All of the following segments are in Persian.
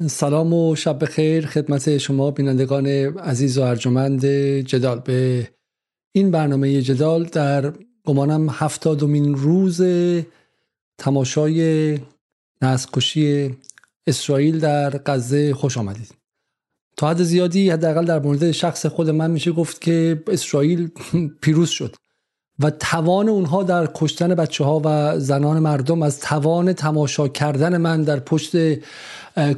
سلام و شب بخیر. خدمت شما بینندگان عزیز و ارجمند جدال. به این برنامه جدال در گمانم هفتادمین روز تماشای نسکشی اسرائیل در غزه خوش آمدید. تا حد زیادی حداقل در مورد شخص خود من میشه گفت که اسرائیل پیروز شد. و توان اونها در کشتن بچه ها و زنان مردم از توان تماشا کردن من در پشت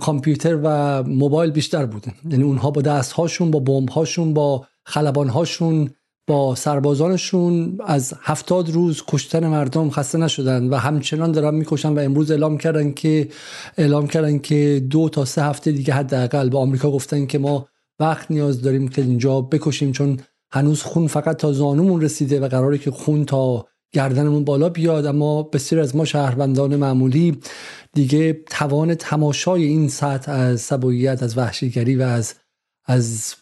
کامپیوتر و موبایل بیشتر بوده یعنی اونها با دست هاشون با بمب هاشون با خلبان هاشون با سربازانشون از هفتاد روز کشتن مردم خسته نشدن و همچنان دارن می‌کشن و امروز اعلام کردن که اعلام کردن که دو تا سه هفته دیگه حداقل به آمریکا گفتن که ما وقت نیاز داریم که اینجا بکشیم چون هنوز خون فقط تا زانومون رسیده و قراره که خون تا گردنمون بالا بیاد اما بسیار از ما شهروندان معمولی دیگه توان تماشای این سطح از سبویت از وحشیگری و از از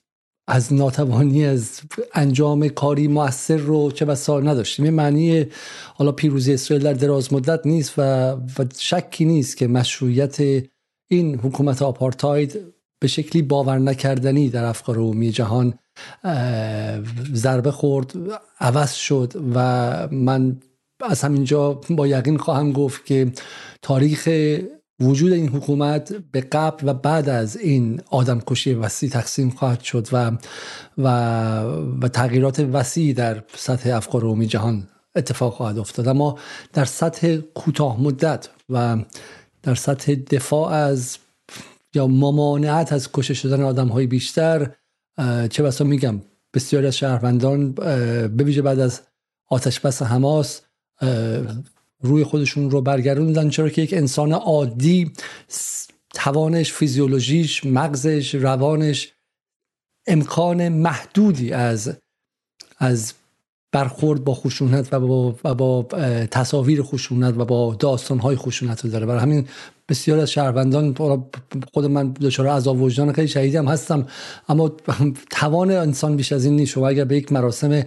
از ناتوانی از انجام کاری موثر رو چه بسا نداشتیم. معنی حالا پیروزی اسرائیل در دراز مدت نیست و, و شکی نیست که مشروعیت این حکومت آپارتاید به شکلی باور نکردنی در افکار عمومی جهان ضربه خورد عوض شد و من از همینجا با یقین خواهم گفت که تاریخ وجود این حکومت به قبل و بعد از این آدم کشی وسیع تقسیم خواهد شد و و, و تغییرات وسیعی در سطح افکار عمومی جهان اتفاق خواهد افتاد. اما در سطح کوتاه مدت و در سطح دفاع از یا ممانعت از کشته شدن آدم های بیشتر چه بسا میگم بسیاری از شهروندان بویژه بعد از آتش بس حماس روی خودشون رو برگردوندن چرا که یک انسان عادی توانش فیزیولوژیش مغزش روانش امکان محدودی از از برخورد با خشونت و با, با تصاویر خشونت و با داستانهای خشونت رو داره. برای همین بسیار از شهروندان خود من دچار عذاب وجدان خیلی شهیدی هم هستم. اما توان انسان بیش از این نیست. شما اگر به یک مراسم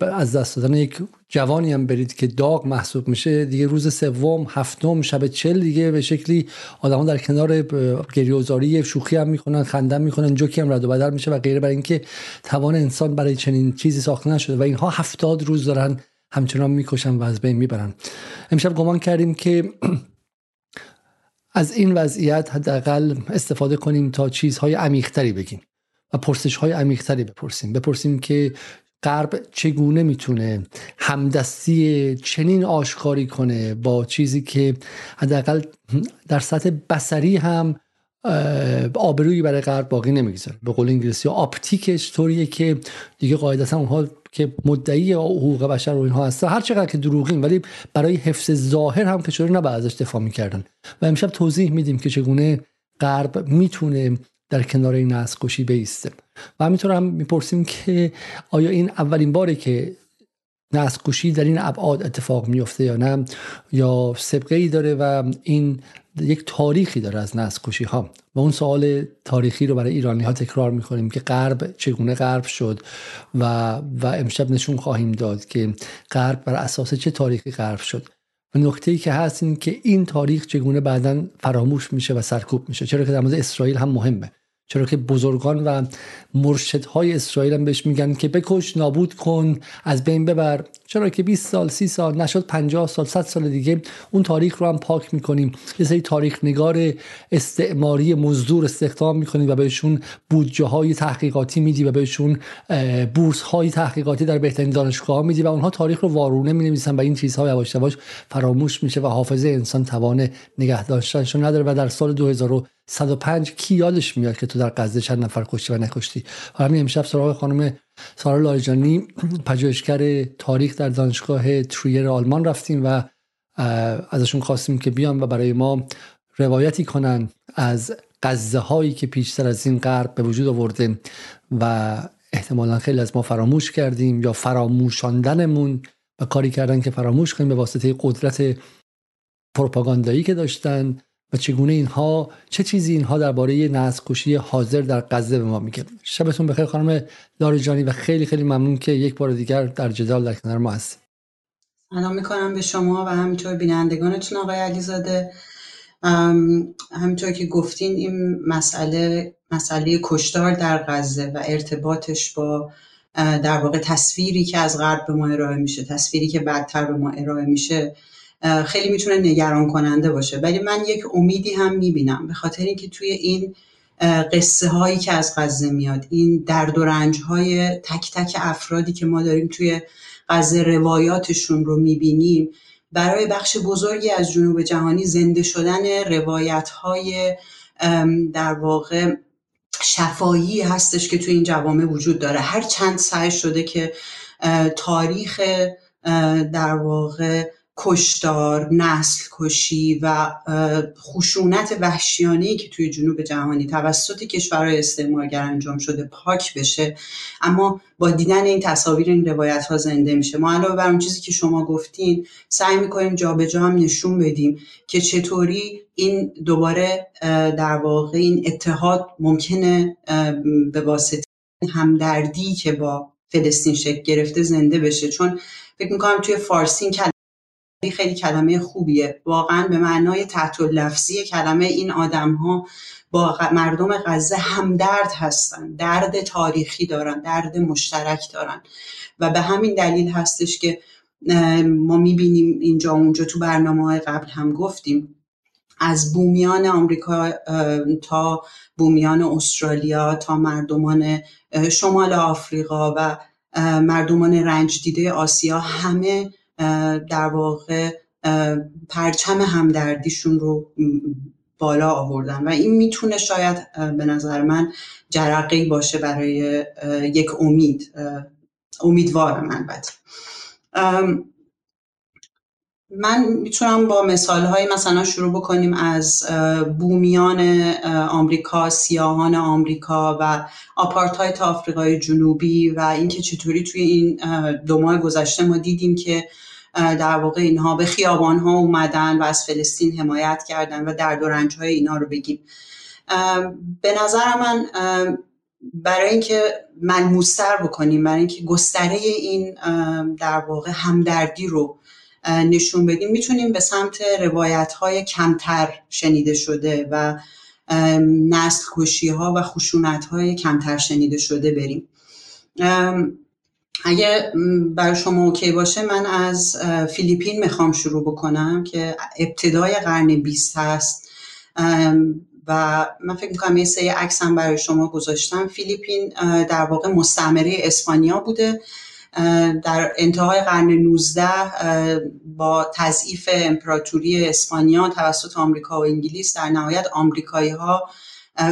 از دست دادن یک جوانی هم برید که داغ محسوب میشه دیگه روز سوم هفتم شب چل دیگه به شکلی آدمان در کنار گریوزاری شوخی هم می‌کنن خندم می‌کنن جوکی هم رد و بدل میشه و غیره. برای اینکه توان انسان برای چنین چیزی ساخته نشده و اینها هفتاد روز دارن همچنان می‌کشن و از بین می‌برن. امشب گمان کردیم که از این وضعیت حداقل استفاده کنیم تا چیزهای عمیقتری بگیم و پرسش های عمیقتری بپرسیم. بپرسیم که غرب چگونه می‌تونه همدستی چنین آشکاری کنه با چیزی که حداقل در سطح بسری هم آبرویی برای غرب باقی نمی‌گذاره. به قول انگلیسی آپتیکش طوریه که دیگه قاعدتا اونها که مدعی حقوق بشر و اینها هستن. هر چقدر که دروغین ولی برای حفظ ظاهر هم که چطوری نباید ازش دفاع می‌کردن. و امشب توضیح میدیم که چگونه غرب می‌تونه در کنار این نسل بیسته. و همینطور هم می‌پرسیم که آیا این اولین باره که نسل در این ابعاد اتفاق میفته یا نه یا سبقه ای داره و این یک تاریخی داره از نسل کشی ها و اون سوال تاریخی رو برای ایرانی ها تکرار می‌کنیم که غرب چگونه غرب شد و و امشب نشون خواهیم داد که غرب بر اساس چه تاریخی غرب شد. و نکته ای که هست این که این تاریخ چگونه بعدا فراموش میشه و سرکوب میشه. چرا که در مورد اسرائیل هم مهمه. چرا که بزرگان و مرشدهای اسرائیل هم بهش میگن که بکش نابود کن از بین ببر. چرا که 20 سال 30 سال نشد 50 سال 100 سال دیگه اون تاریخ رو هم پاک می‌کنیم. یه سری تاریخ نگار استعماری مزدور استخدام می‌کنیم و بهشون بودجه های تحقیقاتی میدی و بهشون بورس های تحقیقاتی در بهترین دانشگاه میدی و اونها تاریخ رو وارونه می نویسن و این چیزها یواش یواش فراموش میشه و حافظه انسان توان نگه داشتنش نداره و در سال 2000 105 کی یادش میاد که تو در غزه چند نفر کشتی و نکشتی؟ همین امشب سراغ خانم سارا لاریجانی پژوهشگر تاریخ در دانشگاه تریر آلمان رفتیم و ازشون خواستیم که بیان و برای ما روایتی کنن از غزه هایی که پیشتر از این غرب به وجود آورده و احتمالا خیلی از ما فراموش کردیم یا فراموشاندنمون و کاری کردن که فراموش کنیم به واسطه قدرت پروپاگاندایی که داشتن. و چگونه اینها چه چیزی اینها درباره نسل حاضر در غزه به ما میگه؟ شبتون بخیر خانم جانی و خیلی خیلی ممنون که یک بار دیگر در جدال در کنار ما هستید. سلام می‌کنم به شما و همینطور بینندگانتون آقای علیزاده. همینطور که گفتین این مسئله مسئله کشتار در غزه و ارتباطش با در واقع تصویری که از غرب به ما ارائه میشه تصویری که بعدتر به ما ارائه میشه خیلی می‌تونه نگران کننده باشه. ولی من یک امیدی هم می‌بینم. به خاطر اینکه توی این قصه هایی که از غزه میاد این درد و رنج های تک تک افرادی که ما داریم توی غزه روایاتشون رو می‌بینیم برای بخش بزرگی از جنوب جهانی زنده شدن روایت های در واقع شفایی هستش که توی این جوامع وجود داره. هر چند سعی شده که تاریخ در واقع کشتار، نسل کشی و خشونت وحشیانه که توی جنوب جهانی توسط کشورهای استعمارگر انجام شده پاک بشه. اما با دیدن این تصاویر این روایت ها زنده میشه. ما علاوه بر اون چیزی که شما گفتین سعی می‌کنیم جابجا هم نشون بدیم که چطوری این دوباره در واقع این اتحاد ممکنه به واسطه همدردی که با فلسطین شکل گرفته زنده بشه. چون فکر می‌کنم توی فارسی این خیلی کلمه خوبیه. واقعا به معنای تحت لفظی کلمه این آدم ها با مردم غزه همدرد هستن. درد تاریخی دارن درد مشترک دارن. و به همین دلیل هستش که ما می‌بینیم اینجا اونجا تو برنامه های قبل هم گفتیم از بومیان آمریکا تا بومیان استرالیا تا مردمان شمال آفریقا و مردمان رنج دیده آسیا همه در واقع پرچم همدردیشون رو بالا آوردن و این می‌تونه شاید به نظر من جرقه باشه برای یک امید امیدوارم البته من می‌تونم با مثال های مثلا شروع بکنیم از بومیان آمریکا سیاهان آمریکا و آپارتایت آفریقای جنوبی و اینکه چطوری توی این دو ماه گذشته ما دیدیم که در واقع اینها به خیابان ها اومدن و از فلسطین حمایت کردن و درد و رنج های اینا رو بگیم. به نظر من برای اینکه ملموستر بکنیم برای اینکه گستره این در واقع همدردی رو نشون بدیم می‌تونیم به سمت روایت های کمتر شنیده شده و نسل کشی ها و خشونت های کمتر شنیده شده بریم. اگه بر شما اوکی باشه من از فیلیپین می‌خوام شروع بکنم که ابتدای قرن 20 هست. و من فکر می‌کنم یه سری عکس هم برای شما گذاشتم. فیلیپین در واقع مستعمره اسپانیا بوده. در انتهای قرن 19 با تضعیف امپراتوری اسپانیا توسط آمریکا و انگلیس در نهایت آمریکایی ها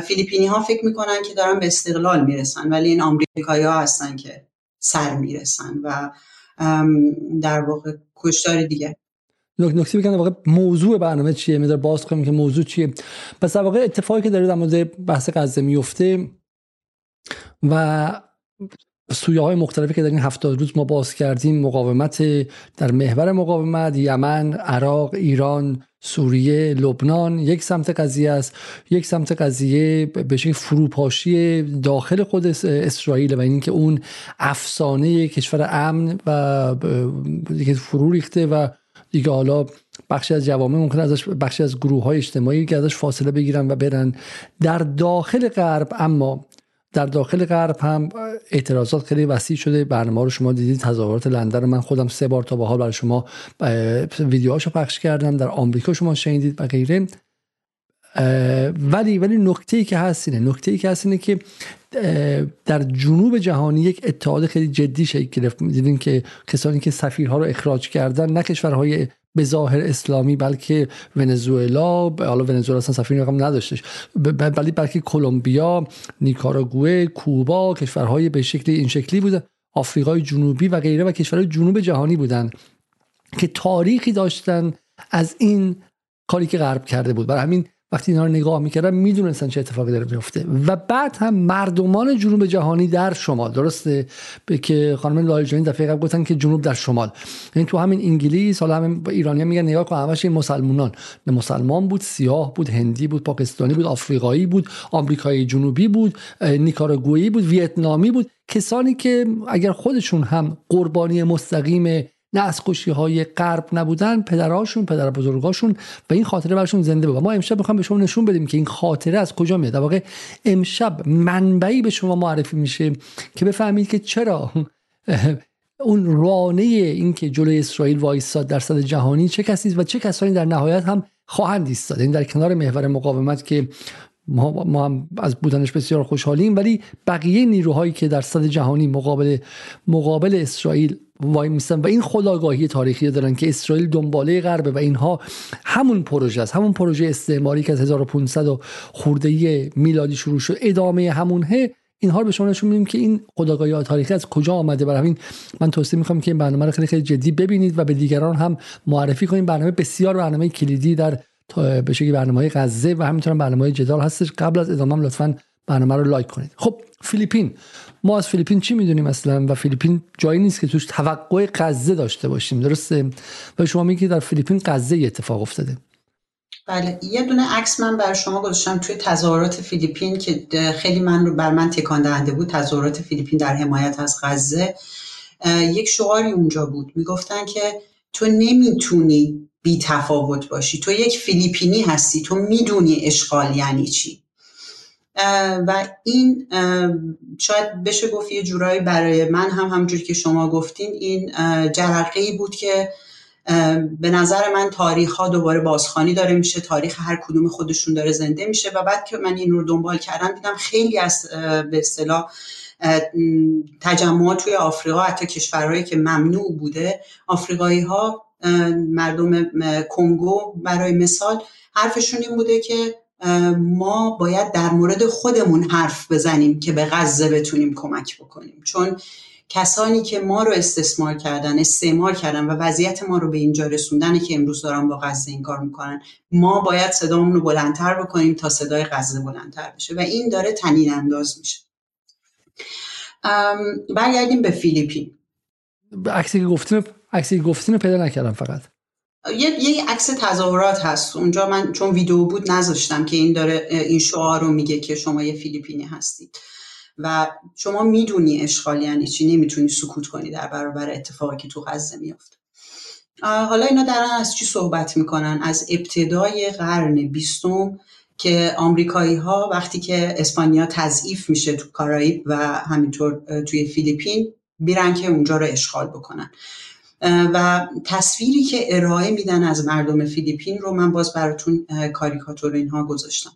فیلیپینی ها فکر می‌کنن که دارن به استقلال می‌رسن ولی این آمریکایی ها هستن که سر می‌رسن و در واقع کشتار دیگه. نکته بگم واقع موضوع برنامه چیه؟ میذار باز کنیم که موضوع چیه. پس در واقع اتفاقی که داره در مورد بحث غزه میفته و سویه های مختلفی که در این هفتاد روز ما باز کردیم مقاومت در محور مقاومت یمن عراق ایران سوریه لبنان یک سمت قضیه است. یک سمت قضیه به شکل فروپاشی داخل خود اسرائیل و اینکه اون افسانه کشور امن و دیگه فرو ریخته و دیگه حالا بخشی از جوامع ممکن ازش بخشی از گروه های اجتماعی که ازش فاصله بگیرن و برن. در داخل غرب اما در داخل غرب هم اعتراضات خیلی وسیع شده. برنامه رو شما دیدید تظاهرات لندن رو. من خودم سه بار تا به حال برای شما ویدیوهاشو پخش کردم. در آمریکا شما شنیدید و غیره. ولی ولی نکته ای که هست اینه. نکته ای که هست اینه که در جنوب جهانی یک اتحاد خیلی جدی شکل گرفت. دیدین که کسانی که سفیرها رو اخراج کردن نه کشورهای به ظاهر اسلامی بلکه ونزوئلا حالا ونزوئلا اصلا سفیر رقم نداشتش. ولی بلکه کلمبیا نیکاراگوئه کوبا کشورهای به شکلی این شکلی بوده. آفریقای جنوبی و غیره و کشورهای جنوب جهانی بودن که تاریخی داشتن از این کاری که غرب کرده بود. برای همین وقتی اینا رو نگاه می‌کردن می‌دونستن چه اتفاقی داره میفته و بعد هم مردمان جنوب جهانی در شمال درسته؟ به که خانم لایجانی دفعه قبل گفتن که جنوب در شمال. یعنی تو همین انگلیس حالا همین ایرانی میگن نگاه کن همش مسلمانان مسلمان بود سیاه بود هندی بود پاکستانی بود آفریقایی بود آمریکایی جنوبی بود نیکاراگویی بود ویتنامی بود. کسانی که اگر خودشون هم قربانی مستقیم نسل های غرب نبودن پدرهاشون پدر بزرگاشون. و این خاطره برشون زنده بود ما امشب می‌خوام به شما نشون بدیم که این خاطره از کجا میاد. در واقع امشب منبعی به شما معرفی میشه که بفهمید که چرا اون رانه این که جلوی اسرائیل وایستاد در صد جهانی چه کسی و چه کسانی در نهایت هم خواهند ایستاد. این در کنار محور مقاومت که ما, هم از بودنش بسیار خوشحالیم ولی بقیه نیروهایی که در صد جهانی مقابل مقابل اسرائیل وای میستن و این خداگاهی تاریخی دارن که اسرائیل دنباله غربه و اینها همون پروژه است. همون پروژه استعماری که از 1500 و خورده میلادی شروع شد ادامه همونه اینها رو به شما نشون میدیم که این خداگاهی تاریخی از کجا آمده. برای همین من توصیه می‌خوام که این برنامه رو خیلی خیلی جدی ببینید و به دیگران هم معرفی کنید. برنامه بسیار برنامه کلیدی در به شکلی برنامه غزه و همینطور برنامه جدال هستش. قبل از ادامه لطفا برنامه رو لایک کنید. خب فیلیپین. ما از فیلیپین چی می‌دونیم اصلا؟ و فیلیپین جایی نیست که توش توقع غزه داشته باشیم. درسته؟ و شما میگید در فیلیپین غزه اتفاق افتاده. بله یه دونه عکس من بر شما گذاشتم توی تظاهرات فیلیپین که خیلی من رو بر من تکان دهنده بود. تظاهرات فیلیپین در حمایت از غزه. یک شعاری اونجا بود. می‌گفتن که تو نمی‌تونی بی تفاوت باشی. تو یک فیلیپینی هستی تو می‌دونی اشغال یعنی چی. و این شاید بشه گفت یه جورایی برای من هم همجور که شما گفتین این جرقه ای بود که به نظر من تاریخ ها دوباره بازخانی داره میشه تاریخ هر کدوم خودشون داره زنده میشه و بعد که من این رو دنبال کردم دیدم خیلی از به اصطلاح تجمعات توی آفریقا حتی کشورهایی که ممنوع بوده آفریقایی ها مردم کنگو برای مثال حرفشون این بوده که ما باید در مورد خودمون حرف بزنیم که به غزه بتونیم کمک بکنیم. چون کسانی که ما رو استثمار کردن استعمار کردن و وضعیت ما رو به اینجا رسوندن که امروز دارن با غزه این کار می‌کنن ما باید صدامون رو بلندتر بکنیم تا صدای غزه بلندتر بشه و این داره تنین انداز میشه برگردیم به فیلیپین. عکسی که گفتیم عکسی گفتیم پیدا نکردم فقط. یه یه عکس تظاهرات هست. اونجا من چون ویدیو بود نذاشتم که این داره این شعار رو میگه که شما یه فیلیپینی هستید. و شما می‌دونی اشغال یعنی چی؟ نمی‌تونی سکوت کنی در برابر اتفاقی که تو غزه میافته. حالا اینا دارن از چی صحبت می‌کنن؟ از ابتدای قرن بیستم که آمریکایی ها وقتی که اسپانیا تضعیف میشه تو کارائیب و همینطور توی فیلیپین بیرن که اونجا رو اشغال بکنن. و تصویری که ارائه میدن از مردم فیلیپین رو من باز براتون کاریکاتور اینها گذاشتم.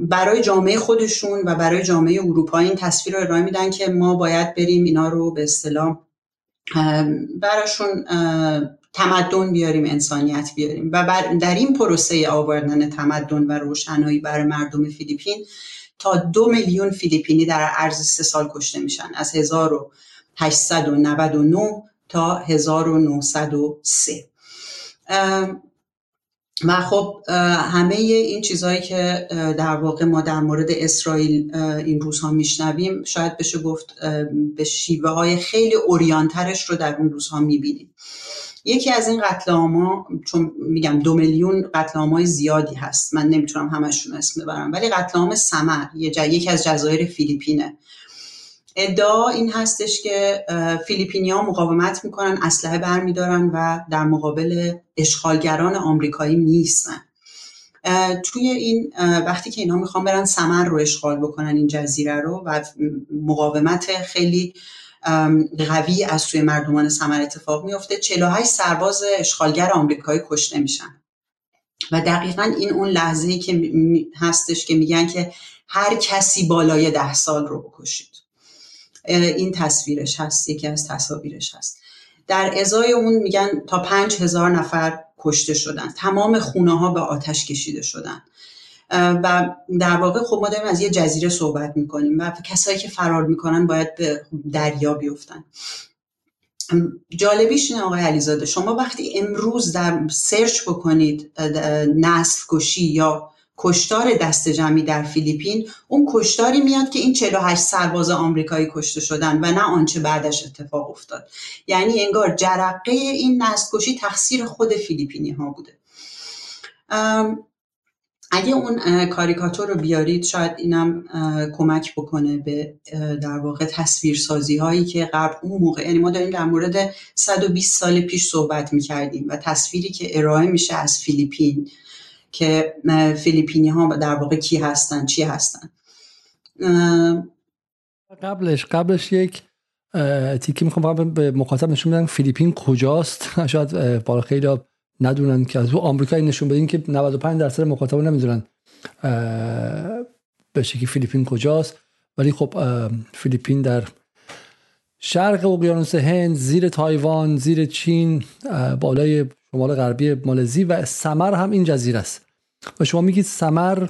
برای جامعه خودشون و برای جامعه اروپا این تصویر رو ارائه میدن که ما باید بریم اینا رو به اصطلاح براشون تمدن بیاریم انسانیت بیاریم. و در این پروسه آوردن تمدن و روشنایی برای مردم فیلیپین تا دو میلیون فیلیپینی در عرض سه سال کشته میشن. از 1899 تا 1903 و خب همه این چیزهایی که در واقع ما در مورد اسرائیل این روزها میشنویم شاید بشه گفت به شیوه های خیلی اوریانترش رو در اون روزها می‌بینیم. یکی از این قتل چون میگم دو میلیون قتل های زیادی هست من نمی‌تونم همشون اسم ببرم ولی قتل عام سمر یکی از جزایر فیلیپینه. ادعا این هستش که فیلیپینیا مقاومت می‌کنن اسلحه برمیدارن و در مقابل اشغالگران آمریکایی نیستن توی این وقتی که اینا می‌خوان برن سمر رو اشغال بکنن این جزیره رو و مقاومت خیلی قوی از سوی مردمان سمر اتفاق میفته 48 سرباز اشغالگر آمریکایی کشته میشن. و دقیقا این اون لحظه ای که هستش که میگن که هر کسی بالای ده سال رو بکشید. این تصویرش هست یکی از تصاویرش هست. در ازای اون میگن تا پنج هزار نفر کشته شدن. تمام خونه ها به آتش کشیده شدن. و در واقع خب ما داریم از یه جزیره صحبت می‌کنیم و کسایی که فرار می‌کنن باید به دریا بیفتن. جالبیش اینه آقای علیزاده شما وقتی امروز در سرچ بکنید نسل کشی یا کشتار دست جمعی در فیلیپین اون کشتاری میاد که این 48 سرباز آمریکایی کشته شدن و نه آنچه بعدش اتفاق افتاد. یعنی انگار جرقه این نسل کشی تقصیر خود فیلیپینی ها بوده. اگه اون کاریکاتور رو بیارید شاید اینم کمک بکنه به در واقع تصویرسازی هایی که قبل اون موقع یعنی ما داریم در مورد 120 سال پیش صحبت می‌کردیم و تصویری که ارائه میشه از فیلیپین که فیلیپینی ها در واقع کی هستن چی هستن. قبلش قبلش یک تیکی می‌خوام به مخاطب نشون بدم فیلیپین کجاست؟ شاید بالا خیلی ندونن که از تو آمریکایی نشون بدین که 95 درصد مخاطب نمی‌دونن به شکلی فیلیپین کجاست. ولی خب فیلیپین در شرق اقیانوس هند زیر تایوان زیر چین بالای شمال غربی مالزی و سمر هم این جزیره است. و شما میگید سمر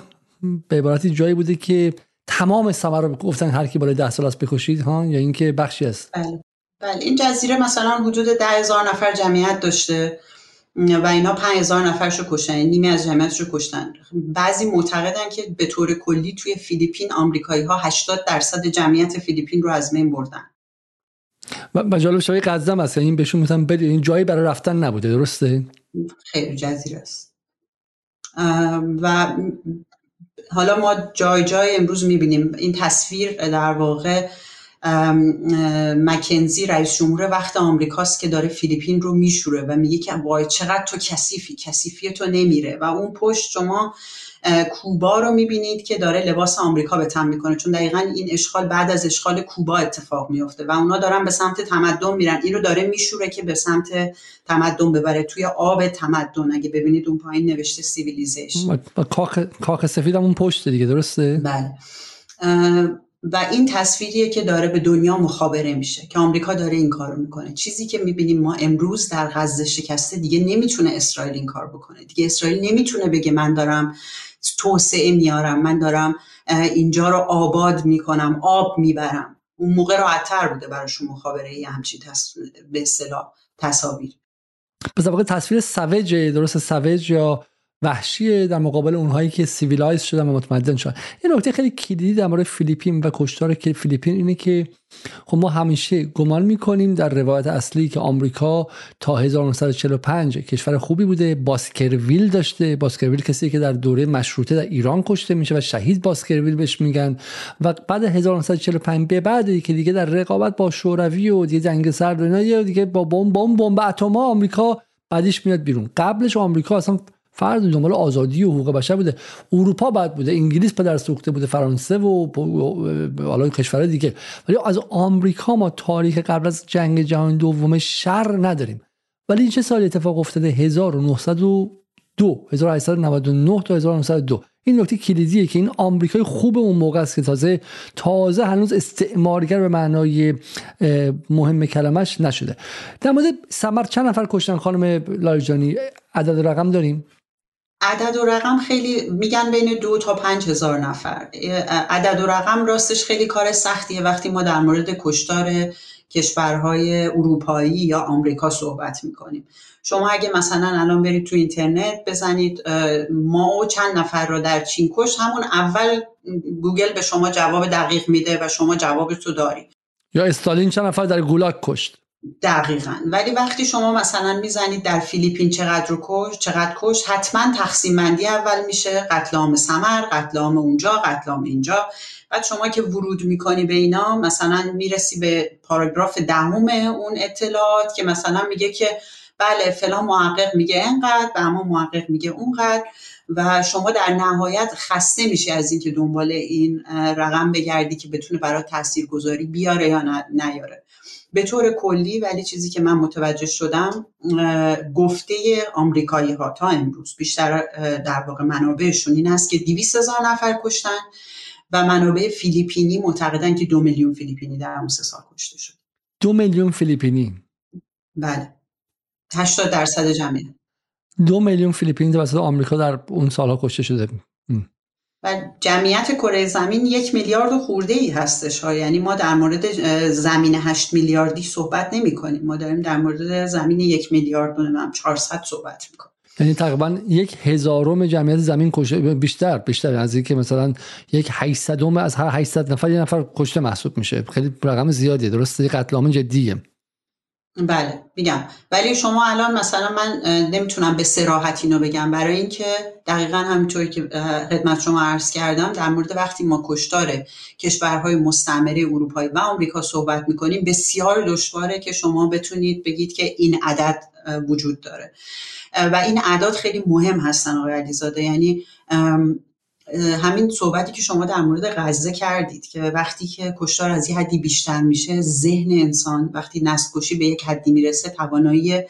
به عبارتی جایی بوده که تمام سمر رو گفتن هر کی بالای 10 سال است بکشید ها؟ یا اینکه بخشی است؟ بله. بله این جزیره مثلا حدود ده هزار نفر جمعیت داشته و اینا 5000 نفرشو کشتن یعنی نیمه از جمعیتشو کشتن. بعضی معتقدن که به طور کلی توی فیلیپین آمریکایی ها 80 درصد جمعیت فیلیپین رو از بین بردن. و جالب شوی قزم هست. این یعنی بهشون می‌تونن برید این جایی برای رفتن نبوده درسته؟ خیلی جزیره است. و حالا ما جای جای امروز می‌بینیم. این تصویر در واقع مک‌کینلی رئیس جمهور وقت آمریکاست که داره فیلیپین رو میشوره و میگه که وای چقدر تو کثیفی کثیفی تو نمیره. و اون پشت شما کوبا رو می‌بینید که داره لباس آمریکا به تن می‌کنه. چون دقیقا این اشغال بعد از اشغال کوبا اتفاق میفته و اونا دارن به سمت تمدن میرن. این رو داره میشوره که به سمت تمدن ببره. توی آب تمدن. اگه ببینید اون پایین نوشته civilization کاخ سفید اون پشت دیگه درسته؟ بله. و این تصویریه که داره به دنیا مخابره میشه که آمریکا داره این کارو می‌کنه. چیزی که می‌بینیم ما امروز در غزه شکسته دیگه نمی‌تونه اسرائیل این کار بکنه. دیگه اسرائیل نمی‌تونه بگه من دارم توسعه میارم. من دارم اینجا رو آباد می‌کنم آب می‌برم. اون موقع راحتتر بوده براشون مخابره یه همچین به اصطلاح تصاویر. پس تصویر سوج درست سوج یا وحشیه در مقابل اونهایی که civilized شدن و متمدن شدن. این نکته خیلی کلیدی در مورد فیلیپین و کشتار که فیلیپین اینه که خب ما همیشه گمان می‌کنیم در روایت اصلی که آمریکا تا 1945 کشور خوبی بوده. باسکرویل داشته. باسکرویل کسی که در دوره مشروطه در ایران کشته میشه و شهید باسکرویل بهش میگن. و بعد 1945 به بعد که دیگه در رقابت با شوروی و دیگه جنگ سرد و دیگه با بمب بمب بمب اتم آمریکا بعدش میاد بیرون. قبلش آمریکا اصلا فرد دنبال آزادی و حقوق بشر بوده. اروپا بعد بوده انگلیس پدر سوخته بوده فرانسه و حالا کشورهای دیگه. ولی از آمریکا ما تاریخ قبل از جنگ جهانی دوم شر نداریم. ولی این چه سالی اتفاق افتاده؟ 1902 1899 تا 1902 این نکته کلیدیه که این آمریکای خوب اون موقع است که تازه تازه هنوز استعمارگر به معنای مهم کلمش نشده. در مورد سمر چند نفر کشتن خانم لایجانی؟ عدد رقم داریم؟ عدد و رقم خیلی میگن بین دو تا پنج هزار نفر. عدد و رقم راستش خیلی کار سختیه. وقتی ما در مورد کشتار کشورهای اروپایی یا آمریکا صحبت می‌کنیم. شما اگه مثلا الان برید تو اینترنت بزنید ما و چند نفر رو در چین کش همون اول گوگل به شما جواب دقیق میده و شما جوابتو داری. یا استالین چند نفر در گولاک کشت؟ دقیقا. ولی وقتی شما مثلا می‌زنید در فیلیپین چقدر رو کش چقدر کش حتما تقسیم بندی اول میشه. قتل عام سمر قتل عام اونجا قتل عام اینجا. بعد شما که ورود می‌کنی به اینا مثلا می‌رسی به پاراگراف دهم اون اطلاعات که مثلا میگه که بله فلان محقق میگه اینقدر و اما محقق میگه اونقدر. و شما در نهایت خسته میشه از اینکه دنبال این رقم بگردی که بتونه برای تاثیرگذاری بیاره یا نیاره. به طور کلی ولی چیزی که من متوجه شدم گفته آمریکایی ها تا امروز بیشتر در واقع منابعشون این است که 200 هزار نفر کشتن و منابع فیلیپینی معتقدن که دو میلیون فیلیپینی در اون سه سال کشته شد. دو میلیون فیلیپینی؟ بله. 80 درصد جمعیت. دو میلیون فیلیپینی توسط آمریکا در اون سالها کشته شده. و جمعیت کره زمین یک میلیارد خورده ای هستش ها یعنی ما در مورد زمین هشت میلیاردی صحبت نمی کنیم ما داریم در مورد زمین یک میلیارد نمیم 400 صحبت می کنیم یعنی تقریبا یک هزارم جمعیت زمین کشته بیشتر بیشتر از اینکه مثلا یک 800 از هر 800 نفر یه نفر کشته محسوب میشه. خیلی رقم زیادیه درسته؟ قتل عام جدیه. بله میگم. ولی شما الان مثلا من نمی‌تونم به سراحت اینو بگم. برای اینکه دقیقا همینطوری که خدمت شما عرض کردم در مورد وقتی ما کشتار کشورهای مستعمره اروپایی و آمریکا صحبت می‌کنیم بسیار دشواره که شما بتونید بگید که این عدد وجود داره. و این اعداد خیلی مهم هستن آقای علیزاده. یعنی همین صحبتی که شما در مورد غزه کردید که وقتی که کشتار از یه حدی بیشتر میشه ذهن انسان وقتی نسل کشی به یک حدی می‌رسه توانایی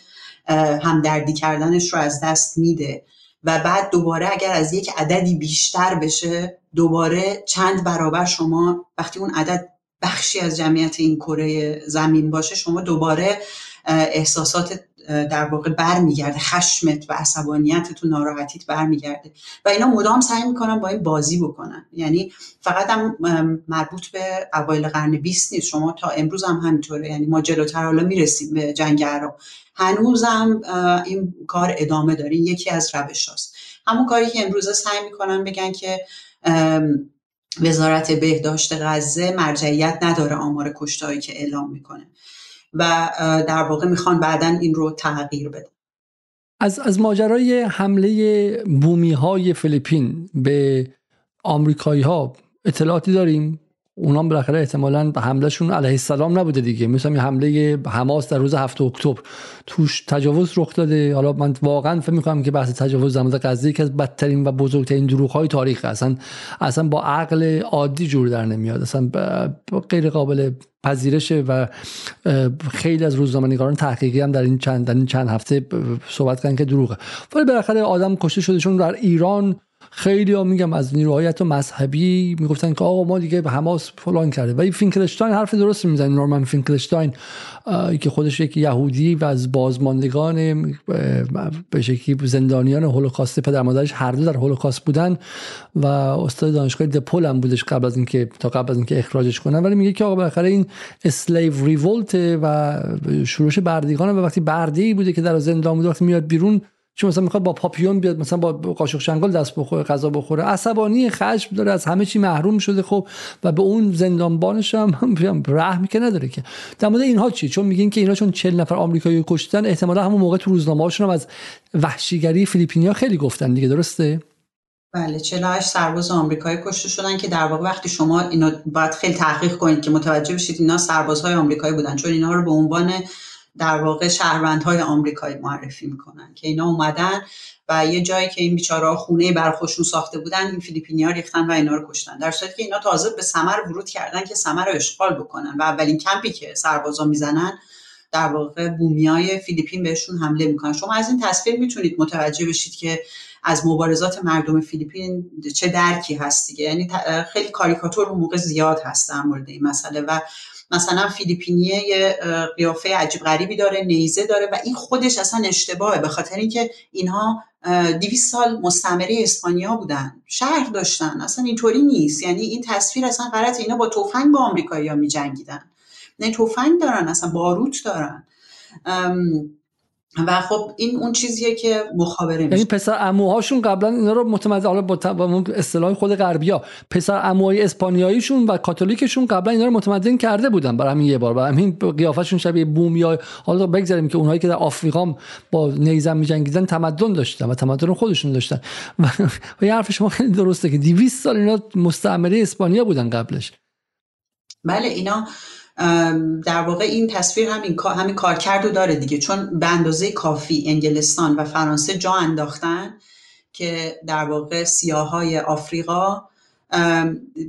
همدردی کردنش رو از دست میده و بعد دوباره اگر از یک عددی بیشتر بشه دوباره چند برابر شما وقتی اون عدد بخشی از جمعیت این کره زمین باشه شما دوباره احساسات در واقع برمیگرده. خشمت و عصبانیتت و ناراحتیت برمیگرده. و اینا مدام سعی می‌کنن با این بازی بکنن. یعنی فقط هم مربوط به اوایل قرن 20 نیست. شما تا امروز هم همینطوره. یعنی ما جلوتر حالا می‌رسیم به جنگ عراق. هنوزم این کار ادامه داره. یکی از روش هاست. همون کاری که امروزه سعی می‌کنن بگن که وزارت بهداشت غزه مرجعیت نداره آمار کشتهایی که اعلام می‌کنه. و در واقع می‌خوان بعدا این رو تغییر بدن. از از ماجرای حمله بومی های فیلیپین به آمریکایی ها اطلاعاتی داریم؟ اونا بالاخره احتمالا حملهشون علیه السلام نبوده دیگه. مثلا حمله حماس در روز هفته اکتبر توش تجاوز رخ داده. حالا من واقعا فکر می‌کنم که بحث تجاوز در مورد غزه یکی از بدترین و بزرگترین دروغ های تاریخ اصلا اصلا با عقل عادی جور در نمیاد. اصلا غیر قابل پذیرشه و خیلی از روزنامه‌نگاران تحقیقی هم در این چند در این چند هفته صحبت کردن که دروغه. ولی بالاخره آدم کشته شده چون در ایران خیلی ها میگم از نیروهای و مذهبی می‌گفتن که آقا ما دیگه به حماس فلان کرده. ولی فینکلشتاین حرف درست می‌زنه نورمن فینکلشتاین که خودش یک یهودی و از بازماندگان به شکلی زندانیان هولوکاست پدر مادرش هر دو در هولوکاست بودن و استاد دانشگاه دپول هم بودش قبل از اینکه تا قبل از اینکه اخراجش کنن. ولی میگه که آقا بالاخره این اسلیو ریولت و شروع بردگان و وقتی بردی بوده که در زندان بوده وقتی میاد بیرون چون مثلا می‌خواد با پاپیون بیاد مثلا با قاشق چنگال دست بخوره غذا بخوره عصبانی خشم داره از همه چی محروم شده خب و به اون زندانبانش هم رحمی که نداره که. در مورد اینها چی؟ چون میگین که اینا چون 40 نفر آمریکایی کشتن احتمالا همون موقع تو روزنامه‌هاشون هم از وحشیگری فیلیپینیا خیلی گفتن دیگه درسته؟ بله 48 سرباز آمریکایی کشته شدن که در واقع وقتی شما اینو باید خیلی تحقیق کنید که متوجه بشید اینا سربازهای آمریکایی بودن چون اینا رو به عنوان در واقع شهروندهای آمریکایی معرفی می‌کنن که اینا اومدن و یه جایی که این بیچاره خونه بر خودشون ساخته بودن این فیلیپینیا ریختن و اینا رو کشتن. در صورتی که اینا تازه به سمر ورود کردن که سمر رو اشغال بکنن و اولین کمپی که سربازا می‌زنن در واقع بومیای فیلیپین بهشون حمله می‌کنن. شما از این تصویر می‌تونید متوجه بشید که از مبارزات مردم فیلیپین چه درکی هست دیگه. یعنی خیلی کاریکاتور اون موقع زیاد هست در مورد این مسئله و مثلا فیلیپینیه یه قیافه عجیب غریبی داره نیزه داره و این خودش اصلا اشتباهه. به خاطر اینکه اینها 200 سال مستعمره اسپانیا بودن شهر داشتن. اصلا اینطوری نیست. یعنی این تصویر اصلا غلط اینا با تفنگ با آمریکایی‌ها می‌جنگیدن. نه تفنگ دارن اصلا باروت دارن. و خب این اون چیزیه که مخابره میشه. یعنی پسر عموهاشون قبلا اینا رو متمدن حالا با اصطلاح خود غربیا پسر عموهای اسپانیاییشون و کاتولیکشون قبلا اینا رو متمدن کرده بودن برای همین یه بار. برای همین قیافشون شبیه بومیا حالا بگذاریم که اونهایی که در آفریقا با نیزم میجنگیدن تمدن داشتن و تمدن خودشون داشتن. و, و یه حرف شما خیلی درسته که 200 سال اینا مستعمره اسپانیا بودن قبلش. بله اینا در واقع این تصویر همین همین کارکرد رو داره دیگه. چون به اندازه کافی انگلستان و فرانسه جا انداختن که در واقع سیاهای آفریقا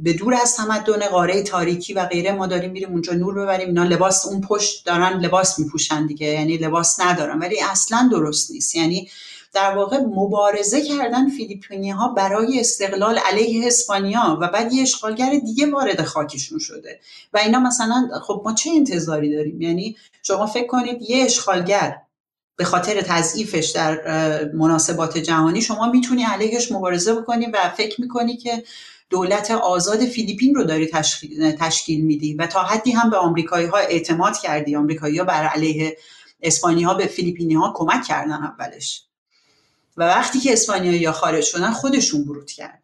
به دور از تمدن قاره تاریکی و غیره ما داریم میریم اونجا نور ببریم اینا لباس اون پشت دارن لباس میپوشن دیگه. یعنی لباس ندارن. ولی اصلا درست نیست. یعنی در واقع مبارزه کردن فیلیپینی ها برای استقلال علیه اسپانیا و بعد یه اشغالگر دیگه وارد خاکشون شده. و اینا مثلا خب ما چه انتظاری داریم؟ یعنی شما فکر کنید یه اشغالگر به خاطر تضعیفش در مناسبات جهانی شما می‌تونی علیهش مبارزه بکنی و فکر می‌کنی که دولت آزاد فیلیپین رو داری تشکیل, میدی و تا حدی هم به آمریکایی ها اعتماد کردی. آمریکایی ها بر علیه اسپانی ها به فیلیپینی ها کمک کردن اولش. و وقتی که اسپانیایی یا خارج شدن خودشون ورود کردن.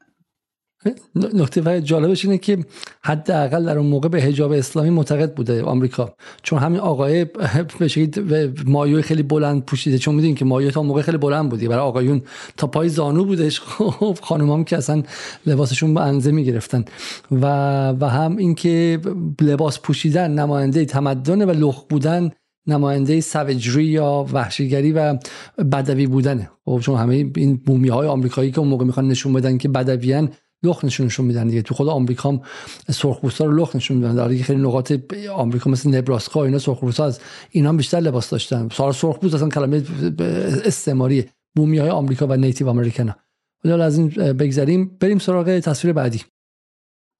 نکته جالبش اینه که حداقل در اون موقع به حجاب اسلامی معتقد بوده آمریکا. چون همین آقای به مایو خیلی بلند پوشیده. چون می‌دونین که مایو تا موقع خیلی بلند بودی. برای آقایون تا پای زانو بودش. خب خانمام که اصلا لباسشون به انزه می‌گرفتن. و و هم اینکه لباس پوشیدن نماینده تمدن و لخ بودن نماینده سوجری یا وحشیگری و بدوی بودنه. خب چون همه این بومی های آمریکایی که اون موقع می‌خوان نشون بدن که بدویان لخ نشونشون میدن دیگه. تو خود آمریکا هم سرخپوستا رو لخ نشون میدن. در خیلی نقاط آمریکا مثل نبراسکا اینا سرخپوستا از اینا بیشتر لباس داشتن. سوار سرخپوست اصلا کلمه استعماری بومی های آمریکا و نیتیو امریکن حالا از این بگذریم. بریم سراغ تصویر بعدی.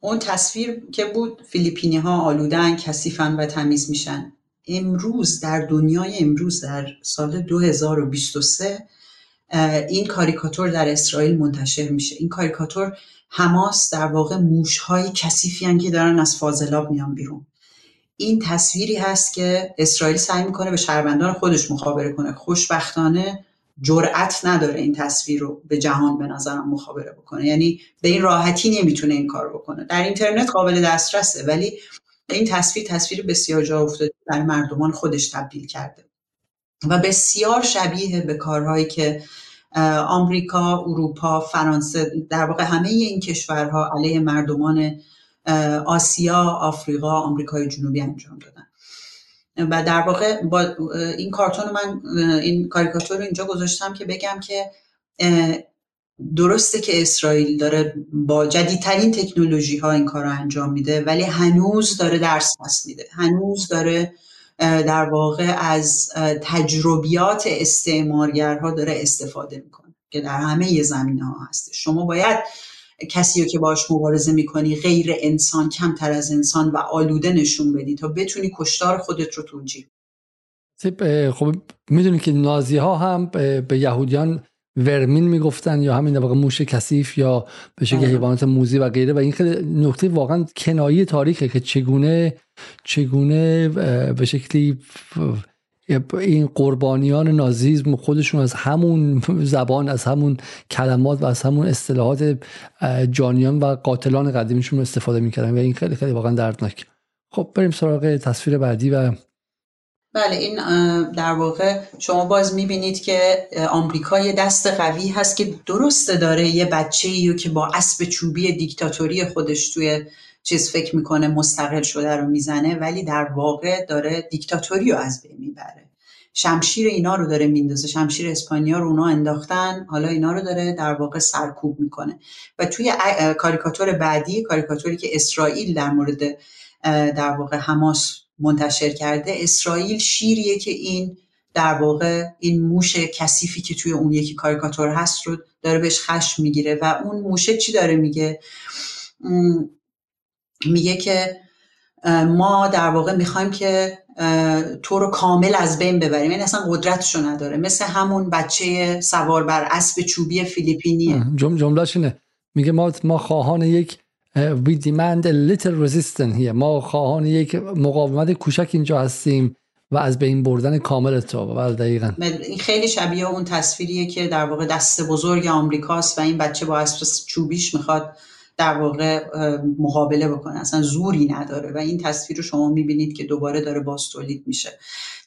اون تصویر که بود فیلیپینی ها آلودن کثیفن و تمیز میشن. امروز در دنیای امروز در سال 2023 این کاریکاتور در اسرائیل منتشر میشه. این کاریکاتور حماس در واقع موشهای کثیفی که دارن از فاضلاب میان بیرون. این تصویری هست که اسرائیل سعی می‌کنه به شهروندان خودش مخابره کنه. خوشبختانه جرأت نداره این تصویر رو به جهان به نظرم مخابره بکنه. یعنی به این راحتی نمی‌تونه این کار بکنه. در اینترنت قابل دسترسه ولی این تصویر تصویر بسیار جا افتاده. در مردمان خودش تبدیل کرده. و بسیار شبیه به کارهایی که آمریکا، اروپا، فرانسه در واقع همه این کشورها علیه مردمان آسیا، آفریقا، آمریکای جنوبی انجام دادن. و در واقع با این کارتون من این کاریکاتور رو اینجا گذاشتم که بگم که درسته که اسرائیل داره با جدیدترین تکنولوژی ها این کار رو انجام میده ولی هنوز داره درس پس میده. هنوز داره در واقع از تجربیات استعمارگرها داره استفاده می‌کنه که در همه زمینه ها هست شما باید کسی رو که باش مبارزه می‌کنی غیر انسان کمتر از انسان و آلوده نشون بدی تا بتونی کشتار خودت رو توجیه خب می‌دونی که نازی ها هم به یهودیان ورمین می‌گفتن یا همین واقع موش کثیف یا به شکل حیوانات موزی و غیره و این خیلی نکته واقعا کنایی تاریخه که چگونه چگونه به شکلی این قربانیان نازیزم خودشون از همون زبان از همون کلمات و از همون اصطلاحات جانیان و قاتلان قدیمیشون استفاده می‌کردن و این خیلی خیلی واقعا دردناک. خب بریم سراغ تصویر بعدی و بله این در واقع شما باز می‌بینید که آمریکا یه دست قوی هست که درسته داره یه بچه ایو که با اسب چوبی دیکتاتوری خودش توی چیز فکر می‌کنه مستقل شده رو می‌زنه ولی در واقع داره دیکتاتوری رو از بین می‌بره. شمشیر اینا رو داره میندازه شمشیر اسپانیا رو اونا انداختن حالا اینا رو داره در واقع سرکوب می‌کنه. و توی کاریکاتور بعدی کاریکاتوری که اسرائیل در مورد در واقع حماس منتشر کرده. اسرائیل شیریه که این در واقع این موش کثیفی که توی اون یکی کاریکاتور هست رو داره بهش خشم می‌گیره و اون موشه چی داره میگه؟ میگه که ما در واقع می‌خوایم که تو رو کامل از بین ببریم. این یعنی اصلا قدرتشو نداره. مثل همون بچه سوار بر اسب چوبی فیلیپینیه. جم جملهش اینه. میگه ما ما خواهان یک we demand a little resistance here. ما خواهان یک مقاومت کوچک اینجا هستیم و از بین بردن کامل تو. بله، دقیقا. این خیلی شبیه اون تصویریه که در واقع دست بزرگ آمریکاست و این بچه با اسب چوبیش می‌خواد در واقع مقابله بکنه. اصلا زوری نداره و این تصویر رو شما می‌بینید که دوباره داره باز تولید میشه.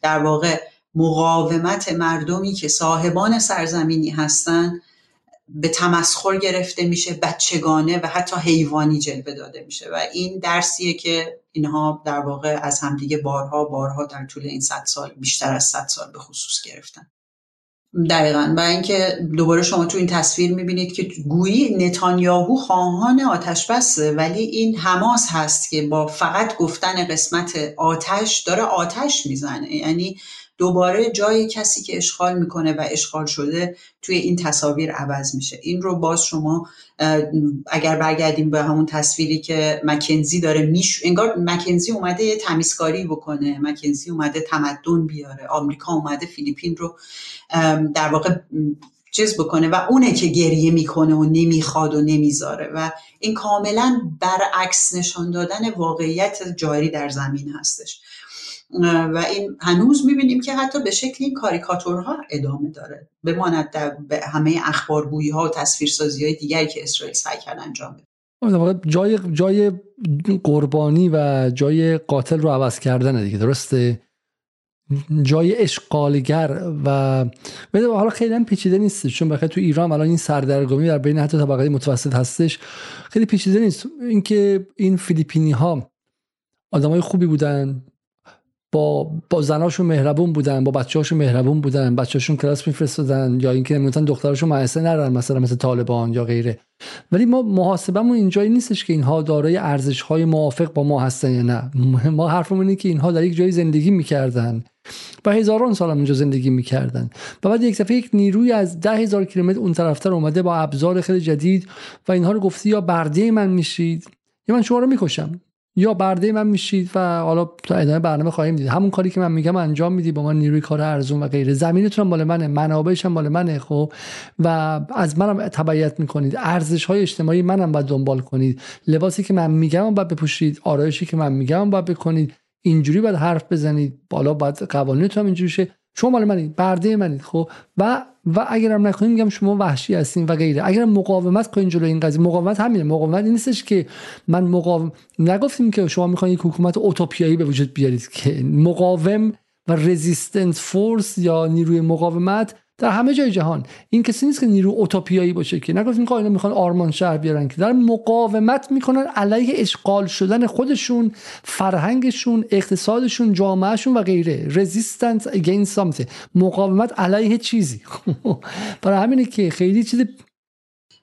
در واقع مقاومت مردمی که صاحبان سرزمینی هستن به تمسخر گرفته میشه بچگانه و حتی حیوانی جلوه داده میشه. و این درسیه که اینها در واقع از همدیگه بارها بارها در طول این صد سال بیشتر از صد سال به خصوص گرفتن. دقیقا. و اینکه دوباره شما تو این تصویر می‌بینید که گویی نتانیاهو خواهان آتش بسه ولی این حماس هست که با فقط گفتن قسمت آتش داره آتش می‌زنه. یعنی دوباره جای کسی که اشغال می‌کنه و اشغال شده توی این تصاویر عوض میشه. این رو باز شما اگر برگردیم به همون تصویری که مکنزی داره میش انگار مکنزی اومده یه تمیزکاری بکنه. مکنزی اومده تمدن بیاره. آمریکا اومده فیلیپین رو در واقع چیز بکنه و اونه که گریه می‌کنه و نمی‌خواد و نمی‌ذاره و این کاملا برعکس نشان دادن واقعیت جاری در زمین هستش. و این هنوز می‌بینیم که حتی به شکل این کاریکاتورها ادامه داره. بماند در همه اخبارگویی ها و تصویرسازی های دیگری که اسرائیل سعی کرد انجام بده. جای جای قربانی و جای قاتل رو عوض کردن دیگه درسته؟ جای اشغالگر و حالا خیلی پیچیده نیست چون بخاطر تو ایران الان این سردرگمی در بین حتی طبقه متوسط هستش. خیلی پیچیده نیست. اینکه این فیلیپینی ها آدمای خوبی بودن با با زناشون مهربون بودن با بچه‌هاشون مهربون بودن بچه‌هاشون کلاس میفرستادن یا اینکه نمی‌تونن دخترشون مدرسه نرن مثلا مثل طالبان یا غیره. ولی ما محاسبمون اینجایی نیستش که اینها دارای ارزش های موافق با ما هستن یا نه. ما حرفمون اینه که اینها در یک جایی زندگی می‌کردن و هزاران سال هم اونجا زندگی می‌کردن. و بعد یک دفعه یک نیروی از ده هزار کیلومتر اون طرفتر اومده با ابزار خیلی جدید و اینها رو گفتی یا برده من میشید یا من شما رو می‌کشم. یا برده من میشید و حالا تا ادامه برنامه خواهیم دید. همون کاری که من میگم انجام میدی با من نیروی کار ارزون و غیره. زمینتون مال منه منابعش هم مال منه خب؟ و از منم تبعیت می‌کنید. ارزش های اجتماعی منم باید دنبال کنید. لباسی که من میگم باید بپوشید آرایشی که من میگم باید بکنید. اینجوری باید حرف بزنید. بالا باید قوانینتون هم اینجوری شه. شما مال منید برده منید خب؟ و و اگرم نکنید میگم شما وحشی هستین و غیره. اگر مقاومت کنین جلوی این قضیه مقاومت همینه. مقاومت نیستش که من مقاوم نگفتیم که شما می‌خواین یک حکومت اوتوپیایی به وجود بیارید که مقاوم و رزیستنس فورس یا نیروی مقاومت در همه جای جهان. این کسی نیست که نیرو اوتوپیایی باشه که نگفتیم که اینا می‌خوان آرمان شهر بیارن که در مقاومت می‌کنن علیه اشغال شدن خودشون فرهنگشون اقتصادشون جامعهشون و غیره. Resistance against something. مقاومت علیه چیزی. برای همینه که خیلی چیز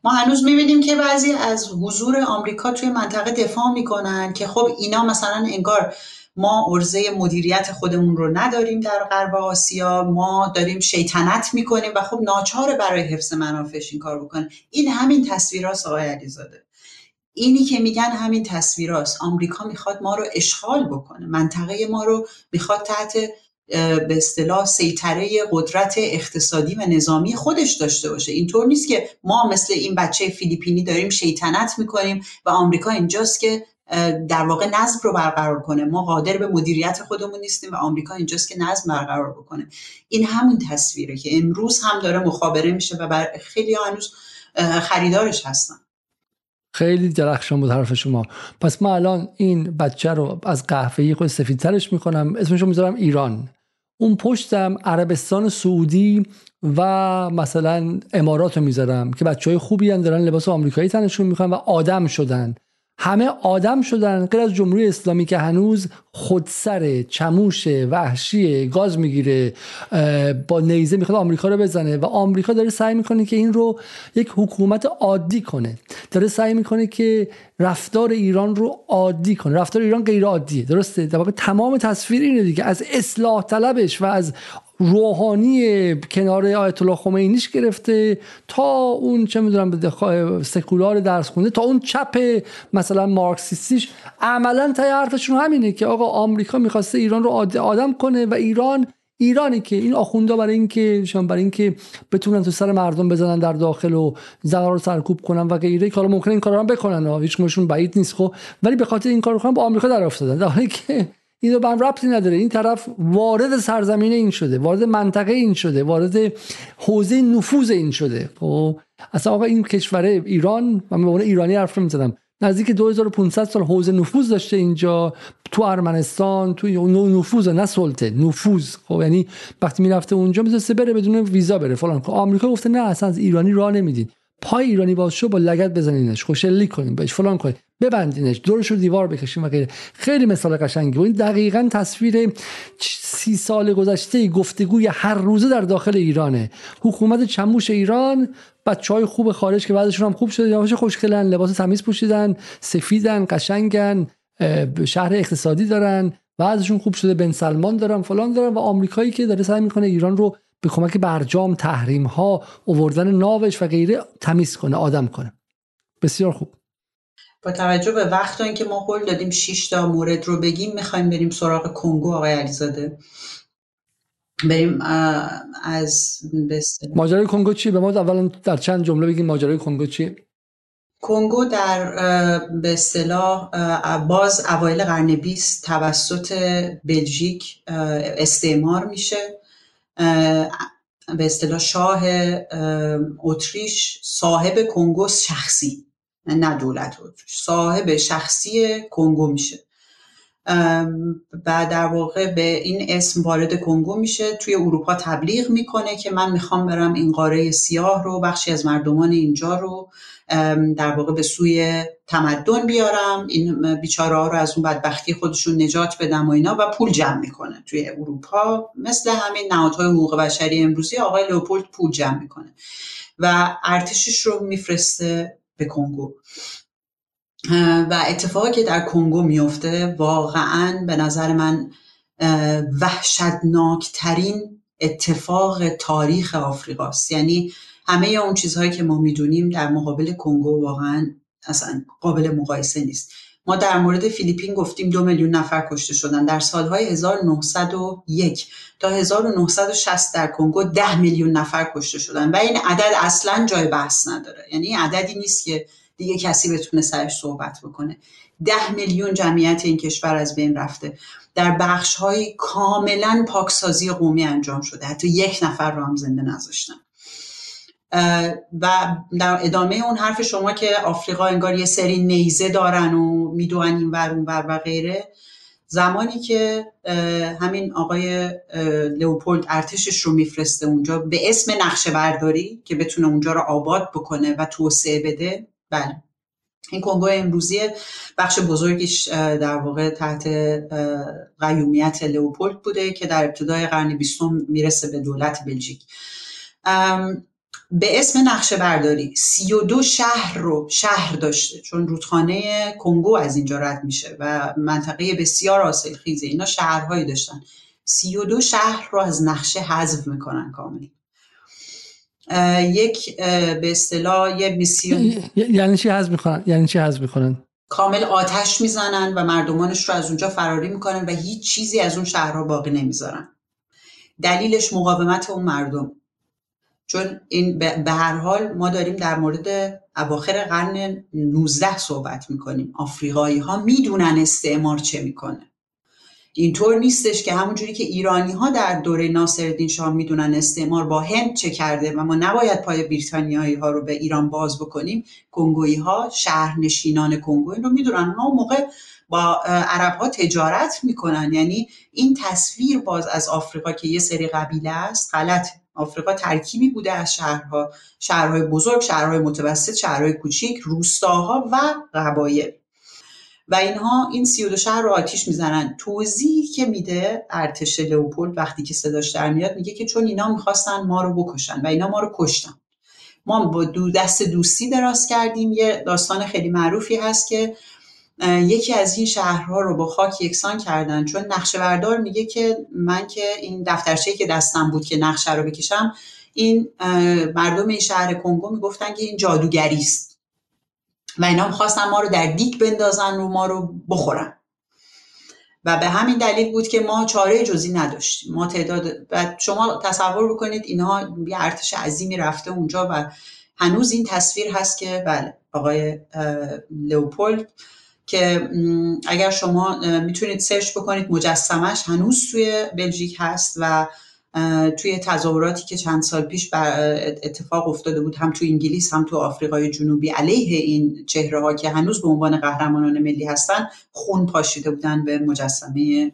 ما هنوز می‌بینیم که بعضی از حضور آمریکا توی منطقه دفاع می‌کنن که خب اینا مثلا انگار ما ارزه مدیریت خودمون رو نداریم در غرب آسیا. ما داریم شیطنت می‌کنیم و خب ناچاره برای حفظ منافعش این کار بکنه این همین تصویراست آقای علیزاده. اینی که میگن همین تصویراست. آمریکا می‌خواد ما رو اشغال بکنه. منطقه ما رو می‌خواد تحت به اصطلاح سیطره قدرت اقتصادی و نظامی خودش داشته باشه. اینطور نیست که ما مثل این بچه فیلیپینی داریم شیطنت می‌کنیم و آمریکا اینجاست که در واقع نظم رو برقرار کنه. ما قادر به مدیریت خودمون نیستیم و آمریکا اینجاست که نظم برقرار بکنه. این همون تصویره که امروز هم داره مخابره میشه و بر خیلی هنوز خریدارش هستن. خیلی درخشان بود حرف شما. پس ما الان این بچه رو از قهوه‌ای خود سفیدترش می‌کنم. اسمش رو می‌ذارم ایران. اون پشتم عربستان سعودی و مثلا امارات رو می‌ذارم که بچه های خوبی هم دارن لباس آمریکایی تنشون می‌کنن و آدم شدن. همه آدم شدن غیر از جمهوری اسلامی که هنوز خودسر چموش وحشی گاز می‌گیره با نیزه می‌خواد آمریکا رو بزنه و آمریکا داره سعی می‌کنه که این رو یک حکومت عادی کنه. داره سعی می‌کنه که رفتار ایران رو عادی کنه. رفتار ایران غیر عادیه. درسته؟ در واقع تمام تصویر اینه دیگه. از اصلاح طلبش و از روحانی کنار آیت الله خمینیش گرفته تا اون چه می‌دونم سکولار درس خونده تا اون چپ مثلا مارکسیستیش. عملا تا حرفشون همینه که آقا آمریکا می‌خواسته ایران رو آدم کنه و ایران ایرانی که این آخوندا برای اینکه برای اینکه بتونن تو سر مردم بزنن در داخل و زنا رو سرکوب کنن و غیره کارا ممکنه این کارا هم بکنن. هیچ مشون بعید نیست خب. ولی به خاطر این کارو کنن با آمریکا در افتادن. در حالی که اینو به ربطی نداره. این طرف وارد سرزمین این شده وارد منطقه این شده وارد حوزه نفوذ این شده. خب اصلا آقا این کشور ایران من به ایرانی حرف می‌زدم نزدیک 2500 سال حوزه نفوذ داشته اینجا تو ارمنستان تو نفوذ نه سلطه نفوذ. خب یعنی وقتی می‌رفته اونجا می‌تونسته بره بدون ویزا بره. فلان. خب آمریکا گفته نه اصلا از ایرانی راه نمی‌دید. پای ایرانی باز شو با لگت بزنینش. خوشلی کنیم بهش فلان کنیم. ببندینش دورش رو دیوار بکشیم و غیره. خیلی مثال قشنگی. و این دقیقا تصویر سی سال گذشته گفتگوی هر روزه در داخل ایرانه. حکومت چموش ایران بچه های خوب خارج که بعدشون هم خوب شده یواش خوشگلن لباس تمیز پوشیدن سفیدن قشنگن شهر اقتصادی دارن بعضشون خوب شده بن سلمان دارن فلان دارن و آمریکایی که داره سعی می‌کنه ایران رو به کمک برجام تحریم ها اووردن ناوش و غیره تمیز کنه آدم کنه. بسیار خوب. با توجه به وقت اینکه ما قول دادیم 6 تا مورد رو بگیم می‌خوایم بریم سراغ کنگو آقای علیزاده. بریم از ماجرای کنگو چی؟ به ما اولا در چند جمله بگیم ماجرای کنگو چی؟ کنگو در به اصطلاح باز اوایل قرن 20 توسط بلژیک استعمار میشه. به اصطلاح شاه اتریش صاحب کنگو شخصی. نه دولت اتریش صاحب شخصی کنگو میشه. و در واقع به این اسم وارد کنگو میشه توی اروپا تبلیغ می‌کنه که من می‌خوام برم این قاره سیاه رو بخشی از مردمان اینجا رو در واقع به سوی تمدن بیارم. این بیچاره ها رو از اون بدبختی خودشون نجات بدم و اینا و پول جمع می‌کنه توی اروپا. مثل همین نهادهای حقوق بشری امروزی آقای لوپولد پول جمع می‌کنه و ارتشش رو میفرسته به کنگو. و اتفاقی که در کنگو میفته واقعا به نظر من وحشتناکترین اتفاق تاریخ آفریقاست. یعنی همه اون چیزهایی که ما می‌دونیم در مقابل کنگو واقعا اصلا قابل مقایسه نیست. ما در مورد فیلیپین گفتیم دو میلیون نفر کشته شدن. در سالهای 1901 تا 1960 در کنگو ده میلیون نفر کشته شدن و این عدد اصلا جای بحث نداره. یعنی عددی نیست که دیگه کسی بتونه سرش صحبت بکنه. ده میلیون جمعیت این کشور از بین رفته. در بخش های کاملا پاکسازی قومی انجام شده. حتی یک نفر رو هم زنده نذاشتن. و در ادامه اون حرف شما که آفریقا انگار یه سری نیزه دارن و می‌دونن این ور اون ور و غیره. زمانی که همین آقای لئوپولد ارتشش رو میفرسته اونجا به اسم نقشه برداری که بتونه اونجا رو آباد بکنه و توسعه بده بله. این کنگو امروزی بخش بزرگیش در واقع تحت قیومیت لئوپولد بوده که در ابتدای قرن بیستم می‌رسه به دولت بلژیک. به اسم نقشه برداری سی و دو شهر رو شهر داشته چون رودخانه کنگو از اینجا رد میشه و منطقه بسیار حاصلخیزه اینا شهرهایی داشتن. سی و دو شهر رو از نقشه حذف می‌کنن کامل. یک به اصطلاح یه میسیون یعنی چی حذف می‌کنن یعنی چی حذف می‌کنن؟ کامل آتش می‌زنن و مردمانش رو از اونجا فراری می‌کنن و هیچ چیزی از اون شهرها باقی نمی‌ذارن. دلیلش مقاومت اون مردم. چون این به هر حال ما داریم در مورد اواخر قرن 19 صحبت می‌کنیم. آفریقایی ها می‌دونن استعمار چه می‌کنه. اینطور نیستش که همونجوری که ایرانی ها در دوره ناصرالدین شاه می‌دونن استعمار با هند چه کرده و ما نباید پای بریتانیایی ها رو به ایران باز بکنیم کنگویی ها شهرنشینان کنگو رو می‌دونن. ما موقع با عرب ها تجارت می‌کنن. یعنی این تصویر باز از آفریقا که یه سری قبیله است غلط آفریقا ترکیبی بوده از شهرها شهرهای بزرگ شهرهای متوسط شهرهای کوچیک روستاها و قبایل. و اینها این سی دو شهر رو آتیش می‌زنن. توضیحی که میده ارتش لوپولد وقتی که صداش در میاد میگه که چون اینا می‌خواستن ما رو بکشن و اینا ما رو کشتن. ما با دو دست دوستی دراز کردیم. یه داستان خیلی معروفی هست که یکی از این شهرها رو با خاک یکسان کردن. چون نقشه بردار میگه که من که این دفترچه که دستم بود که نقشه رو بکشم این مردم این شهر کنگو می‌گفتن که این جادوگری است. و اینا می‌خواستن ما رو در دیک بندازن و ما رو بخورن. و به همین دلیل بود که ما چاره جزی نداشتیم. ما تعداد و شما تصور بکنید اینها یه ارتش عظیمی رفته اونجا و هنوز این تصویر هست که بله آقای لوپولد که اگر شما می‌تونید سرچ بکنید مجسمش هنوز توی بلژیک هست و توی تظاهراتی که چند سال پیش اتفاق افتاده بود هم تو انگلیس هم تو آفریقای جنوبی علیه این چهره ها که هنوز به عنوان قهرمانان ملی هستن خون پاشیده بودن به مجسمه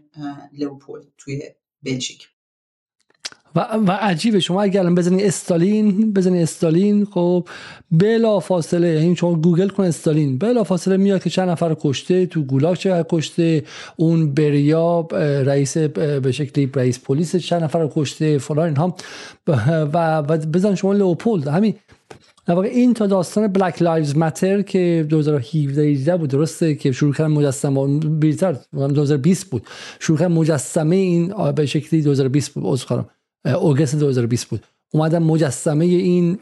لئوپولد توی بلژیک. و, و عجیبه. شما اگر الان بزنید استالین بزنید استالین خب بلا فاصله یعنی شما گوگل کن استالین. بلا فاصله میاد که چند نفر کشته تو گولاگ چه کشته اون بریا رئیس به شکلی رئیس پلیس چند نفر کشته فلان اینها. و, بزن شما لئوپولد همین. در این تا داستان Black Lives Matter که 2017 بود درسته که شروع کردن مجسمه. بیشتر 2020 بود. شروع کردن مجسمه این به شکلی 2020 بود عذر اوگست 2020 بود. اومدن مجسمه این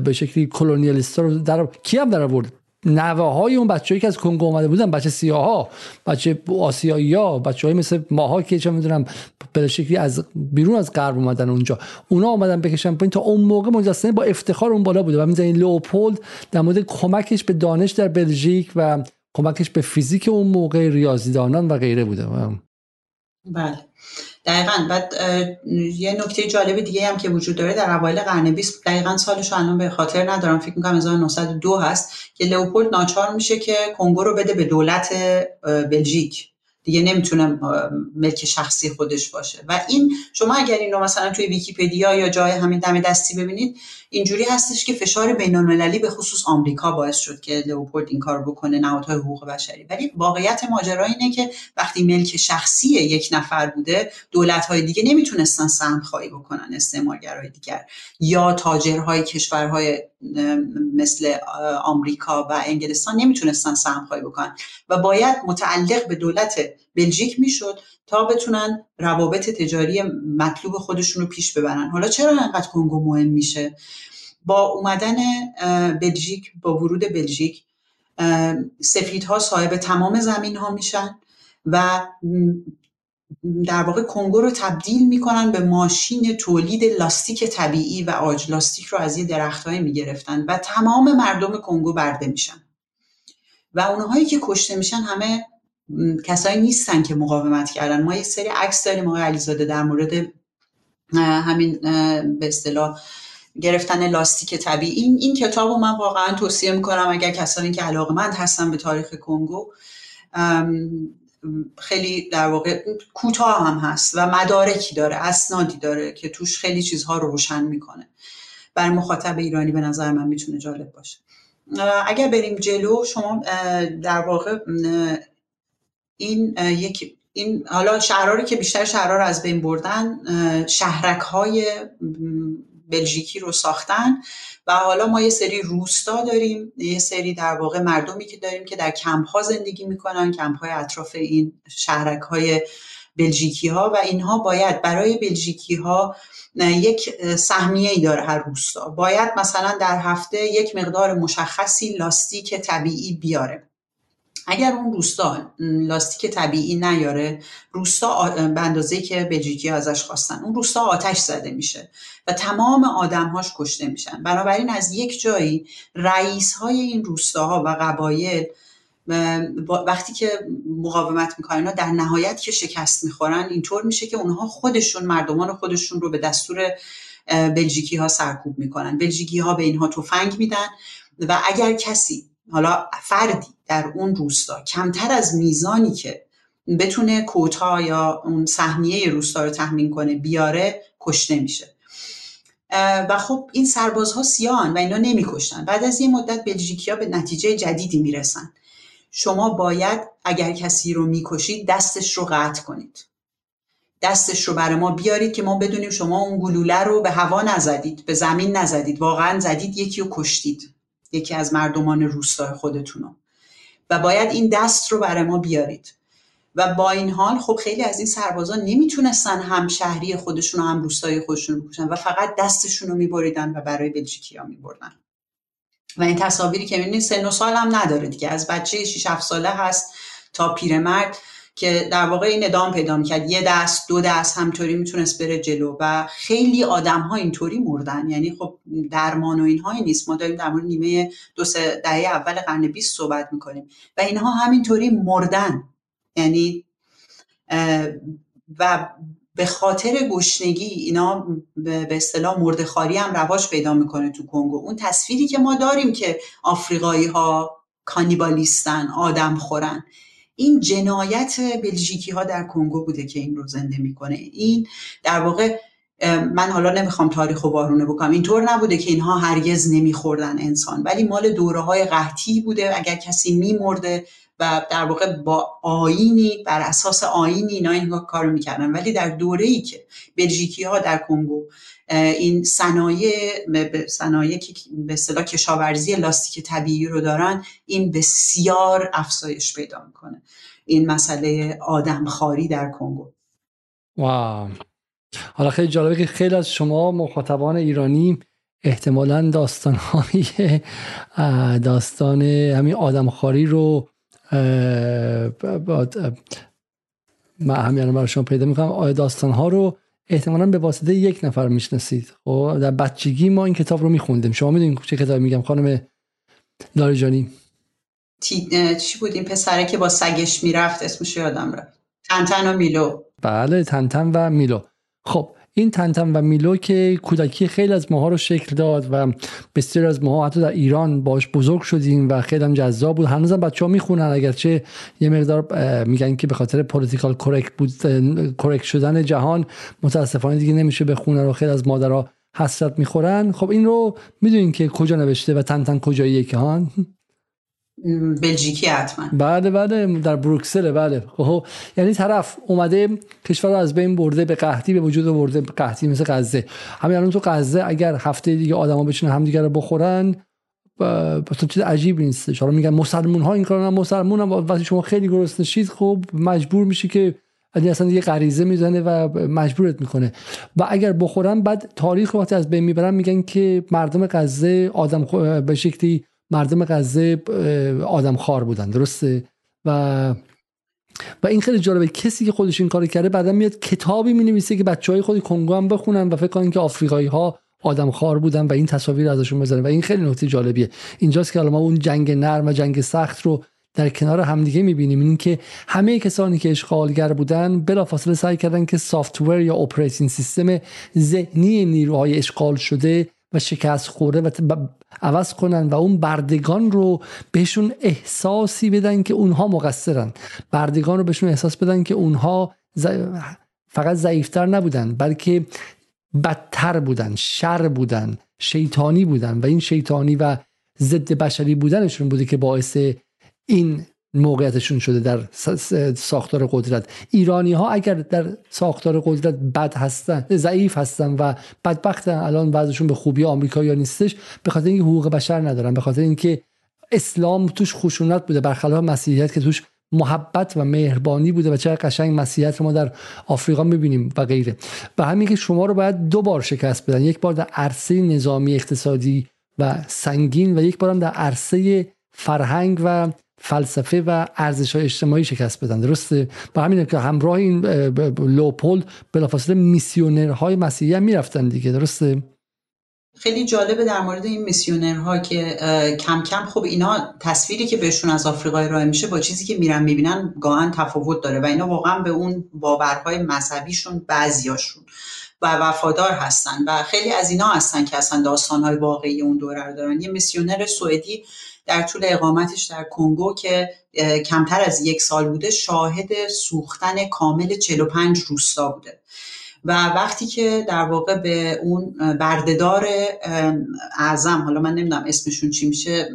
به شکلی colonialist ا رو در کی هم در آورد؟ نوه های اون بچه‌ای که از کنگو اومده بودن بچه سیاه ها بچه آسیایی ها بچه های مثل ماها که چه می‌دونم به شکلی از بیرون از غرب اومدن اونجا. اونا اومدن بکشن پایین تا اون موقع مجسمه با افتخار اون بالا بوده. و می‌زنین لوپولد در مورد کمکش به دانش در بلژیک و کمکش به فیزیک اون موقع ریاضیدانان و غیره بوده. بله. دقیقا. بعد یه نکته جالب دیگه هم که وجود داره در اوایل قرن 20 دقیقا سالش الان به خاطر ندارم. فکر می‌کنم 1902 هست که لئوپولد ناچار میشه که کنگو رو بده به دولت بلژیک. دیگه نمی‌تونه ملک شخصی خودش باشه. و این شما اگر اینو مثلا توی ویکیپدیا یا جای همین دم دستی ببینید اینجوری هستش که فشار بین المللی به خصوص آمریکا باعث شد که لئوپولد این کار بکنه نهادهای حقوق بشری. ولی واقعیت ماجرا اینه که وقتی ملک شخصی یک نفر بوده دولت‌های دیگه نمی‌تونستن سهم خواهی بکنن استعمارگرای دیگر. یا تاجرهای کشورهای مثل آمریکا و انگلستان نمی‌تونستن سهم خواهی بکنن. و باید متعلق به دولت بلژیک می‌شد تا بتونن روابط تجاری مطلوب خودشون رو پیش ببرن. حالا چرا انقدر کنگو مهم میشه؟ با اومدن بلژیک با ورود بلژیک سفیدها صاحب تمام زمین ها میشن و در واقع کنگو رو تبدیل می‌کنن به ماشین تولید لاستیک طبیعی و آج لاستیک رو از یه درختهایی می‌گرفتن و تمام مردم کنگو برده میشن. و اونهایی که کشته میشن همه کسایی نیستن که مقاومت کردن. ما یه سری عکس داریم آقای علیزاده در مورد همین به اصطلاح گرفتن لاستیک طبیعی. این این کتاب رو من واقعا توصیه می‌کنم اگر کسانی که علاقمند هستن به تاریخ کنگو خیلی در واقع کوتاه هم هست و مدارکی داره اسنادی داره که توش خیلی چیزها رو روشن می‌کنه. بر مخاطب ایرانی به نظر من می‌تونه جالب باشه. اگر بریم جلو شما در واقع این یک این حالا شهرهایی که بیشتر شهرها رو از بین بردن شهرک های بلژیکی رو ساختن و حالا ما یه سری روستا داریم یه سری در واقع مردمی که داریم که در کمپ ها زندگی می‌کنن کمپ های اطراف این شهرک های بلژیکی ها و اینها باید برای بلژیکی ها یک سهمیه ای داره هر روستا. باید مثلا در هفته یک مقدار مشخصی لاستیک طبیعی بیاره. اگر اون روستا لاستیک طبیعی نیاره روستا به اندازه که بلژیکی ازش خواستن اون روستا آتش زده میشه و تمام آدمهاش کشته میشن. بنابراین از یک جایی رئیس های این روستاها و قبایل وقتی که مقاومت می‌کنن در نهایت که شکست می‌خورن اینطور میشه که اونها خودشون مردمان خودشون رو به دستور بلژیکی ها سرکوب می‌کنن. بلژیکی ها به اینها تفنگ میدن و اگر کسی حالا فردی در اون روستا. کمتر از میزانی که بتونه کوتا یا اون سهمیه روستا رو تحمین کنه بیاره کشته میشه. و خب این سربازها سیاهن و اینا نمیکشتن. بعد از یه مدت بلژیکیا به نتیجه جدیدی می‌رسن. شما باید اگر کسی رو می‌کشید دستش رو قطع کنید. دستش رو برای ما بیارید که ما بدونیم شما اون گلوله رو به هوا نزدید به زمین نزدید. واقعا زدید یکی رو کشتید. یکی از مردمان روستای خودتون و باید این دست رو برای ما بیارید. و با این حال خب خیلی از این سربازان نمی‌تونستن هم شهری خودشون و هم روستای خودشون رو و فقط دستشون رو میبریدن و برای بلژیکی ها میبردن. و این تصاویری که می‌بینید سن و سال هم نداره دیگه. از بچه 6 7 ساله هست تا پیرمرد. که در واقع این ادام پیدا می‌کرد. یه دست دو دست همطوری می‌تونست بره جلو و خیلی آدم ها اینطوری مردن. یعنی خب درمان و اینها نیست. ما داریم در مورد نیمه دو سه دهه اول قرن 20 صحبت می‌کنیم و اینها همینطوری مردن. یعنی و به خاطر گشنگی اینا به اصطلاح مردخاری هم رواج پیدا می‌کنه تو کنگو. اون تصویری که ما داریم که آفریقایی ها کانیبالیستن آدم خورن این جنایت بلژیکی ها در کنگو بوده که این رو زنده می‌کنه. این در واقع من حالا نمی‌خوام تاریخ و بارونه بکنم اینطور نبوده که اینها هرگز نمیخوردن انسان. ولی مال دوره های قحطی بوده اگر کسی میمرده و در واقع با آینی بر اساس آینی اینا این کار می‌کردن. ولی در دوره ای که بلژیکی ها در کنگو این صنایع صنایع که به اصطلاح کشاورزی لاستیک طبیعی رو دارن این بسیار افزایش پیدا می‌کنه. این مسئله آدمخواری در کنگو. واو. حالا خیلی جالبه که خیلی از شما مخاطبان ایرانی احتمالا داستانهایی داستان همین آدمخواری رو من همین برای شما پیدا می‌کنم. داستان ها رو احتمالا به واسطه یک نفر می‌شناسید. خب در بچگی ما این کتاب رو میخوندیم. شما می‌دونید چه کتابی میگم خانم لاریجانی چی بود این پسره که با سگش می‌رفت؟ اسمش یادم رفت. تنتن و میلو. بله تنتن و میلو. خب این تنتن و میلو که کودکی خیلی از ماها رو شکل داد و بسیار از ماها حتی در ایران باش بزرگ شدیم و خیلی هم جذاب بود. هنوزم بچه ها می‌خونن اگرچه یه مقدار میگن که به خاطر political correct بود کرکت شدن جهان متاسفانه دیگه نمیشه بخونن و خیلی از مادرها حسرت می‌خورن. خب این رو می‌دونین که کجا نوشته و تن تن کجاییه که هان بلژیکی حتما. بله بله در بروکسل بله. خب یعنی طرف اومده کشور رو از بین برده به قحطی به وجود برده قحطی مثل غزه. همین الان تو غزه اگر هفته دیگه آدما بچینن همدیگه رو بخورن تو چیز عجیب نیست. حالا میگن مسلمون ها این کارو مسلمون هم وقتی شما خیلی گرسنه. شید خب مجبور میشی که یعنی اصلا یه غریزه می‌زنه و مجبورت می‌کنه. و اگر بخورن بعد تاریخ وقتی از بین می‌برن میگن که مردم غزه آدم به شکلی مردم غزه آدم خار بودن درسته؟ و و این خیلی جالبه. کسی که خودش این کار کرده بعدا میاد کتابی می نویسه که بچه های خود کنگو هم بخونن و فکر کنن که آفریقایی ها آدم خار بودن و این تصاویر ازشون بزنن و این خیلی نکته جالبیه. اینجاست که ما اون جنگ نرم و جنگ سخت رو در کنار همدیگه می‌بینیم. این که همه کسانی که اشغالگر بودن بلافاصله سعی کردن که سافتور یا اپراتینگ سیستم ذهنی نیروهای اشغال شده و شکست خورده و عوض کنن و اون بردگان رو بهشون احساسی بدن که اونها مقصرن. بردگان رو بهشون احساس بدن که اونها فقط ضعیفتر نبودن بلکه بدتر بودن شر بودن شیطانی بودن. و این شیطانی و ضد بشری بودنشون بوده که باعث این موقعیتشون شده در ساختار قدرت. ایرانی ها اگر در ساختار قدرت بد هستن ضعیف هستن و بدبختن الان بعضشون به خوبی آمریکا یا نیستش به خاطر اینکه حقوق بشر ندارن به خاطر اینکه اسلام توش خشونت بوده. برخلاف مسیحیت که توش محبت و مهربانی بوده و چه قشنگ مسیحیت رو ما در آفریقا می‌بینیم و غیره. و همین که شما رو باید دو بار شکست بدن. یک بار در عرصه نظامی اقتصادی و سنگین و یک بار هم در عرصه فرهنگ و فلسفه و ارزش های اجتماعی شکست بدن. درسته؟ با همین که همراه این لوپولد بلافاصله میسیونرهای مسیحی هم می‌رفتن دیگه. درسته؟ خیلی جالبه در مورد این میسیونرها که کم کم خب اینا تصویری که بهشون از آفریقای ارائه میشه با چیزی که میرن می‌بینن گاهن تفاوت داره و اینا واقعا به اون باورهای مذهبیشون بعضیاشون و وفادار هستن و خیلی از اینا هستن که اصلا داستانهای واقعی اون دوره رو دارن. یه میسیونر سوئدی در طول اقامتش در کنگو که کمتر از یک سال بوده شاهد سوختن کامل 45 روستا بوده. و وقتی که در واقع به اون بردهدار اعظم حالا من نمی‌دونم اسمشون چی میشه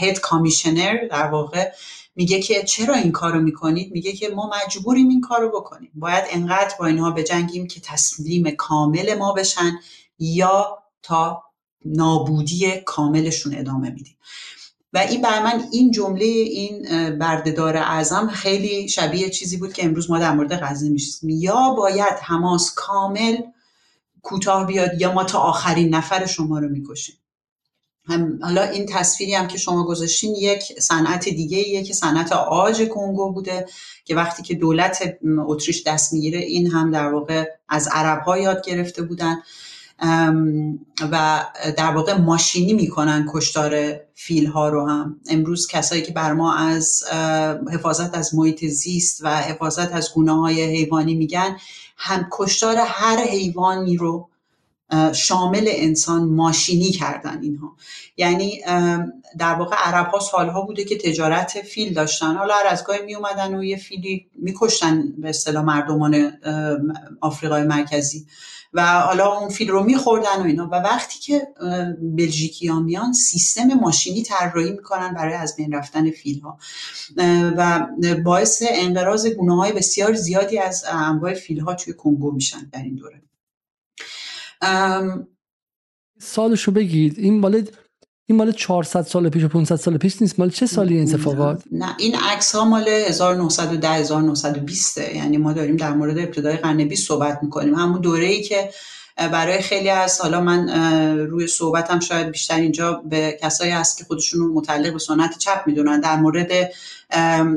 هد کامیشنر در واقع میگه که چرا این کارو می‌کنید؟ میگه که ما مجبوریم این کارو بکنیم. باید انقدر با اینها بجنگیم که تسلیم کامل ما بشن یا تا نابودی کاملشون ادامه میدیم و این بر من این جمله این بردهدار اعظم خیلی شبیه چیزی بود که امروز ما در مورد غزه میشیم یا باید حماس کامل کوتاه بیاد یا ما تا آخرین نفر شما رو می‌کشیم. حالا این تصویری هم که شما گذاشتین یک صنعت دیگه ایه که صنعت آج کنگو بوده که وقتی که دولت اتریش دست می‌گیره این هم در واقع از عرب ها یاد گرفته بودن. و در واقع ماشینی می‌کنن کشتار فیل ها رو هم. امروز کسایی که بر ما از حفاظت از محیط زیست و حفاظت از گناه های حیوانی میگن هم کشتار هر حیوانی رو شامل انسان ماشینی کردن اینها. یعنی در واقع عرب ها سالها بوده که تجارت فیل داشتن. حالا هر از گاهی می اومدن و یه فیلی میکشتن به اصطلاح مردمان آفریقای مرکزی. و حالا اون فیل رو میخوردن و اینا. و وقتی که بلژیکی ها میان سیستم ماشینی طراحی می‌کنن برای از بین رفتن فیل ها و باعث انقراض گونه های بسیار زیادی از انواع فیل ها توی کنگو میشن در این دوره. سالشو بگید. این مال این مال 400 سال پیش و 500 سال پیش نیست. مال چه سالی این اتفاقات؟ نه این عکس ها مال 1910 1920 یعنی ما داریم در مورد ابتدای قرن 20 صحبت می‌کنیم. همون دوره ای که برای خیلی از حالا من روی صحبتم شاید بیشتر اینجا به کسایی هست که خودشون متعلق به سنت چپ می‌دونن. در مورد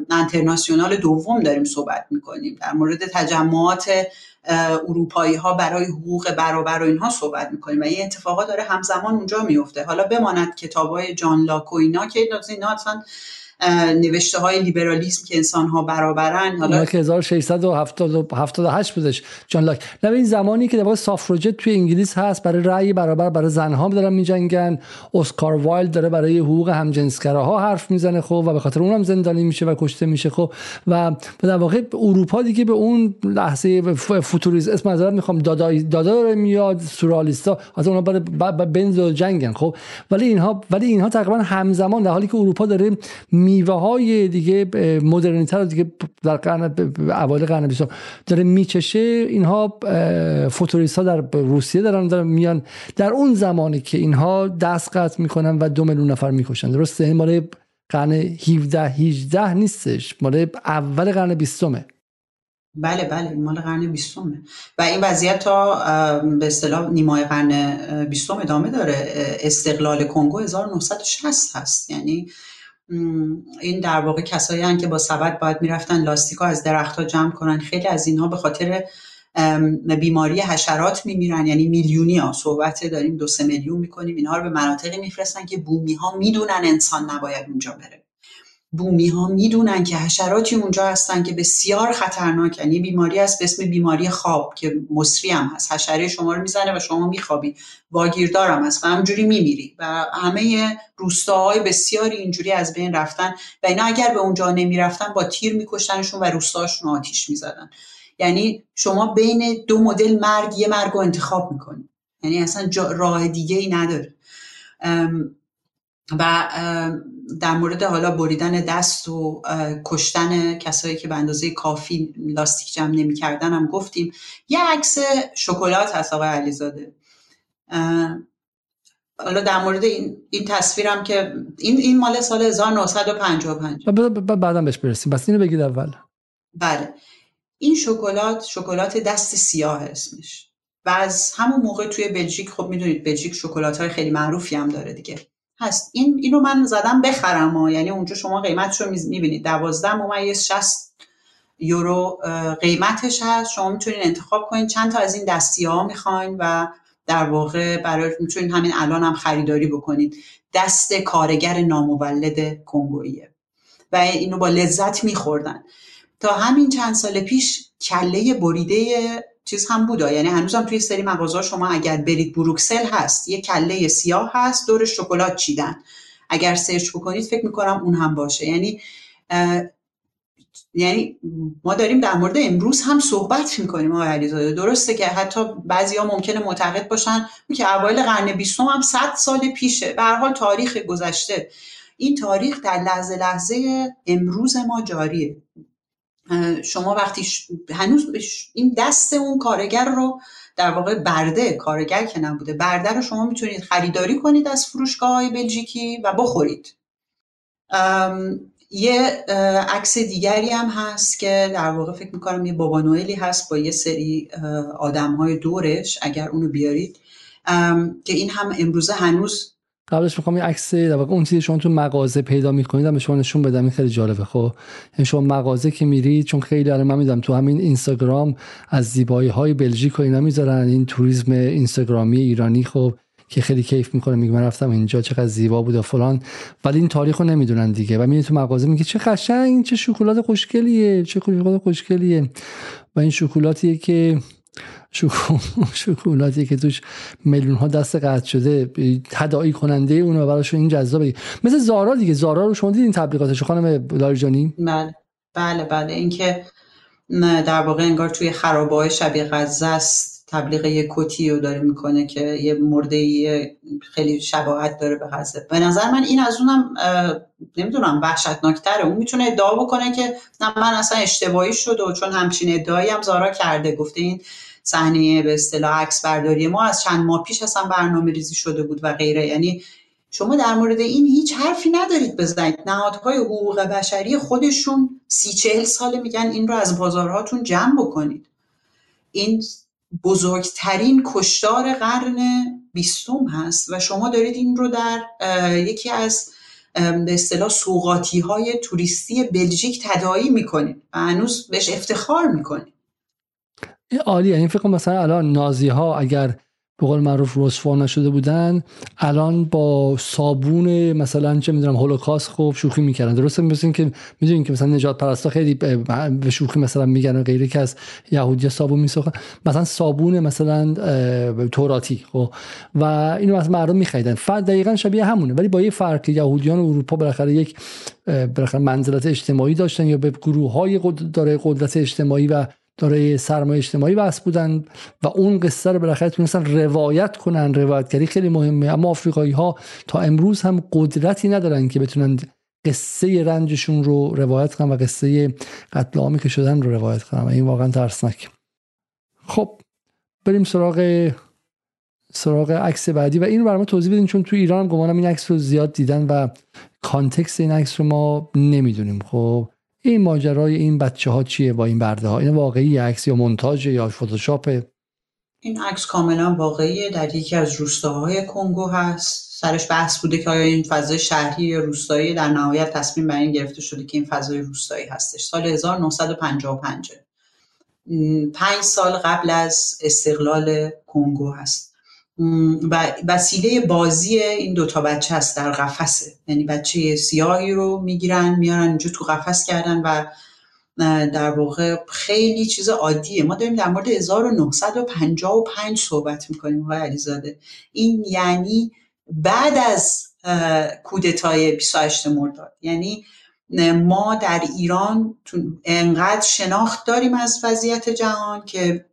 انترناسیونال دوم داریم صحبت می‌کنیم. در مورد تجمعات اروپایی ها برای حقوق برابر و اینها صحبت می‌کنیم و این اتفاقات داره همزمان اونجا میفته حالا بماند کتاب های جان لاک و اینا که اینا اصلا نوشته های لیبرالیسم که انسان ها برابرن حالا که 1678 بودش. جان لاک نه این زمانی که در سافروجت توی انگلیس هست برای رأی برابر برای زنها دارن میجنگن. اسکار وایلد داره برای حقوق همجنسگراها حرف می‌زنه خب و به خاطر اونم زندانی میشه و کشته میشه خب. و در واقع اروپا دیگه به اون لحظه فوتوریسم اسم نظر می‌خوام دادا دادا میاد سورالیستا از اونها برای بنز جنگن خب. ولی اینها ولی اینها تقریبا همزمان در حالی که اروپا داره میوه های دیگه مدرنیته دیگه در قرن اوایل قرن 20 داره میچشه. اینها فوتوریست ها در روسیه دارن, دارن میان در اون زمانی که اینها دست قطع می‌کنن و دو میلیون نفر می‌کشن. درسته؟ مال قرن 17 18 نیستش. مال اول قرن 20 بله بله. این مال قرن بیستمه. و این وضعیت تا به اصطلاح نیمای قرن بیستم ادامه داره. استقلال کنگو 1960 هست. یعنی این در واقع کسایی که با سبد باید می‌رفتن لاستیکا از درختها جمع کنن. خیلی از اینها به خاطر بیماری حشرات میمیرن یعنی میلیونی ها صحبت داریم دو سه میلیون می‌کنیم. اینها رو به مناطقی میفرستن که بومی ها می‌دونن انسان نباید اونجا بره. بومی ها می‌دونن که حشراتی اونجا هستن که بسیار خطرناک یعنی بیماری است به اسم بیماری خواب که مصری هم هست. حشره شما رو می‌زنه و شما میخوابی. واگیردار هم هست و همجوری میمیری. و همه روستاهای بسیاری اینجوری از بین رفتن و اینا اگر به اونجا نمی‌رفتن با تیر میکشتنشون و روستاهاشون آتیش می‌زدن. یعنی شما بین دو مدل مرگ یه مرگ رو انتخاب می‌کنی. یعنی اصلا راه دیگه ای نداره و در مورد حالا بریدن دست و کشتن کسایی که به اندازه کافی لاستیک جمع نمی‌کردن هم گفتیم. یه عکس شکلات هست آقای علیزاده. حالا در مورد این, این تصویرم که این, این مال سال 1955 بعدم بهش برسیم. بس اینو بگید اول. بله. این شکلات شکلات دست سیاه اسمش. و از همون موقع توی بلژیک خب می‌دونید بلژیک شکلات های خیلی معروفی هم داره دیگه. هست. این اینو من زدم بخرم ها. یعنی اونجا شما قیمتش رو می‌بینید. 12 ممیز 60 یورو قیمتش هست. شما می‌تونید انتخاب کنید. چند تا از این دستی ها می‌خواین و در واقع برای می‌تونید همین الان هم خریداری بکنید. دست کارگر نامولد کنگوییه و اینو با لذت میخوردن. تا همین چند سال پیش کله بریده چیز هم بوده یعنی هنوزم توی سری مغازه شما اگر برید بروکسل هست یه کله سیاه هست دور شکلات چیدن. اگر سرچ بکنید فکر می‌کنم اون هم باشه. یعنی یعنی ما داریم در مورد امروز هم صحبت می‌کنیم آقای علیزاده. درسته که حتی بعضی ها ممکنه معتقد باشن که اوایل قرن بیستم هم صد سال پیشه. به حال تاریخ گذشته. این تاریخ در لحظه لحظه امروز ما جاریه. شما وقتی هنوز این دست اون کارگر رو در واقع برده کارگر که نبوده برده رو شما می‌تونید خریداری کنید از فروشگاه های بلژیکی و بخورید. یه عکس دیگری هم هست که در واقع فکر می‌کنم یه بابا نوئلی هست با یه سری آدم های دورش اگر اونو بیارید. که این هم امروزه هنوز قبلش می‌خوام یه عکس در واقع اون چیزی شما تو مغازه پیدا می‌کنید به شما نشون بدم این خیلی جالبه. خب یعنی شما مغازه که میرید چون خیلی الان من میدم تو همین اینستاگرام از زیبایی های بلژیک و اینا می‌ذارن این توریسم اینستاگرامی ایرانی خب که خیلی کیف می‌کنه میگه من رفتم اینجا چقدر زیبا بود و فلان. ولی این تاریخ رو نمی‌دونن دیگه. و میری تو مغازه میگه چه قشنگ چه شکلات خوشگلیه چه شکلات خوشگلیه. و این شکلاتیه که شکلاتی که توش میلیون ها دست قطع شده تداعی کننده اون و براشون این جذابه. مثل زارا دیگه. زارا رو شما دیدین تبلیغاتش؟ خانم لاریجانی؟ بله بله بله. اینکه در واقع انگار توی خرابه شبیه غزه است. تبلیغ یه کتی رو داره می‌کنه که یه مرده خیلی شباهت داره به غزه. به نظر من این از اونم نمی‌دونم وحشتناکتره. اون می‌تونه ادعا بکنه که نه من اصلا اشتباهی شد و چون همچین ادعایی هم زارا کرده. گفته این صحنه به اصطلاح عکس برداری ما از چند ماه پیش اصلا برنامه ریزی شده بود و غیره. یعنی شما در مورد این هیچ حرفی ندارید بزنید. نهادهای حقوق بشری خودشون سی چهل ساله میگن این رو از بازارهاتون جمع بکنید. این بزرگترین کشتار قرن بیستم هست و شما دارید این رو در یکی از به اصطلاح سوقاتی های توریستی بلژیک تداعی می‌کنید و هنوز بهش افتخار می‌کنید. عالیه. این فکر مثلا الان نازی ها اگر به قول معروف رسوا نشده بودن الان با صابون مثلا چه می‌دونم هولوکاست خوب شوخی می‌کردن. درسته؟ مثل که می‌دونین که مثلا نجات پرستا خیلی به شوخی مثلا میگن و غیره که از یهودی صابون میسخن مثلا صابون مثلا توراتی خب. و اینو از مردم میخریدن. فرق دقیقا شبیه همونه. ولی با یه فرق یهودیان اروپا بالاخره یک بالاخره منزلت اجتماعی داشتن یا به گروه های داره قدرت اجتماعی و دارای سرمایه اجتماعی بس بودن و اون قصه رو بالاخره تونستن روایت کنن. روایتگری خیلی مهمه. اما آفریقایی ها تا امروز هم قدرتی ندارن که بتونن قصه رنجشون رو روایت کنن و قصه قتل عامی که شدن رو روایت کنن. و این واقعا ترسناک خب بریم سراغ سراغ عکس بعدی. و این رو برام توضیح بدین چون تو ایران گمانم این عکس رو زیاد دیدن و کانتکست این عکس رو ما نمی‌دونیم. خب این ماجرای این بچه ها چیه با این برده ها این واقعی عکس یا مونتاژ یا فتوشاپ؟ این عکس کاملا واقعیه. در یکی از روستاهای کنگو هست. سرش بحث بوده که آیا این فضای شهری یا روستایی در نهایت تصمیم بر این گرفته شده که این فضای روستایی هستش. سال 1955 پنج سال قبل از استقلال کنگو هست. و وسیله بازی این دوتا بچه هست در قفسه یعنی بچه سیاهی رو می‌گیرن میارن اینجا تو قفس کردن و در واقع خیلی چیز عادیه. ما داریم در مورد 1955 صحبت می‌کنیم های علیزاده. این یعنی بعد از کودتای 28 مرداد. یعنی ما در ایران انقدر شناخت داریم از وضعیت جهان که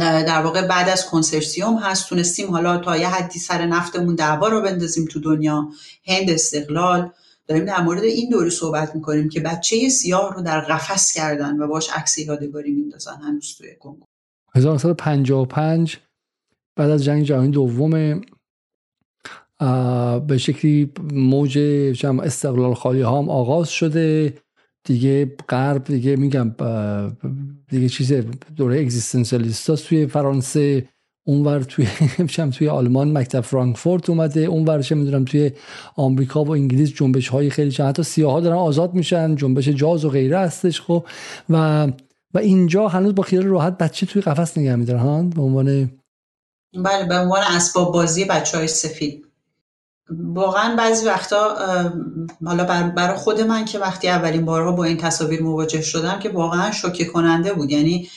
در واقع بعد از کنسرسیوم هست. تونستیم حالا تا یه حدی سر نفتمون دعوا رو بندازیم تو دنیا. هند استقلال. داریم در مورد این دوره صحبت می‌کنیم که بچه سیاه رو در قفس کردن و باش عکس یادگاری میندازن. هنوز توی کنگو 1955 بعد از جنگ جهانی دوم به شکلی موج استقلال خالی هم آغاز شده. دیگه غرب دیگه میگم دیگه چیز دوره اگزیستانسیالیست توی فرانسه اونور توی توی آلمان مکتب فرانکفورت اومده اونور چه می‌دونم توی آمریکا و انگلیس جنبش های خیلی چند حتی سیاه ها دارن آزاد میشن جنبش جاز و غیره هستش خب. و و اینجا هنوز با خیال راحت بچه توی قفس نگه میدارن به عنوان بله به عنوان اسباب بازی بچه های سفید. واقعا بعضی وقتا حالا برای خود من که وقتی اولین بارها با این تصاویر مواجه شدم که واقعا شوکه کننده بود. یعنی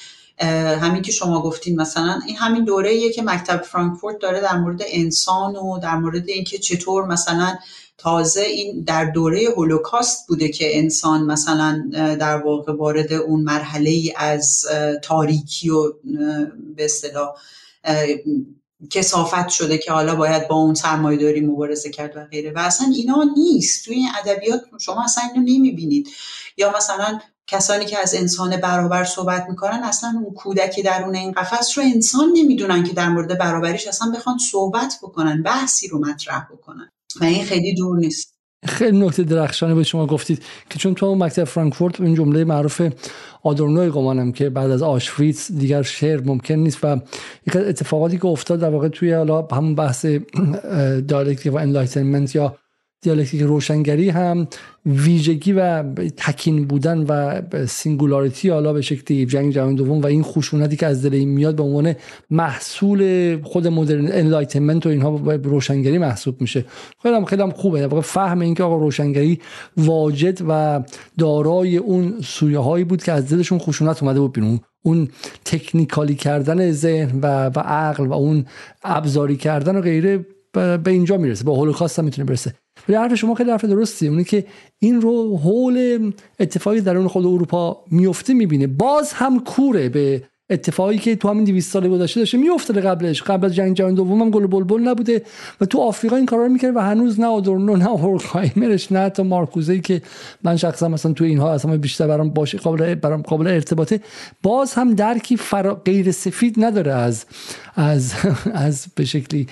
همین که شما گفتین مثلا این همین دوره ایه که مکتب فرانکفورت داره در مورد انسان و در مورد اینکه چطور مثلا تازه این در دوره هولوکاست بوده که انسان مثلا در واقع وارد اون مرحله ای از تاریکی و به کسافت شده که حالا باید با اون سرمایه‌داری مبارزه کرد و غیره. و اصلا اینا نیست. توی این ادبیات شما اصلا اینو نمی‌بینید. یا مثلا کسانی که از انسان برابر صحبت می‌کنن اصلا اون کودکی درون این قفس رو انسان نمی‌دونن که در مورد برابریش اصلا بخوان صحبت بکنن بحثی رو مطرح بکنن. و این خیلی دور نیست. خیلی نکته درخشانی به شما گفتید که چون تو مکتب فرانکفورت این جمله معروف آدورنوئه گمانم که بعد از آشویتس دیگر شعر ممکن نیست و یک اتفاقاتی که افتاد در واقع توی حالا همون بحث Dialectic of Enlightenment یا دیالکتیک روشنگری هم ویژگی و تکین بودن و singularity حالا به شکلی جنگ جهانی دوم و این خشونتی که از دل این میاد به عنوان محصول خود مدرن Enlightenment و اینها روشنگری محسوب میشه. خیلی هم خیلی هم خوبه. واقعا فهم اینکه آقا روشنگری واجد و دارای اون سویه هایی بود که از دلشون خشونت اومده بود بیرون. اون تکنیکالی کردن ذهن و, و عقل و اون ابزاری کردن و غیره به اینجا می‌رسه. به هولوکاست هم می‌تونه برسه. ولی حرف شما خیلی حرف درستی. اونی که این رو حول اتفاقی در اون خود اروپا میفته می‌بینه. باز هم کوره به اتفاقی که تو همین 200 سال گذشته داشته میافتاده قبلش. قبل از جنگ جهانی دوم هم گل بلبل نبوده و تو آفریقا این کارا رو می‌کرد و هنوز نه آدورنو نه هورکایمرش نه تا مارکوزه که من شخصا مثلا تو اینها اصلا بیشتر برام باشه قابل برام قابل ارتباطه. باز هم درکی فرا غیر سفید نداره از از از به شکلی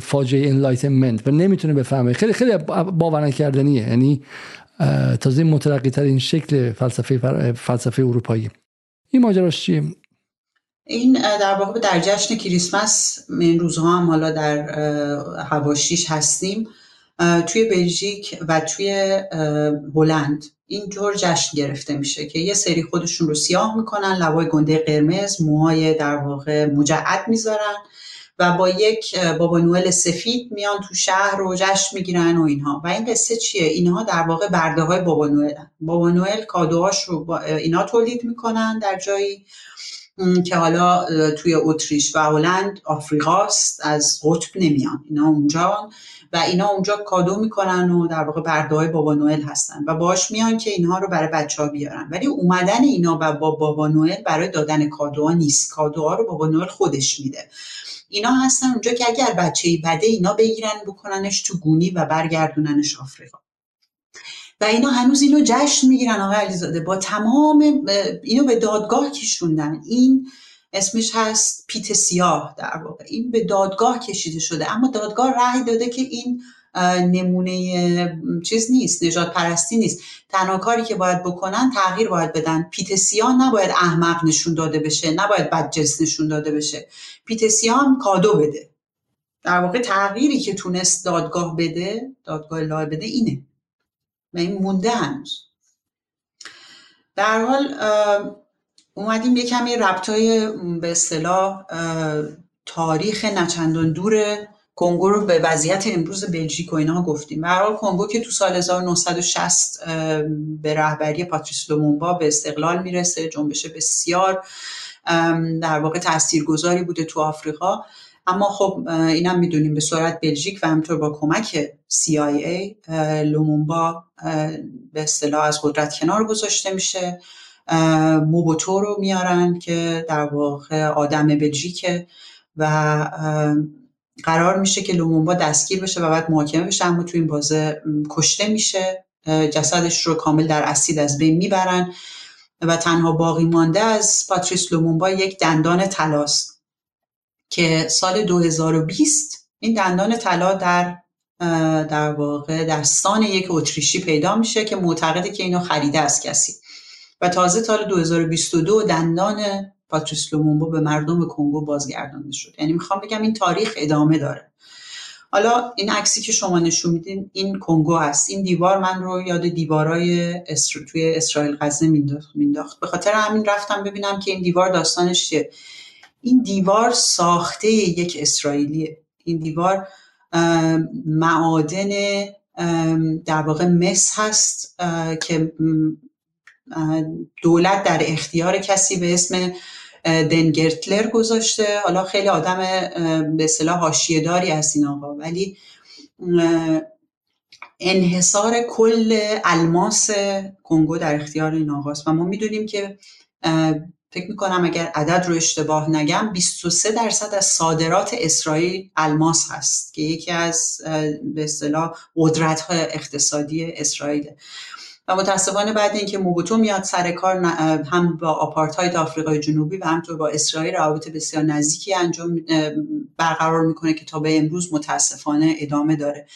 فاجعه انلایتمنت و نمی‌تونه بفهمه. خیلی خیلی باور نکردنیه یعنی تازه مترقی ترین شکل فلسفه فلسفه اروپایی. این ماجراش چیه؟ این در واقع در جشن کریسمس این روزها هم حالا در هواشیش هستیم. توی بلژیک و توی هلند اینجور جشن گرفته میشه که یه سری خودشون رو سیاه می‌کنن لبای گنده قرمز موهای در واقع مجعد می‌ذارن. و با یک بابا نوئل سفید میان تو شهر رو جشن می‌گیرن و اینها. و این قصه چیه؟ اینها در واقع برده های بابا نوئل بابا نوئل کادوهاش رو با اینا تولید می‌کنن در جایی که حالا توی اتریش و هلند آفریقاست از قطب نمیان. اینا اونجا و اینا اونجا کادو می‌کنن و در واقع برده های بابا نوئل هستن. و باش میان که اینها رو برای بچه ها بیارن. ولی اومدن اینا و با بابا نوئل برای دادن کادوها نیست. کادوها رو بابا نوئل خودش میده. اینا هستن اونجا که اگر بچه ای بده اینا بگیرن بکننش تو گونی و برگردوننش آفریقا. و اینا هنوز اینو جشن می‌گیرن آقای علیزاده. با تمام اینو به دادگاه کشوندن. این اسمش هست پیت سیاه در واقع. این به دادگاه کشیده شده. اما دادگاه رأی داده که این نمونه چیز نیست نجات پرستی نیست. تنها کاری که باید بکنن تغییر باید بدن. پیت سیاه نباید احمق نشون داده بشه نباید بدجنس نشون داده بشه. پیت سیاه هم کادو بده. در واقع تغییری که تونست دادگاه بده دادگاه لای بده اینه. و این مونده هنوز. در حال اومدیم یه کمی ربطای به اصطلاح تاریخ نچندان دور کنگو رو به وضعیت امروز بلژیک و اینها گفتیم. به حال کنگو که تو سال 1960 به رهبری پاتریس لومونبا به استقلال می‌رسه جنبش بسیار در واقع تاثیرگذاری بوده تو آفریقا. اما خب اینم می‌دونیم به صورت بلژیک و همطور با کمک CIA لومونبا به اصطلاح از قدرت کنار گذاشته میشه. موبوتو رو میارن که در واقع آدم بلژیکه و قرار میشه که لومونبا دستگیر بشه و بعد محاکمه بشه اما تو این بازه کشته میشه. جسدش رو کامل در اسید از بین می‌برن و تنها باقی مانده از پاتریس لومونبا یک دندان تلاست که سال 2020 این دندان طلا در در واقع دستان یک اتریشی پیدا میشه که معتقده که اینو خریده از کسی. و تازه سال 2022 دندان پاتریس لومونبا به مردم کنگو بازگردانده شد. یعنی می‌خوام بگم این تاریخ ادامه داره. حالا این عکسی که شما نشون میدین این کنگو هست. این دیوار من رو یاد دیوارای اسر... توی اسرائیل غزه مینداخت به خاطر همین رفتم ببینم که این دیوار داستانش چیه. این دیوار ساخته یک اسرائیلیه. این دیوار معادن در واقع مس هست که دولت در اختیار کسی به اسم دنگرتلر گذاشته. حالا خیلی آدم به اصطلاح حاشیه‌داری از این آقا. ولی انحصار کل الماس کنگو در اختیار این آقاست. و ما می‌دونیم که فکر می‌کنم اگر عدد رو اشتباه نگم 23 درصد از صادرات اسرائیل الماس هست که یکی از به اصطلاح قدرت اقتصادی اسرائیل و متاسفانه بعد اینکه موبوتو میاد سر کار هم با آپارتاید آفریقای جنوبی و همطور با اسرائیل روابط بسیار نزدیکی انجام برقرار می‌کنه که تا به امروز متاسفانه ادامه داره.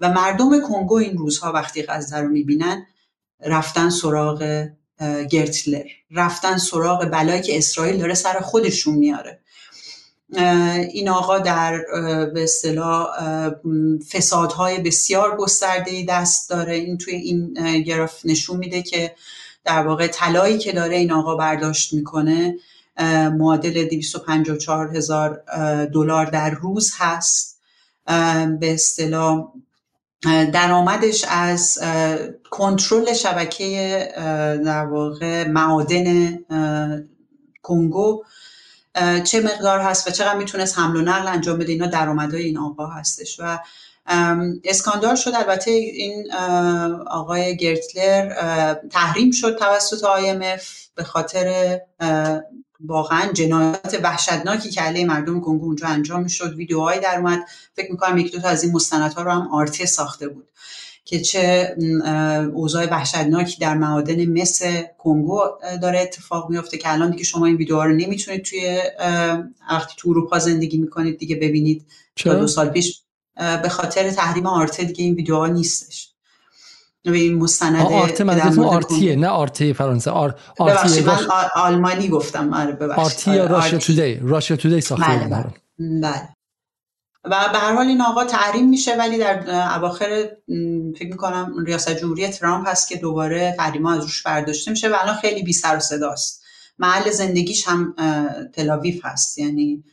و مردم کنگو این روزها وقتی غزه رو می‌بینن رفتن سراغ گرتلر. رفتن سراغ بلایی که اسرائیل داره سر خودشون میاره. این آقا در به اصطلاح فسادهای بسیار گسترده دست داره. این توی این گراف نشون میده که در واقع طلایی که داره این آقا برداشت می‌کنه معادل 254 هزار دلار در روز هست. به اصطلاح درآمدش از کنترل شبکه در واقع معادن کنگو چه مقدار هست و چقدر می‌تونست حمل و نقل انجام بده اینا درآمدهای این آقا هستش. و اسکاندال شد. البته این آقای گرتلر تحریم شد توسط IMF به خاطر واقعا جنایات وحشتناکی که علیه مردم کنگو اونجا انجام می‌شد. ویدیوهایی در اومد. فکر می‌کنم یک دو تا از این مستندها رو هم آرته ساخته بود. که چه اوضاع وحشتناکی در معادن مس کنگو داره اتفاق میفته که الان دیگه شما این ویدیوها رو نمی‌تونید توی وقتی تو اروپا زندگی می‌کنید دیگه ببینید تا دو سال پیش به خاطر تحریم آرته دیگه این ویدیوها نیستش. به این مستند آرته منظورتون آرتیه نه آرته فرانسه. آر... آرتی من آلمانی گفتم. آره ببخشید. آرتی یا راشیا تودی راشیا تودی ساخته بله, بله. و به هر حال این آقا تحریم میشه ولی در اواخر فکر می‌کنم ریاست جمهوری ترامپ هست که دوباره تحریم از روش برداشته میشه و الان خیلی بی سر و صداست. محل زندگیش هم تلاویف هست. یعنی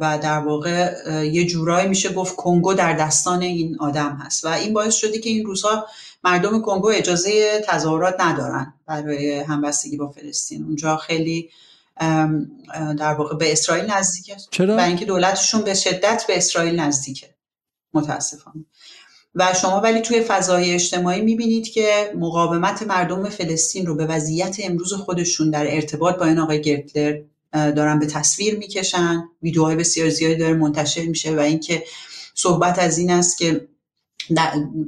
و در واقع یه جورایی میشه گفت کنگو در دستان این آدم هست. و این باعث شده که این روزها مردم کنگو اجازه تظاهرات ندارن برای همبستگی با فلسطین. اونجا خیلی در واقع به اسرائیل نزدیکه. چرا؟ برای اینکه دولتشون به شدت به اسرائیل نزدیکه. متاسفانه. و شما ولی توی فضای اجتماعی می‌بینید که مقاومت مردم فلسطین رو به وضعیت امروز خودشون در ارتباط با این آقای گرتلر دارن به تصویر می‌کشن. ویدیوهای بسیار زیادی داره منتشر میشه و اینکه صحبت از این است که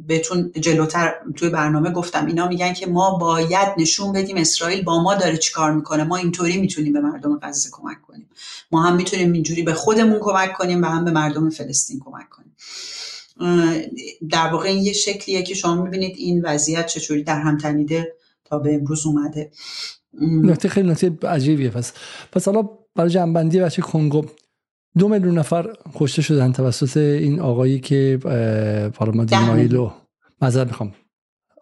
بهتون جلوتر توی برنامه گفتم. اینا میگن که ما باید نشون بدیم اسرائیل با ما داره چیکار می‌کنه. ما اینطوری می‌تونیم به مردم غزه کمک کنیم. ما هم می‌تونیم اینجوری به خودمون کمک کنیم و هم به مردم فلسطین کمک کنیم. در واقع این یه شکلیه که شما می‌بینید این وضعیت چطوری در هم تنیده تا به امروز اومده. نکته خیلی نکته عجیبیه. پس پس حالا برای جنبندی بچه کنگو دو میلیون نفر کشته شدن توسط این آقایی که پارلمان مایلو معذرت می‌خوام.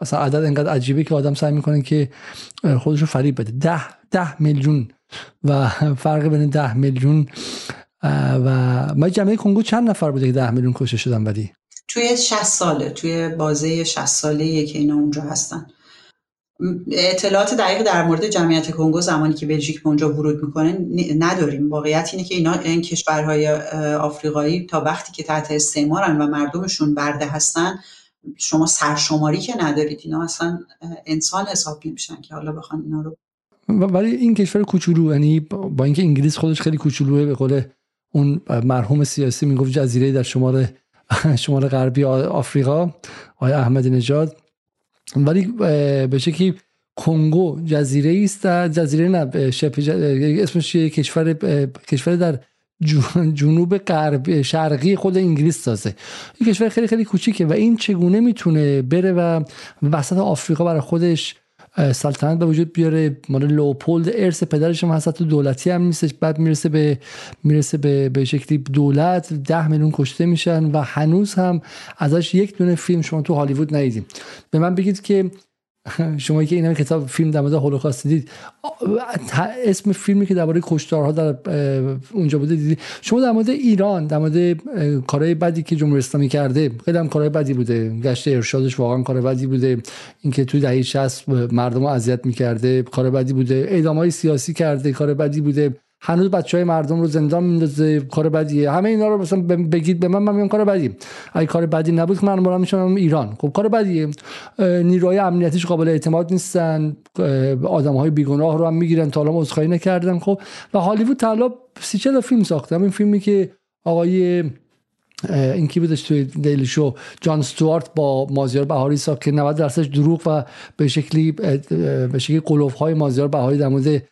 اصلا عدد انقدر عجیبه که آدم سعی می‌کنه که خودشو فریب بده. ده ده میلیون. و فرق بین ده میلیون و ما جمعه کنگو چند نفر بوده که ده میلیون کشته شدن ولی توی 60 ساله توی بازه 60 ساله که اینا اونجا هستن. اطلاعات دقیق در مورد جمعیت کنگو زمانی که بلژیک به اونجا ورود می‌کنه نداریم. واقعیت اینه که اینا این کشورهای آفریقایی تا وقتی که تحت استعمارن و مردمشون برده هستن شما سرشماری که ندارید. اینا اصلا انسان حساب نمیشن که حالا بخوان اینا رو ولی این کشور کوچولو یعنی با اینکه انگلیس خودش خیلی کوچولوه به قول اون مرحوم سیاسی می‌گفت جزیره در شمال شمال غربی آفریقا آقای احمد نژاد. ولی به شکلی کنگو جزیره است جزیره نه اسمش کشور کشور در جنوب غرب شرقی خود انگلیس سازه. این کشور خیلی خیلی کوچیکه و این چگونه می‌تونه بره و وسط آفریقا برای خودش سلطنت به وجود بیاره. مال لوپولد ارث پدرش هم هست دولتی هم نیستش. بعد می‌رسه به می‌رسه به, به شکلی دولت. ده میلیون کشته میشن و هنوز هم ازش یک دونه فیلم شما تو هالیوود ندیدیم. به من بگید که شما که این کتاب فیلم در مورد هولوکاست دیدید. اسم فیلمی که درباره کشتارها در اونجا بوده دیدید. شما در مورد ایران در مورد کارهای بدی که جمهوری اسلامی کرده خیلی هم کارهای بدی بوده. گشت ارشادش واقعا کار بدی بوده. اینکه توی دهه 60 مردم رو اذیت می‌کرده کار بدی بوده. اعدامهای سیاسی کرده کار بدی بوده. هنوز بچه های مردم رو زندان میندازه کار بدیه. همه اینا رو مثلا بگید به من من میگم کار بدی اگه کار بدی نبود که من برام میشم ایران. خب کار بدیه. نیروهای امنیتیش قابل اعتماد نیستن. آدم های بیگناه رو هم می‌گیرن تا الان عذرخواهی نکردن. خب و هالیوود تا سی چل فیلم ساخته. این فیلمی که آقای این کی بودش توی دیلی شو؟ جان استوارت با مازیار بهاری ساخت که 90 درصدش دروغ و به شکلی به شکلی قلوف های مازیار بهاری در مورد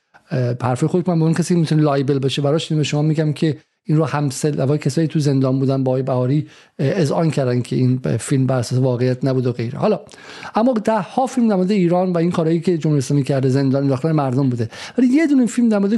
حرف خود من به اون کسی می‌تونه لایبل بشه براش شما میگم که این رو همسل کسایی تو زندان بودن با بهاری آن کردن که این فیلم بر اساس واقعیت نبود و غیره. حالا اما ده ها فیلم در ایران و این کارهایی که جمهوری اسلامی کرده زندان انداختن مردم بوده. ولی یه دونه فیلم در مورد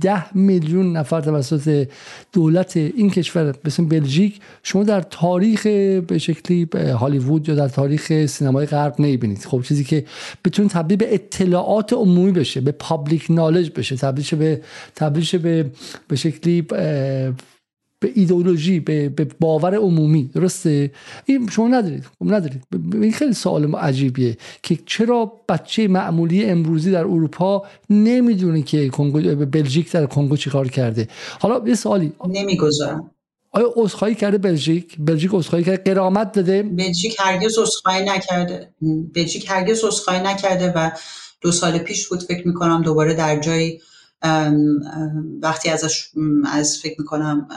ده میلیون نفر توسط دولت این کشور مثل بلژیک شما در تاریخ به شکلی هالیوود یا در تاریخ سینمای غرب نمی‌بینید. خب چیزی که بتون تبدیل به اطلاعات عمومی بشه به پابلیک نالج بشه تبدیل به تبدیل به به شکلی به ایدئولوژی به, به باور عمومی. درسته؟ این شما ندارید. خب ندارید. این خیلی سوال عجیبیه که چرا بچه معمولی امروزی در اروپا نمی‌دونه که کنگو بلژیک در کنگو چیکار کرده؟ حالا یه سوالی. نمی‌گذارم. آیا عذرخواهی کرده بلژیک؟ بلژیک عذرخواهی کرده. قرامت داده؟ بلژیک هرگز عذرخواهی نکرده. بلژیک هرگز عذرخواهی نکرده و دو سال پیش بود فکر می‌کنم دوباره در جایی وقتی ازش از فکر می‌کنم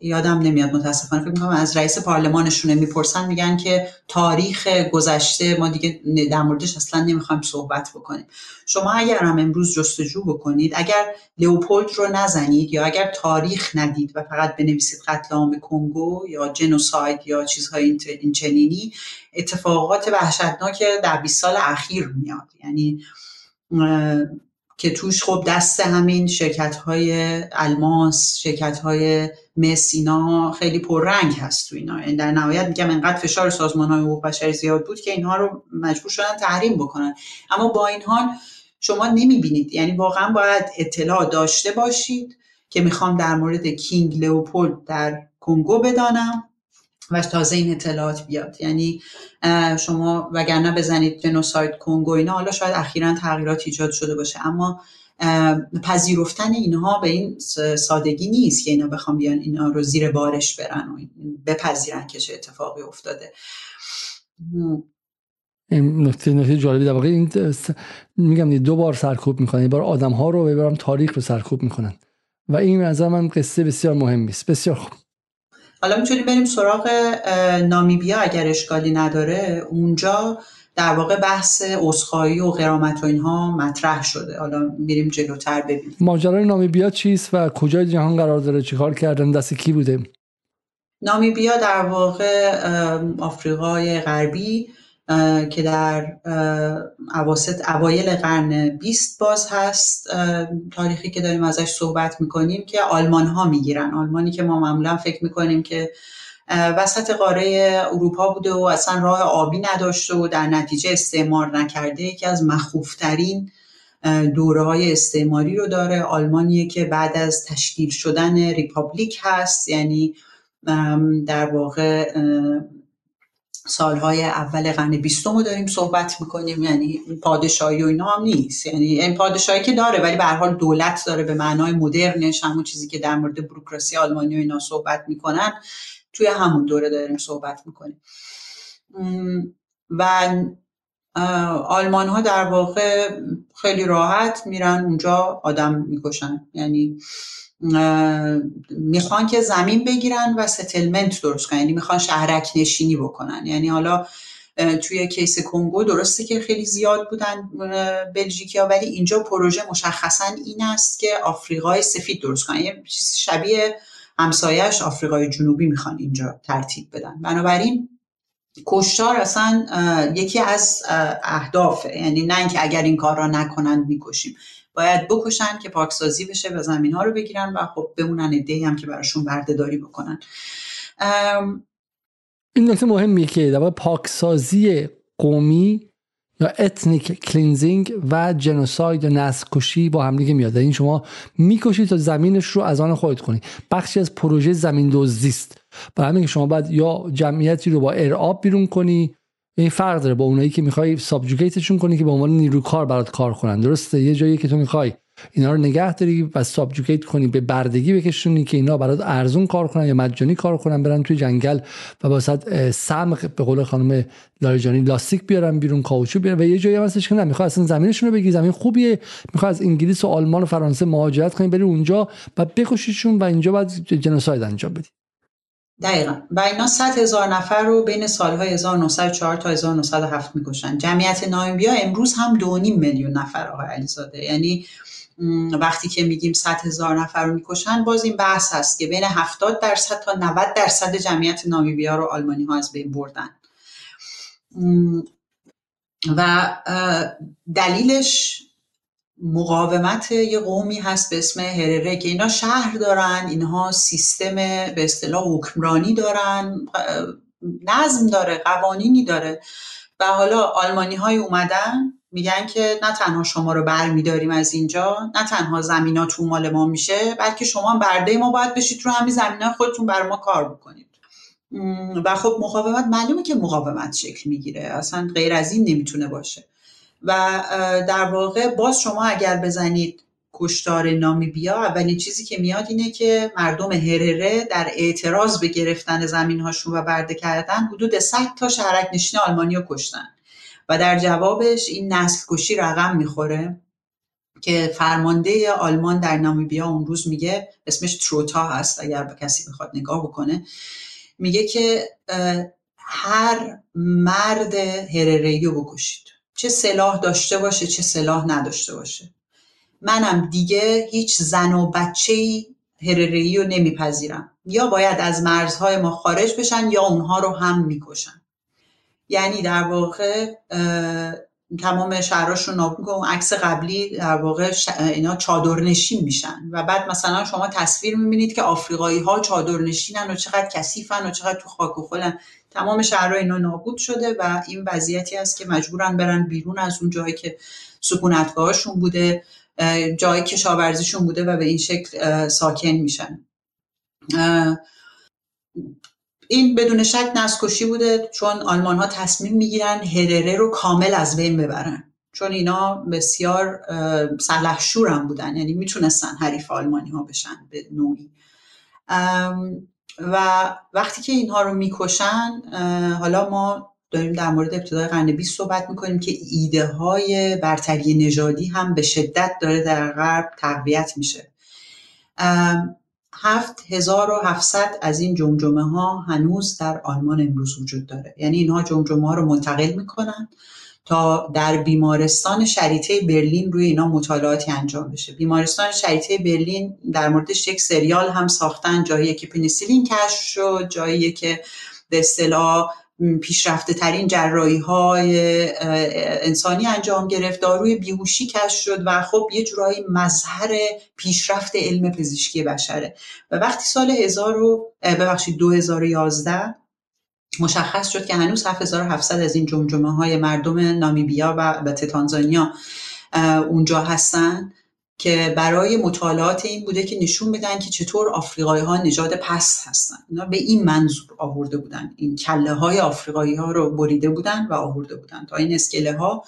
یادم نمیاد متاسفانه فکر می‌کنم از رئیس پارلمانشونه می‌پرسن میگن که تاریخ گذشته ما دیگه در موردش اصلا نمی‌خوایم صحبت بکنیم. شما اگر هم امروز جستجو بکنید اگر لئوپولد رو نزنید یا اگر تاریخ ندید و فقط بنویسید قتل عام کنگو یا جنوساید یا چیزهای این چنینی اتفاقات وحشتناک در 20 سال اخیر میاد. یعنی که توش خب دست همین شرکت های الماس شرکت های مسینا خیلی پررنگ هست تو اینا. در نهایت میگم انقدر فشار سازمان های حقوق بشری زیاد بود که اینها رو مجبور شدن تحریم بکنن. اما با این حال شما نمی‌بینید. یعنی واقعا باید اطلاع داشته باشید که می‌خوام در مورد کینگ لئوپولد در کنگو بدانم. و تازه این اطلاعات بیاد. یعنی شما وگرنه بزنید جنوساید کنگو اینا حالا شاید اخیرا تغییرات ایجاد شده باشه. اما پذیرفتن اینها به این سادگی نیست که اینا بخوام بیان اینا رو زیر بارش برن و بپذیرن که چه اتفاقی افتاده. این نکته نکته جالبی در واقع این میگم دو بار سرکوب می‌کنن. یه بار آدم ها رو ببرم تاریخ رو سرکوب می‌کنن. و این از من قصه بسیار مهمی بسیار خوب. حالا می‌تونیم بریم سراغ نامیبیا اگر اشکالی نداره. اونجا در واقع بحث اسخایی و قرامت و اینها مطرح شده. حالا میریم جلوتر ببینیم. ماجرای نامیبیا چیست و کجای جهان قرار داره؟ چیکار کردن؟ دست کی بوده؟ نامیبیا در واقع آفریقای غربی که در عواسط اوایل قرن 20 باز هست تاریخی که داریم ازش صحبت می‌کنیم که آلمان ها می‌گیرن. آلمانی که ما معمولا فکر می‌کنیم که وسط قاره اروپا بوده و اصلا راه آبی نداشته و در نتیجه استعمار نکرده یکی از مخوفترین دوره های استعماری رو داره. آلمانیه که بعد از تشکیل شدن ریپابلیک هست یعنی در واقع سالهای اول قرن بیستم رو داریم صحبت می‌کنیم. یعنی پادشاهی و اینا هم نیست. یعنی این پادشاهی که داره ولی به حال دولت داره به معنای مدرنش همون چیزی که در مورد بروکراسی آلمانی و اینا صحبت می‌کنن توی همون دوره داریم صحبت می‌کنیم. و آلمان ها در واقع خیلی راحت میرن اونجا آدم می‌کشن. یعنی می‌خوان که زمین بگیرن و settlement درست کنن. یعنی می‌خوان شهرک نشینی بکنن. یعنی حالا توی case کنگو درسته که خیلی زیاد بودن بلژیکیا ولی اینجا پروژه مشخصا این است که آفریقای سفید درست کنن. یه شبیه همسایش آفریقای جنوبی می‌خوان اینجا ترتیب بدن. بنابراین کشتار اصلا یکی از اهدافه. یعنی نه اینکه اگر این کار را نکنند می‌کشیم. باید بکشن که پاکسازی بشه و زمین ها رو بگیرن و خب بمونن ایده هم که براشون بردهداری بکنن. این نکته مهمیه که در پاکسازی قومی یا ethnic cleansing و genocide یا نسل کشی با هم دیگه میاد. این شما می‌کشید تا زمینش رو از آن خودت کنی بخشی از پروژه زمین دزدی است. برای همین که شما باید یا جمعیتی رو با ارعاب بیرون کنی این فرق داره با اونایی که می‌خوای سابجوگیتشون کنی که به عنوان نیرو کار برات کار کنن. درسته؟ یه جایی که تو می‌خوای اینا رو نگه داری و سابجوگیت کنی به بردگی بکشونی که اینا برات ارزون کار کنن یا مجانی کار کنن برن توی جنگل و واسه سمق به قول خانم لاریجانی لاستیک بیارن بیرون کاوچو بیارن و یه جایی هستش که نه می‌خواد اصلا زمینشون رو بگی. زمین خوبیه می‌خواد از انگلیس و آلمان و فرانسه مهاجرت کنی بری اونجا و بکشیشون و اینجا بعد جنوساید انجام بدی. دقیقا. و اینا 100 هزار نفر رو بین سالهای 1904 تا 1907 می‌کشن. جمعیت نایمبیا امروز هم 2.5 میلیون نفر آقای علیزاده. یعنی وقتی که میگیم 100 هزار نفر رو می‌کشن باز این بحث هست که بین 70 درصد تا 90 درصد جمعیت نامیبیا رو آلمانی ها از بین بردن. و دلیلش مقاومت یه قومی هست به اسم هرره که اینا شهر دارن اینها سیستم به اصطلاح حکمرانی دارن نظم داره قوانینی داره. و حالا آلمانی های اومدن میگن که نه تنها شما رو بر میداریم از اینجا نه تنها زمینا تو مال ما میشه بلکه شما برده ما باید بشید رو همین زمین خودتون بر ما کار بکنید. و خب مقاومت معلومه که مقاومت شکل می‌گیره اصلا غیر از این نمی‌تونه باشه. و در واقع باز شما اگر بزنید کشتار نامیبیا اولین چیزی که میاد اینه که مردم هرره در اعتراض به گرفتن زمین هاشون و برده کردن حدود 100 تا شهرک نشین آلمانی رو کشتن. و در جوابش این نسل کشی رقم می‌خوره که فرمانده آلمان در نامیبیا اون روز میگه اسمش تروتا هست اگر به کسی بخواد نگاه بکنه میگه که هر مرد هرره رو بکشید. چه سلاح داشته باشه چه سلاح نداشته باشه. منم دیگه هیچ زن و بچه ای رو نمیپذیرم. یا باید از مرزهای ما خارج بشن یا اونها رو هم می‌کشن. یعنی در واقع تمام شهرهاش رو نابود اون عکس قبلی در واقع اینا چادرنشین میشن. و بعد مثلا شما تصویر می‌بینید که آفریقایی ها چادرنشینن و چقدر کثیفن و چقدر تو خاک و خلن. تمام شهرها اینا نابود شده و این وضعیتی است که مجبورن برن بیرون از اون جایی که سکونتگاهشون بوده جای کشاورزیشون بوده و به این شکل ساکن میشن. این بدون شک نسکشی بوده چون آلمان ها تصمیم می‌گیرن هرره رو کامل از بین ببرن. چون اینا بسیار سلحشور هم بودن یعنی می‌تونستن حریف آلمانی ها بشن به نوعی. و وقتی که اینها رو می‌کشن حالا ما داریم در مورد ابتدای قرن 20 صحبت می‌کنیم که ایده های برتری نژادی هم به شدت داره در غرب تقویت میشه. هفت هزار و هفتصد از این جمجمه ها هنوز در آلمان امروز وجود داره. یعنی اینها جمجمه ها رو منتقل می‌کنن. تا در بیمارستان شریطه برلین روی اینا مطالعاتی انجام بشه. بیمارستان شریطه برلین در موردش یک سریال هم ساختن جایی که پنیسیلین کشف شد جایی که به اصطلاح پیشرفته ترین جرایی های انسانی انجام گرفت. داروی بیهوشی کشف شد و خب یه جورایی مظهر پیشرفت علم پزشکی بشره. و وقتی سال 1000 ببخشید 2011 مشخص شد که هنوز 7700 از این جمجمه های مردم نامیبیا و تانزانیا اونجا هستن که برای مطالعات این بوده که نشون بدن که چطور آفریقایی ها نژاد پست هستن. اینا به این منظور آورده بودن. این کله های آفریقایی ها رو بریده بودن و آورده بودن تا این اسکله ها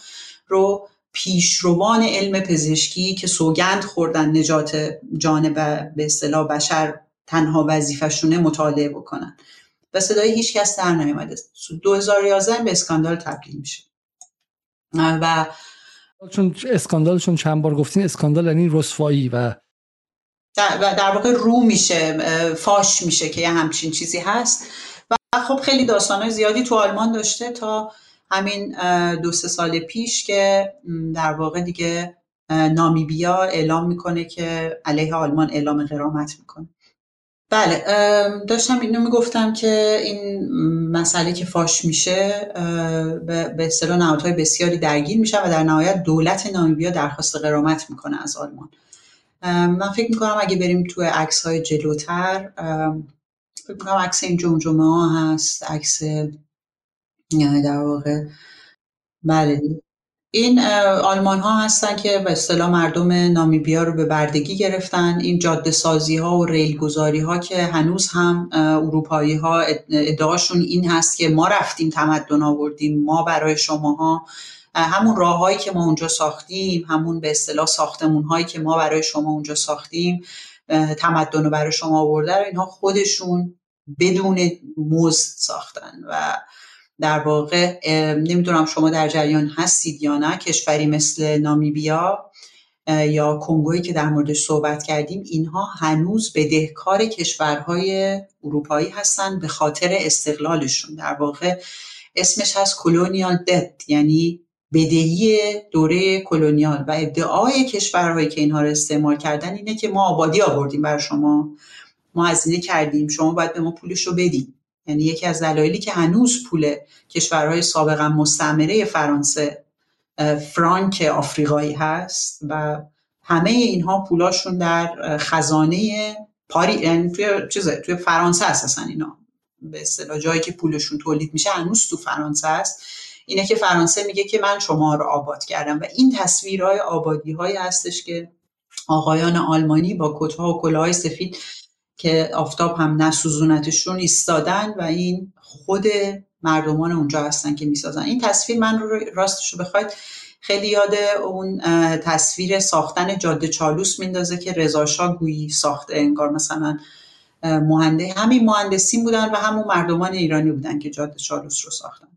رو پیشروان علم پزشکی که سوگند خوردن نجات جان به اصطلاح بشر تنها وظیفشونه مطالعه بکنن. و صدای هیچ کس در نیامده 2011 به اسکاندال تبدیل میشه. و چون اسکاندال چون چند بار گفتین اسکاندال یعنی رسوایی و در, در واقع رو میشه فاش میشه که یه همچین چیزی هست. و خب خیلی داستانهای زیادی تو آلمان داشته تا همین دو سه سال پیش که در واقع دیگه نامیبیا اعلام می‌کنه که علیه آلمان اعلام قرامت می‌کنه. بله داشتم اینو می‌گفتم که این مسئله که فاش میشه به اصطلاح نهادهای بسیاری درگیر میشه و در نهایت دولت نامیبیا درخواست قرامت می‌کنه از آلمان. من فکر می‌کنم اگه بریم توی عکس های جلوتر فکر می‌کنم عکس این جمجمه ها هست عکس در واقع بله. این آلمان ها هستن که به اصطلاح مردم نامیبیا رو به بردگی گرفتن. این جاده سازی ها و ریل گذاری ها که هنوز هم اروپایی ها ادعاشون این هست که ما رفتیم تمدن آوردیم ما برای شماها. همون راههایی که ما اونجا ساختیم همون به اصطلاح ساختمون هایی که ما برای شما اونجا ساختیم تمدن رو برای شما آورده اینها خودشون بدون مزد ساختن و در واقع نمی‌دونم شما در جریان هستید یا نه کشوری مثل نامیبیا یا کنگویی که در موردش صحبت کردیم اینها هنوز بدهکار کشورهای اروپایی هستند به خاطر استقلالشون. در واقع اسمش هست کلونیال دت یعنی بدهی دوره کلونیال. و ادعای کشورهایی که اینها رو استعمال کردن اینه که ما آبادی آوردیم برای شما. ما هزینه کردیم. شما باید به ما پولش رو بدیم یعنی یکی از دلایلی که هنوز پول کشورهای سابقا مستعمره فرانسه فرانک آفریقایی هست و همه اینها پولاشون در خزانه پاری یعنی توی چیزه توی فرانسه اساسا اینا. به اصطلاح جایی که پولشون تولید میشه هنوز تو فرانسه است اینه که فرانسه میگه که من شما رو آباد کردم و این تصویرهای آبادی هایی هستش که آقایان آلمانی با کتها و کلاهای سفید که آفتاب هم نسوزونتشون ایستادن و این خود مردمان اونجا هستن که می‌سازن. این تصویر من رو راستش رو بخواید خیلی یاد اون تصویر ساختن جاده چالوس میندازه که رضا گویی ساخته انگار مثلا مهنده همین مهندسین بودن و همون مردمان ایرانی بودن که جاده چالوس رو ساختن.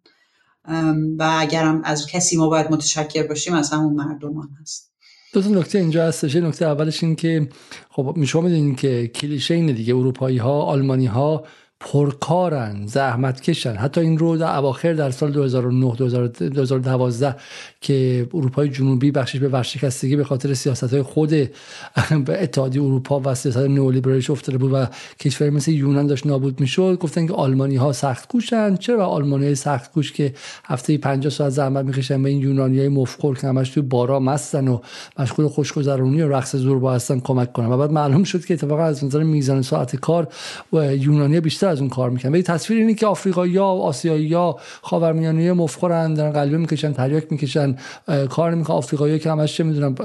و اگرم از کسی ما باید متشکر باشیم از همون مردمان هست. دو تا نکته اینجا هستش. نکته اولش این که خب شما می‌دونید که کلیشه اینه دیگه. اروپایی ها آلمانی ها پرکارن زحمت کشن حتی این رو در اواخر در سال 2009 2012 که اروپای جنوبی بخشش به ورشکستگی به خاطر سیاست های خود اتحادیه اروپا و سیاست نئولیبرالیش افتاده بود و کشور مثل یونان داشت نابود می‌شد. گفتن که آلمانی ها سخت کوشن چرا آلمانی های سخت کوش که هفته 50 ساعت زحمت می‌کشن به این یونانی های مفخور که همش توی بارا مستن و مشغول خوشگذرونی و رقص زوربا هستن کمک کنن؟ و بعد معلوم شد که اتفاقا از نظر میزان ساعت کار و یونانی بیشتر از اون کار می‌کنن. ولی تصویر اینه که آفریقایی ها آسیایی ها خاورمیانه مفخرن دارن قلبه می‌کشن تریاک می‌کشن کار نمی‌کنن. آفریقایی که همش چه می‌دونم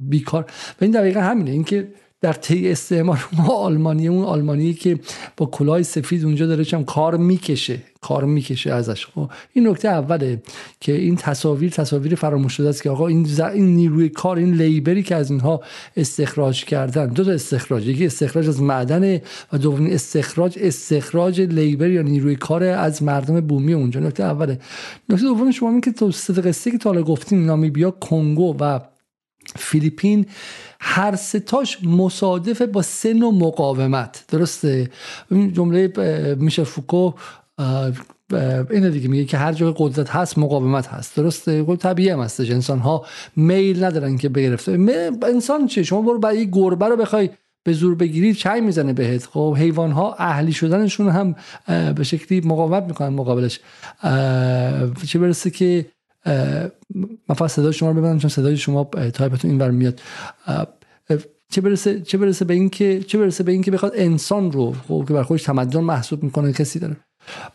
بیکار. و این دقیقا همینه. اینکه در طی استعمار ما آلمانی اون آلمانی که با کلاه سفید اونجا داره چم کار می‌کشه کار می‌کشه ازش. خب این نکته اوله که این تصاویر تصاویر فراموش شده است که آقا این, این نیروی کار این لیبری که از اینها استخراج کردن دو تا استخراج یکی استخراج از معدن و دومی استخراج استخراج لیبر یا نیروی کار از مردم بومی اونجا. نکته اوله. نکته دوم شما این که تو قصه که تا گفتیم نامیبیا کنگو و فیلیپین هر ستاش مصادف با سن و مقاومت. درسته؟ این جمله میشه فوکو اینه دیگه میگه که هر جای قدرت هست مقاومت هست. درسته؟ خب طبیعی هم هستش. انسان ها میل ندارن که بگرفته. انسان چه شما برو برای گربه رو بخوای به زور بگیرید چای می‌زنه بهت. خب حیوان ها اهلی شدنشون هم به شکلی مقاومت می‌کنن مقابلش. چه برسه که من فقط صدای شما رو ببینم چون صدای شما تایپتون اینور میاد. چه برسه چه برسه به اینکه چه برسه به اینکه بخواد انسان رو خب که بر خودش تمدن محسوب می‌کنه کسی داره.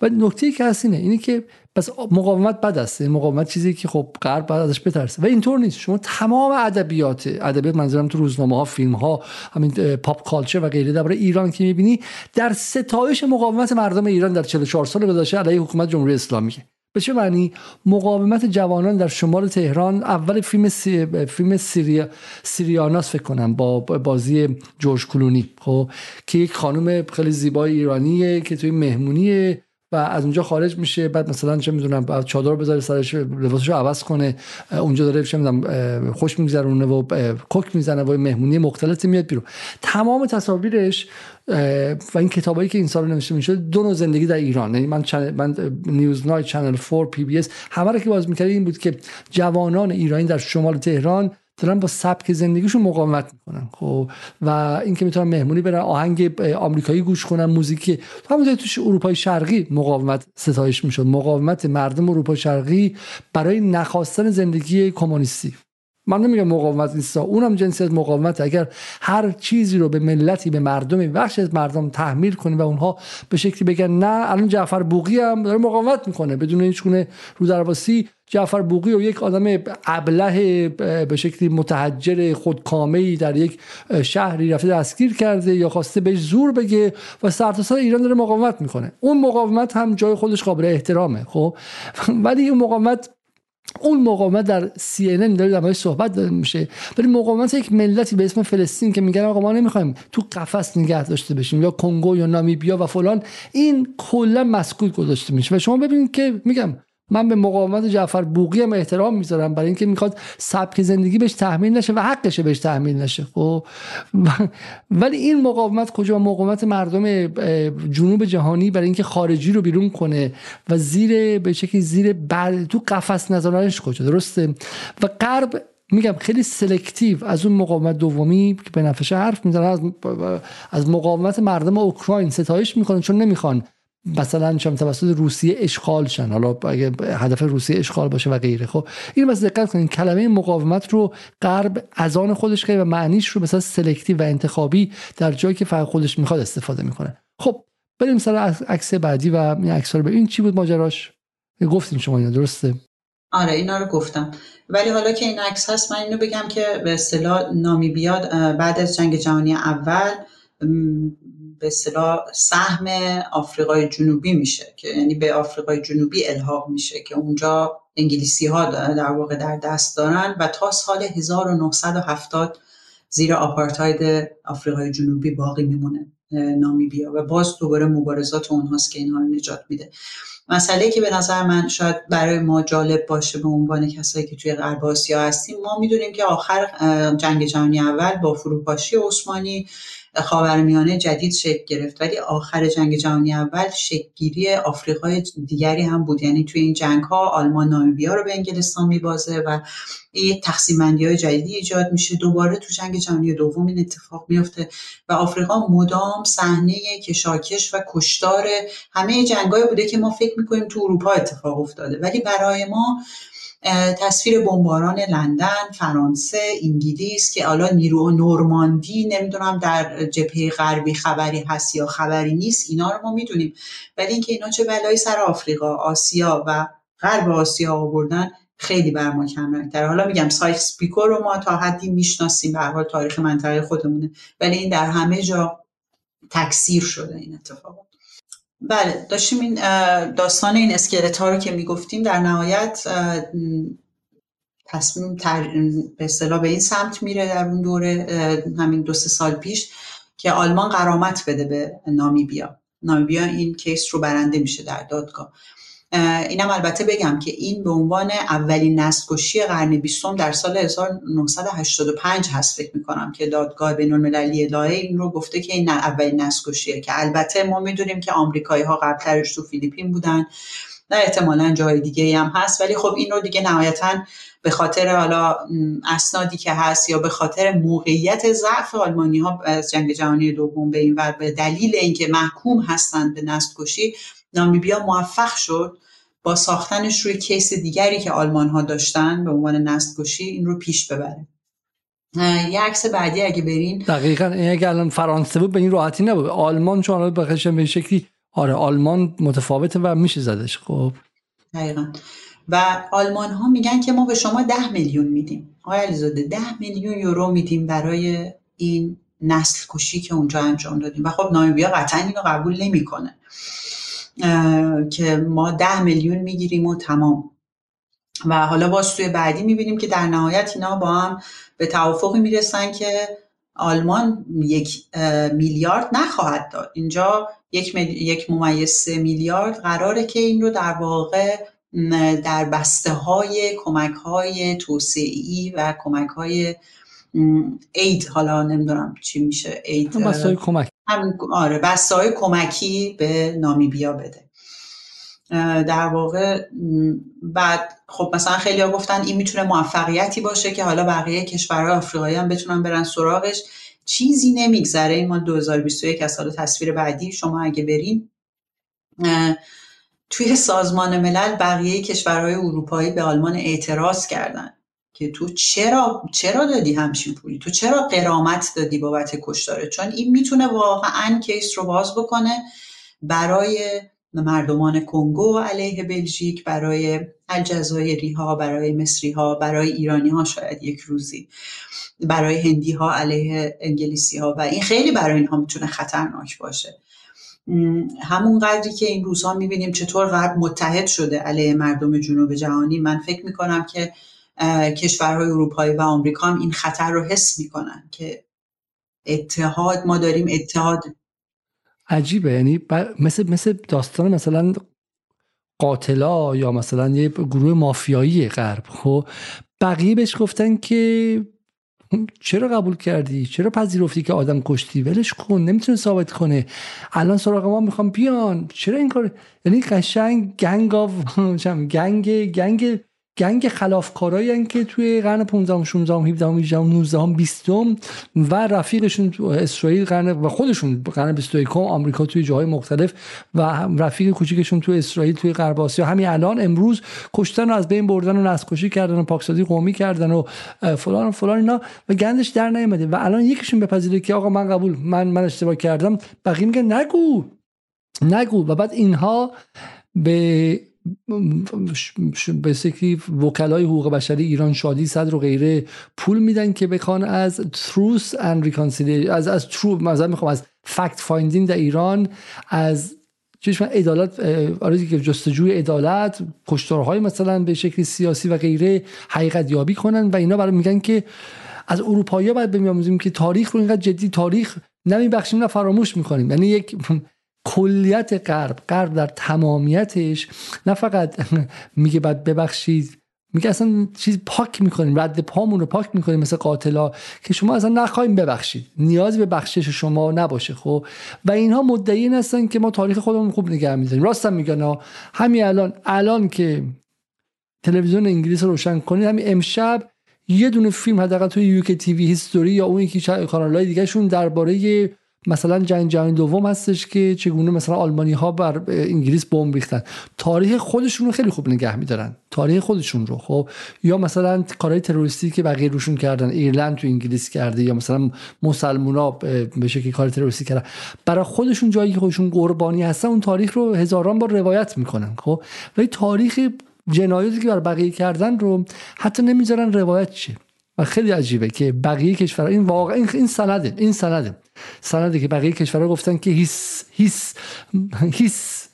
و نکته که هست اینه اینه که پس مقاومت بد است. مقاومت چیزی که خب غرب بعد ازش بترسه. و اینطور نیست. شما تمام ادبیات ادبیات منظورم تو روزنامه ها فیلم ها همین pop culture و غیره درباره ایران که می‌بینی در ستایش مقاومت مردم ایران در 44 سال گذشته علیه حکومت جمهوری اسلامیه به چه معنی؟ مقاومت جوانان در شمال تهران اول فیلم سی... فیلم سیریا... سیریاناس فکر کنم با بازی جورج کلونی خب که یک خانم خیلی زیبای ایرانیه که توی مهمونیه و از اونجا خارج میشه. بعد مثلا چه می‌دونم بعد چادر بذاره سرش لباسشو عوض کنه. اونجا داره چه می‌دونم خوش میگذرونه و کوک می‌زنه و مهمونی مختلفی میاد بیرون. تمام تصاویرش و این کتابایی که این سال نوشته میشه دو نوع زندگی در ایران. یعنی من من Newsnight Channel 4 PBS همه که باز می‌کردی این بود که جوانان ایرانی در شمال تهران دارن با سبک زندگیشون مقاومت می‌کنن. خب و اینکه می‌تونن مهمونی برن آهنگ آمریکایی گوش کنن موزیکی. همونطور توی اروپای شرقی مقاومت ستایش می‌شد. مقاومت مردم اروپای شرقی برای نخواستن زندگی کمونیستی. من نمیگم مقاومت نیست اونم جنسی از مقاومت. اگر هر چیزی رو به ملتی به مردمی بخش از مردم تحمیل کنیم و اونها به شکلی بگن نه الان جعفر بوقی هم داره مقاومت می‌کنه. بدون هیچ گونه رو درواسی جعفر بوقی و یک آدم ابله به شکلی متحجر خودکامه در یک شهری رفته دستگیر کرده یا خواسته بهش زور بگه و سرتاسر ایران داره مقاومت می‌کنه. اون مقاومت هم جای خودش قابل احترامه خب؟ ولی این مقاومت اون مقاومت در CNN داره در صحبت داره میشه. ولی مقاومت یک ملتی به اسم فلسطین که میگن آقا ما نمی‌خوایم تو قفس نگه داشته بشیم یا کنگو یا نامیبیا و فلان این کلا مسکوت گذاشته میشه. و شما ببینید که میگم من به مقاومت جعفر بوقی هم احترام می‌ذارم برای اینکه می‌خواد سبک زندگی بهش تحمیل نشه و حقشه بهش تحمیل نشه خب؟ ولی این مقاومت کجا؟ مقاومت مردم جنوب جهانی برای اینکه خارجی رو بیرون کنه و زیر به شکلی زیر بر تو قفس نذارنش کجا؟ درسته؟ و غرب میگم خیلی selective از اون مقاومت دومی که به نفعش حرف از از مقاومت مردم اوکراین ستایش می‌کنن چون نمی‌خوان مثلا شما توسط روسیه اشغال شن. حالا اگه هدف روسیه اشغال باشه و غیره. خب این پس دقت کنین کلمه مقاومت رو غرب از آن خودش کرده و معنیش رو مثلا selective و انتخابی در جایی که فقط خودش می‌خواد استفاده می‌کنه. خب بریم سر عکس بعدی و این عکس رو ببین. چی بود ماجراش؟ گفتیم شما اینا درسته؟ آره اینا رو گفتم. ولی حالا که این عکس هست من اینو بگم که به اصطلاح نامیبیا بعد از جنگ جهانی اول به اصطلاح سهم آفریقای جنوبی میشه که یعنی به آفریقای جنوبی الحاق میشه که اونجا انگلیسی ها در واقع در دست دارن و تا سال 1970 زیر آپارتاید آفریقای جنوبی باقی میمونه نامیبیا. و باز دوباره مبارزات اونهاست که اینها رو نجات میده. مسئله که به نظر من شاید برای ما جالب باشه به عنوان کسایی که توی غرب آسیا هستیم ما می‌دونیم که آخر جنگ جهانی اول با فروپاشی عثمانی خاورمیانه جدید شکل گرفت. ولی آخر جنگ جهانی اول شکلگیری آفریقای دیگری هم بود. یعنی توی این جنگ ها آلمان نامیبیا رو به انگلستان میبازه و یه تقسیم های جدیدی ایجاد میشه. دوباره تو جنگ جهانی دوم این اتفاق میفته و آفریقا مدام صحنه کشاکش و کشتار همه جنگایی بوده که ما فکر می‌کنیم تو اروپا اتفاق افتاده. ولی برای ما تصویر بمباران لندن فرانسه انگلیس که حالا نیرو نورماندی نمی‌دونم در جبهه غربی خبری هست یا خبری نیست اینا رو ما می‌دونیم. ولی اینکه اینا چه بلایی سر آفریقا آسیا و غرب آسیا آوردن خیلی بر ما کم در حالا میگم سایکس پیکو رو ما تا حدی می‌شناسیم به حال تاریخ منطقه خودمونه. ولی این در همه جا تکثیر شده این اتفاقات بله داشتیم این داستان این اسکلت ها رو که می‌گفتیم در نهایت تصمیم تر... به اصطلاح به این سمت میره در اون دوره همین دو سه سال پیش که آلمان قرامت بده به نامیبیا. نامیبیا این کیس رو برنده میشه در دادگاه. اینم البته بگم که این به عنوان اولین نسل قرن بیستم در سال 1985 هست فکر می‌کنم که دادگاه بین المللی این رو گفته که این اولین نسل که البته ما می‌دونیم که آمریکایی ها قبلترش تو فیلیپین بودن. نه احتمالا جای دیگه هم هست ولی خب این رو دیگه نهایتا به خاطر حالا اسنادی که هست یا به خاطر موقعیت ضعف آلمانی ها از جنگ جهانی دوم به این ور به دلیل اینکه محکوم هستند به نسل کشی نامیبیا موفق شد با ساختنش روی کیس دیگری که آلمان ها داشتن به عنوان نسل کشی این رو پیش ببره. یه عکس بعدی اگه برین. دقیقا این اگه الان فرانسه بود به این راحتی نبود. آلمان چون به شکلی آره آلمان متفاوته و میشه زدش خب. دقیقا. و آلمان ها میگن که ما به شما ده میلیون میدیم. آقای علیزاده ده میلیون یورو میدیم برای این نسل کشی که اونجا انجام دادیم. و خب نامیبیا قطعا اینو قبول نمی‌کنه. که ما ده میلیون می‌گیریم و تمام. و حالا باز توی بعدی می‌بینیم که در نهایت اینا با هم به توافقی می‌رسن که آلمان یک میلیارد نخواهد داد. اینجا یک, یک ممیز سه میلیارد قراره که این رو در واقع در بسته های کمک های توسعی و کمک های اید حالا نمی‌دونم چی میشه اید بسته های کمک. آره بسته های کمکی به نامیبیا بده. در واقع بعد خب مثلا خیلی ها گفتن این می‌تونه موفقیتی باشه که حالا بقیه کشورهای آفریقایی هم بتونن برن سراغش. چیزی نمیگذره. این ما 2021 از سال تصویر بعدی. شما اگه برین توی سازمان ملل بقیه کشورهای اروپایی به آلمان اعتراض کردن. که تو چرا چرا دادی همچین پولی؟ تو چرا قرامت دادی بابت کشتاره؟ چون این می‌تونه واقعا کیس رو باز بکنه برای مردمان کنگو علیه بلژیک برای الجزایری ها برای مصری ها برای ایرانی ها شاید یک روزی برای هندی ها علیه انگلیسی ها. و این خیلی برای اینها می‌تونه خطرناک باشه. همون قدری که این روزها می‌بینیم چطور غرب متحد شده علیه مردم جنوب جهانی. من فکر می‌کنم که کشورهای اروپایی و آمریکا هم این خطر رو حس می‌کنن که اتحاد ما داریم اتحاد. عجیبه. یعنی مثل مثل داستان مثلا قاتلا یا مثلا یه گروه مافیایی غرب. خب بقیه بهش گفتن که چرا قبول کردی؟ چرا پذیرفتی که آدم کشتی؟ ولش کن نمی‌تونه ثابت کنه. الان سراغ ما می‌خوام بیان. چرا این کار؟ یعنی قشنگ گنگ آف گنگ گنگ گنگ خلافکارایی که توی قرن 15 16 17 18 19 20 و رفیقشون اسرائیل قرن و خودشون قرن 21 آمریکا توی جاهای مختلف و رفیق کوچیکشون توی اسرائیل توی غرب آسیا. همین الان امروز کشتن و از بین بردن و نسل کردن و پاکسازی قومی کردن و فلان و فلان اینا و گندش در نیومده و الان یکیشون بپذیره که آقا من قبول من من اشتباه کردم. بقیه میگن نگو نگو. و بعد اینها به به سکری وکلای حقوق بشری ایران شادی صدر و غیره پول میدن که بخوان از تروس اند از از ترو مثلا می‌خوام از فکت فایندینگ در ایران از چیش من عدالت آره که جستجوی عدالت کشتارهای مثلا به شکلی سیاسی و غیره حقیقت یابی کنن و اینا برای میگن که از اروپایی باید بمیاموزیم که تاریخ رو اینقدر جدی تاریخ نمیبخشیم نه فراموش می‌کنیم. یعنی یک کلیت غرب غرب در تمامیتش نه فقط میگه بعد ببخشید میگه اصلا چیز پاک می‌کنیم رد پامون رو پاک می‌کنیم مثل قاتلا که شما اصلا نخواهیم ببخشید. نیازی به بخشش شما نباشه خب؟ و اینها مدعی هستن که ما تاریخ خودمون خوب نگه میداریم. راستم میگن همین الان الان که تلویزیون انگلیس رو روشن کنید همین امشب یه دونه فیلم حداقل توی یوکی تیوی هیستوری یا اون یکی کانالای دیگه شون درباره مثلا جنگ جهانی دوم هستش که چگونه مثلا آلمانی ها بر انگلیس بمب ریختن. تاریخ خودشون رو خیلی خوب نگه میدارن. تاریخ خودشون رو خب؟ یا مثلا کارهای تروریستی که بقیه روشون کردن ایرلند تو انگلیس کرده یا مثلا مسلمونا به شکلی کار تروریستی کردن. برای خودشون جایی که خودشون قربانی هستن اون تاریخ رو هزاران بار روایت می‌کنن خب؟ ولی تاریخ جنایاتی که بر بقیه کردن رو حتی نمی‌ذارن روایت شه و خیلی عجیبه که بقیه کشورها این واقعا این سنده این سنده. سنده که بقیه کشورها گفتن که هیس هیس هیس.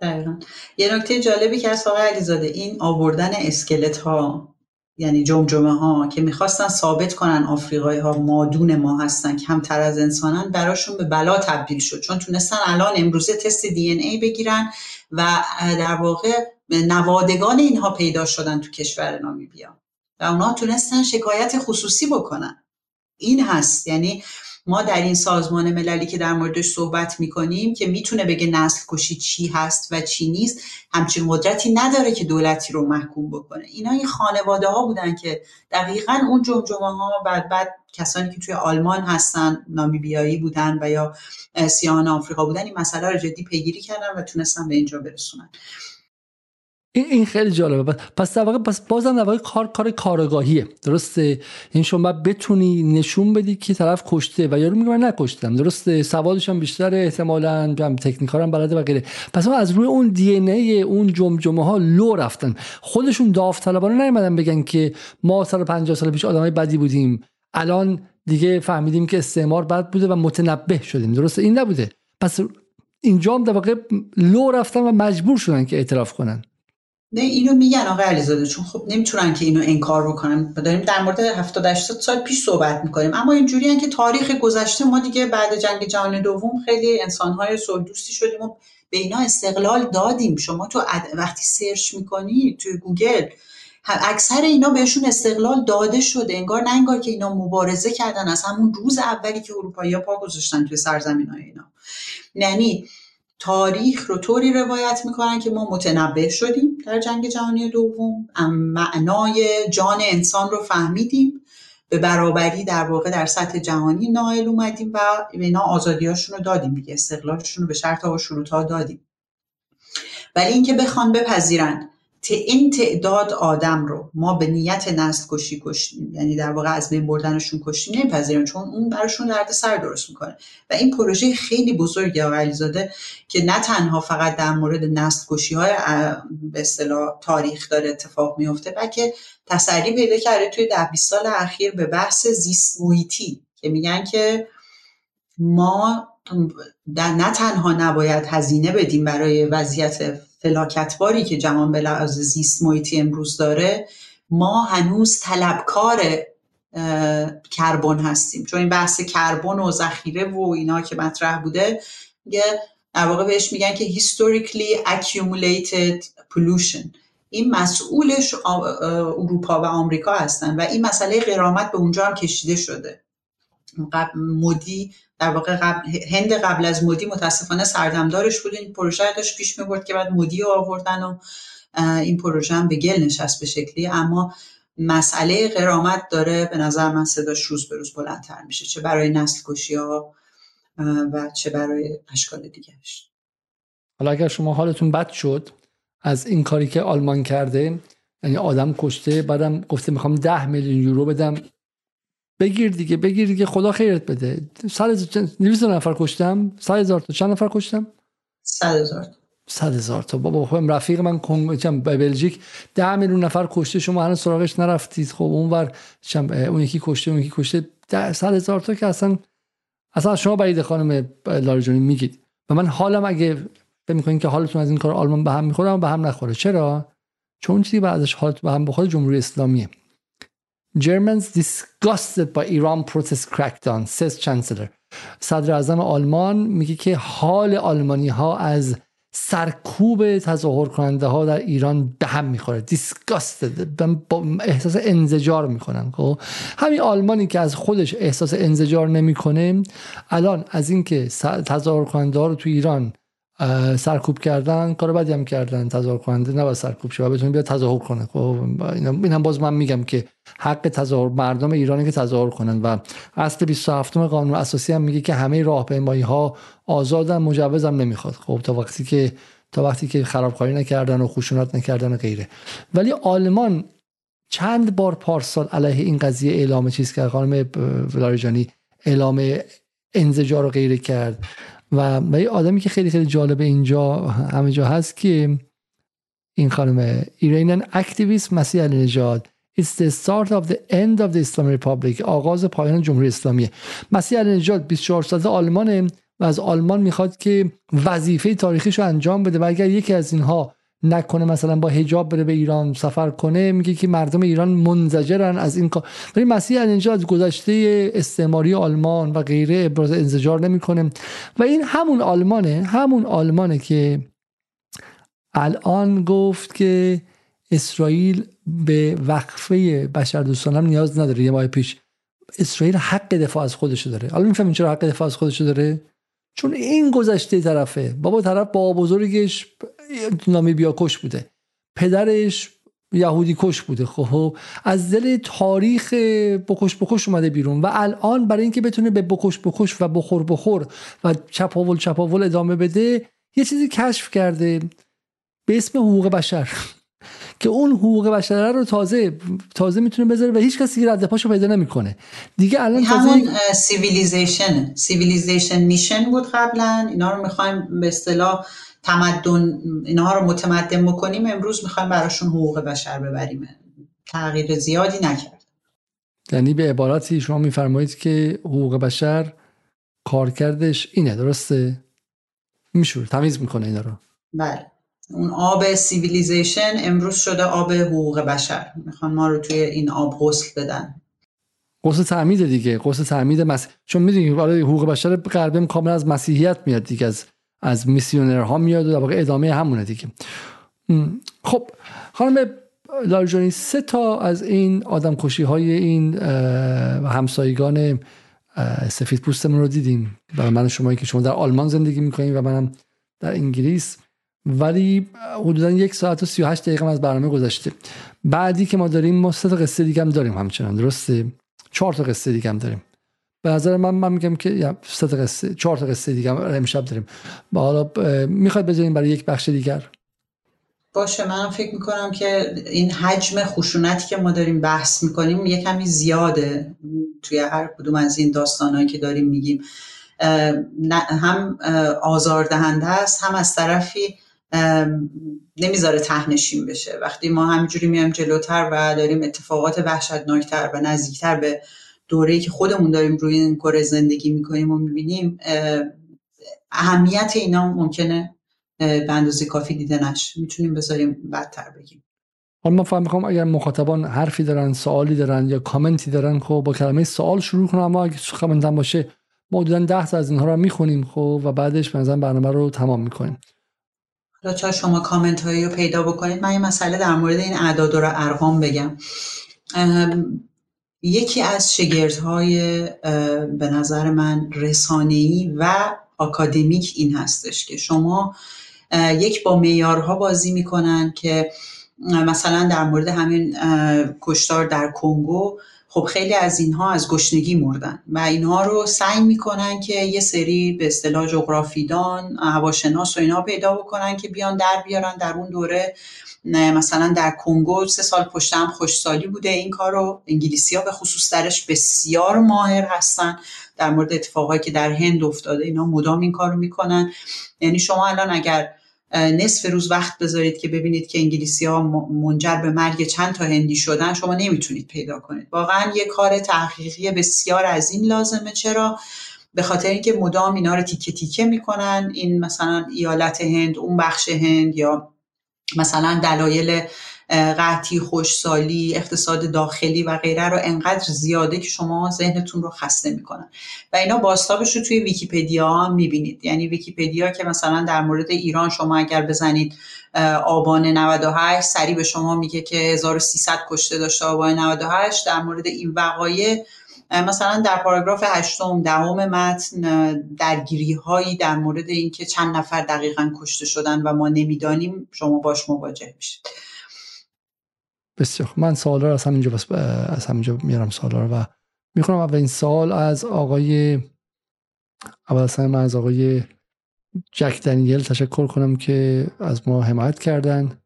دقیقا. یه نکته جالبی که از آقای علیزاده این آوردن اسکلت ها یعنی جمجمه ها که می‌خواستن ثابت کنن آفریقایی ها مادون ما هستن که همتر از انسانن براشون به بلا تبدیل شد. چون تونستن الان امروزه تست دی ای بگیرن و در واقع نوادگان اینها پیدا شدن تو کشور نامیبیا. و اونا تونستن شکایت خصوصی بکنن. این هست. یعنی ما در این سازمان مللی که در موردش صحبت می‌کنیم که می‌تونه بگه نسل کشی چی هست و چی نیست همچین قدرتی نداره که دولتی رو محکوم بکنه. اینا این خانواده ها بودن که دقیقا اون جمجمه ها بعد بعد کسانی که توی آلمان هستن نامیبیایی بودن و یا سیاهان آفریقا بودن این مسئله رو جدی پیگیری کردن و تونستن به اینجا برسونن. این این خیلی جالبه. پس در واقع پس بازم در واقع کار کار کارگاهیه. درسته؟ این شما بتونی نشون بدی که طرف کشته و یارو میگه من نکشتم. درسته؟ سوادش هم بیشتر احتمالاً هم تکنیکا هم بلده و غیره. پس از روی اون دی ای اون جمجمه ها لو رفتن. خودشون داوطلبانه نیومدن بگن که ما سال 50 سال پیش آدمای بدی بودیم. الان دیگه فهمیدیم که استعمار بد بوده و متنبه شدیم. درسته؟ این نبوده. پس اینجا هم در واقع لو رفتن و مجبور شدن که اعتراف کنن. نه اینو میگن آقای علیزاده چون خب نمی‌تونن که اینو انکار بکنن. داریم در مورد 70 80 سال پیش صحبت می‌کنیم. اما اینجوری که تاریخ گذشته ما دیگه بعد جنگ جهانی دوم خیلی انسانهای صلح دوستی شدیم و به اینا استقلال دادیم. شما تو وقتی سرچ می‌کنی توی گوگل اکثر اینا بهشون استقلال داده شده. انگار نه انگار که اینا مبارزه کردن. از همون روز اولی که اروپایی پا گذاشتن توی سرزمین های اینا. یعنی تاریخ رو طوری روایت می‌کنن که ما متنبه شدیم در جنگ جهانی دوم. معنای جان انسان رو فهمیدیم. به برابری در واقع در سطح جهانی نائل اومدیم و اینا آزادیاشون رو دادیم دیگه استقلالشون رو به شرط و شروط ها دادیم. ولی اینکه بخوان بپذیرن این تعداد آدم رو ما به نیت نسل کشی کشتیم. یعنی در واقع از بین بردنشون کشتیم نمیپذیریم چون اون براشون درد سر درست می‌کنه. و این پروژه خیلی بزرگی آقای علیزاده که نه تنها فقط در مورد نسل کشی های به اصطلاح تاریخ داره اتفاق میفته بلکه تسری پیدا کرده توی ده 20 سال اخیر به بحث زیست محیطی که میگن که ما نه تنها نباید هزینه بدیم برای وضعیت فلاکتباری که جهان به لحاظ زیست محیطی امروز داره ما هنوز طلبکار کربن هستیم. چون این بحث کربن و ذخیره و اینا که مطرح بوده میگه در واقع بهش میگن که historically accumulated pollution. این مسئولش اروپا و آمریکا هستن و این مسئله قرامت به اونجا هم کشیده شده. مدی در واقع قبل هند قبل از مدی متاسفانه سردمدارش بود. این پروژه داشت پیش می‌برد که بعد مدی رو آوردن و این پروژه هم به گل نشست به شکلی. اما مسئله قرامت داره به نظر من صداش روز به روز بلندتر میشه. چه برای نسل کشی ها و چه برای اشکال دیگرش. حالا اگر شما حالتون بد شد از این کاری که آلمان کرده یعنی آدم کشته بعدم گفته می‌خوام ده میلیون یورو بدم بگیر دیگه بگیر دیگه خدا خیرت بده. صد نفر کشتم؟ صد هزار تا چند نفر کشتم؟ صد هزار صد هزار تا. بابا خودم رفیق من به بلژیک ده میلیون نفر کشته شما هنوز سراغش نرفتید. خب اونور اون یکی کشته اون یکی کشته. صد هزار تا که اصلا اصلا شما بعید خانم لاریجانی میگید. و من حالم اگه فکر می‌کنین که حالتون از این کار آلمان به هم می‌خوره به هم نخوره. چرا؟ چون چیزی بعدش حالت به هم بخوره جمهوری اسلامیه. Germans disgusted by Iran protest crackdown says chancellor. صدر اعظم آلمان میگه که حال آلمانی ها از سرکوب تظاهر کننده ها در ایران به هم می‌خوره دیسگاستد احساس انزجار می‌کنن خب؟ همین آلمانی که از خودش احساس انزجار نمی‌کنه الان از اینکه تظاهر کننده ها رو تو ایران سرکوب کردن کار بدی هم کردن تظاهر کننده نباید سرکوب شه و بتونه بیاد تظاهر کنه. خب این هم باز من میگم که حق تظاهر مردم ایرانی که تظاهر کنن و اصل 27 قانون اساسی هم میگه که همه راهپیمایی ها آزادن مجوز هم نمی‌خواد. خب تا وقتی که تا وقتی که خرابکاری نکردن و خشونت نکردن و غیره. ولی آلمان چند بار پارسال علیه این قضیه اعلام چیز کرد. خانم ولاریجانی اعلام انزجار و غیره کرد. و یه آدمی که خیلی خیلی جالبه اینجا همه جا هست که این خانم ایرانیان اکتیویست مسیح علی نژاد. It's the start of the end of the Islamic Republic. آغاز پایان جمهوری اسلامیه. مسیح علی نژاد 24 ساله آلمانه و از آلمان می‌خواد که وظیفه تاریخیش رو انجام بده و اگر یکی از اینها نکنه مثلا با حجاب بره به ایران سفر کنه میگه که مردم ایران منزجرن از این کار. ولی مسیح اینجا از گذشته استعماری آلمان و غیره ابراز انزجار نمی‌کنه. و این همون آلمانه همون آلمانه که الان گفت که اسرائیل به وقفه بشردوستان هم نیاز نداره. یه ماه پیش اسرائیل حق دفاع از خودشو داره. حالا می‌فهمین چرا حق دفاع از خودشو داره؟ چون این گذشته طرفه. بابا طرف با بزرگش بیا کش بوده. پدرش یهودی کش بوده. خب از دل تاریخ بکش بکش اومده بیرون و الان برای اینکه بتونه به بکش بکش و بخور بخور و چپاول چپاول ادامه بده یه چیزی کشف کرده به اسم حقوق بشر. که اون حقوق بشر رو تازه تازه می‌تونه بذاره و هیچ کسی رد پاشو پیدا نمی‌کنه. دیگه الان همون civilization، civilization mission بود قبلا. اینا رو می‌خوایم به اصطلاح تمدن اینها رو متمدن بکنیم امروز می‌خوایم براشون حقوق بشر ببریم. تغییر زیادی نکرد. یعنی به عبارتی شما میفرمایید که حقوق بشر کارکردش اینه درسته؟ میشور تمیز می‌کنه اینا رو. بله. اون آب civilization امروز شده آب حقوق بشر. می‌خوان ما رو توی این آب غسل بدن. غسل تعمید دیگه غسل تعمید مس... چون می‌دونی حقوق بشر غربی کاملا از مسیحیت میاد دیگه از از میسیونرها میاد و در واقع ادامه همونه دیگه. خب خانم لاریجانی سه تا از این آدم کشی های این همسایگان سفید پوستمون رو دیدیم. برای من شما که شما در آلمان زندگی می‌کنیم و منم در انگلیس. ولی حدودا یک ساعت و 38 دقیقه از برنامه گذشته. بعدی که ما داریم ما سه تا قصه دیگه هم داریم همچنان. درسته؟ چهار تا قصه دیگه هم داریم. به نظر من من میگم که سه تا قصه چهار تا قصه دیگه امشب داریم. با حالا می‌خواد بذاریم برای یک بخش دیگر؟ باشه من فکر می‌کنم که این حجم خشونتی که ما داریم بحث می‌کنیم یه کمی زیاده. توی هر کدوم از این داستانهایی که داریم میگیم. هم آزاردهنده است هم از طرفی نمی‌ذاره تهنشین بشه. وقتی ما همینجوری میایم جلوتر و داریم اتفاقات وحشتناکتر و نزدیکتر به دوره‌ای که خودمون داریم روی این کره زندگی می‌کنیم و می‌بینیم اهمیت اینا ممکنه به اندازه کافی دیده نشه. می‌تونیم بذاریم بدتر بگیم. حالا من فهم می‌خوام اگر مخاطبان حرفی دارن سوالی دارن یا کامنتی دارن خب با کلمه سوال شروع کنم. اما اگه کامنت هم باشه ما ده تا از اینها رو می‌خونیم خب و بعدش به برنامه رو تمام می‌کنیم. لطفا شما کامنت هایی رو پیدا بکنید. من یه مسئله در مورد این اعداد و ارقام بگم. یکی از شگردهای به نظر من رسانه‌ای و آکادمیک این هستش که شما یک با میارها بازی می‌کنن که مثلا در مورد همین کشتار در کنگو خب خیلی از اینها از گشنگی مردن و اینها رو سعی می‌کنن که یه سری به اصطلاح جغرافیدان هواشناس و اینها پیدا بکنن که بیان در بیارن در اون دوره. مثلا در کنگو سه سال پشتم خوشسالی بوده این کار رو انگلیسی ها به خصوص درش بسیار ماهر هستن. در مورد اتفاقایی که در هند افتاده اینا مدام این کار رو می‌کنن. یعنی شما الان اگر نصف روز وقت بذارید که ببینید که انگلیسی ها منجر به مرگ چند تا هندی شدن شما نمی‌تونید پیدا کنید. واقعا یه کار تحقیقی بسیار از این لازمه. چرا؟ به خاطر اینکه مدام اینا رو تیکه تیکه می‌کنن. این مثلا ایالت هند اون بخش هند یا مثلا دلایل قطعی خوشسالی اقتصاد داخلی و غیره رو انقدر زیاده که شما ذهنتون رو خسته می‌کنن و اینا باستابش رو توی ویکیپدیا می‌بینید. یعنی ویکیپدیا که مثلا در مورد ایران شما اگر بزنید آبان 98 سریع به شما میگه که 1300 کشته داشته آبان 98 در مورد این وقایع مثلا در پاراگراف هشتم دهم متن درگیری هایی در مورد اینکه چند نفر دقیقا کشته شدن و ما نمی‌دانیم شما باش مواجه میشید. بسیار من سوالا رو از همینجا بس از همینجا میارم سوالا رو و می‌خونم. اول این سال از آقای اول از من از آقای جک دنیل. تشکر کنم که از ما حمایت کردن.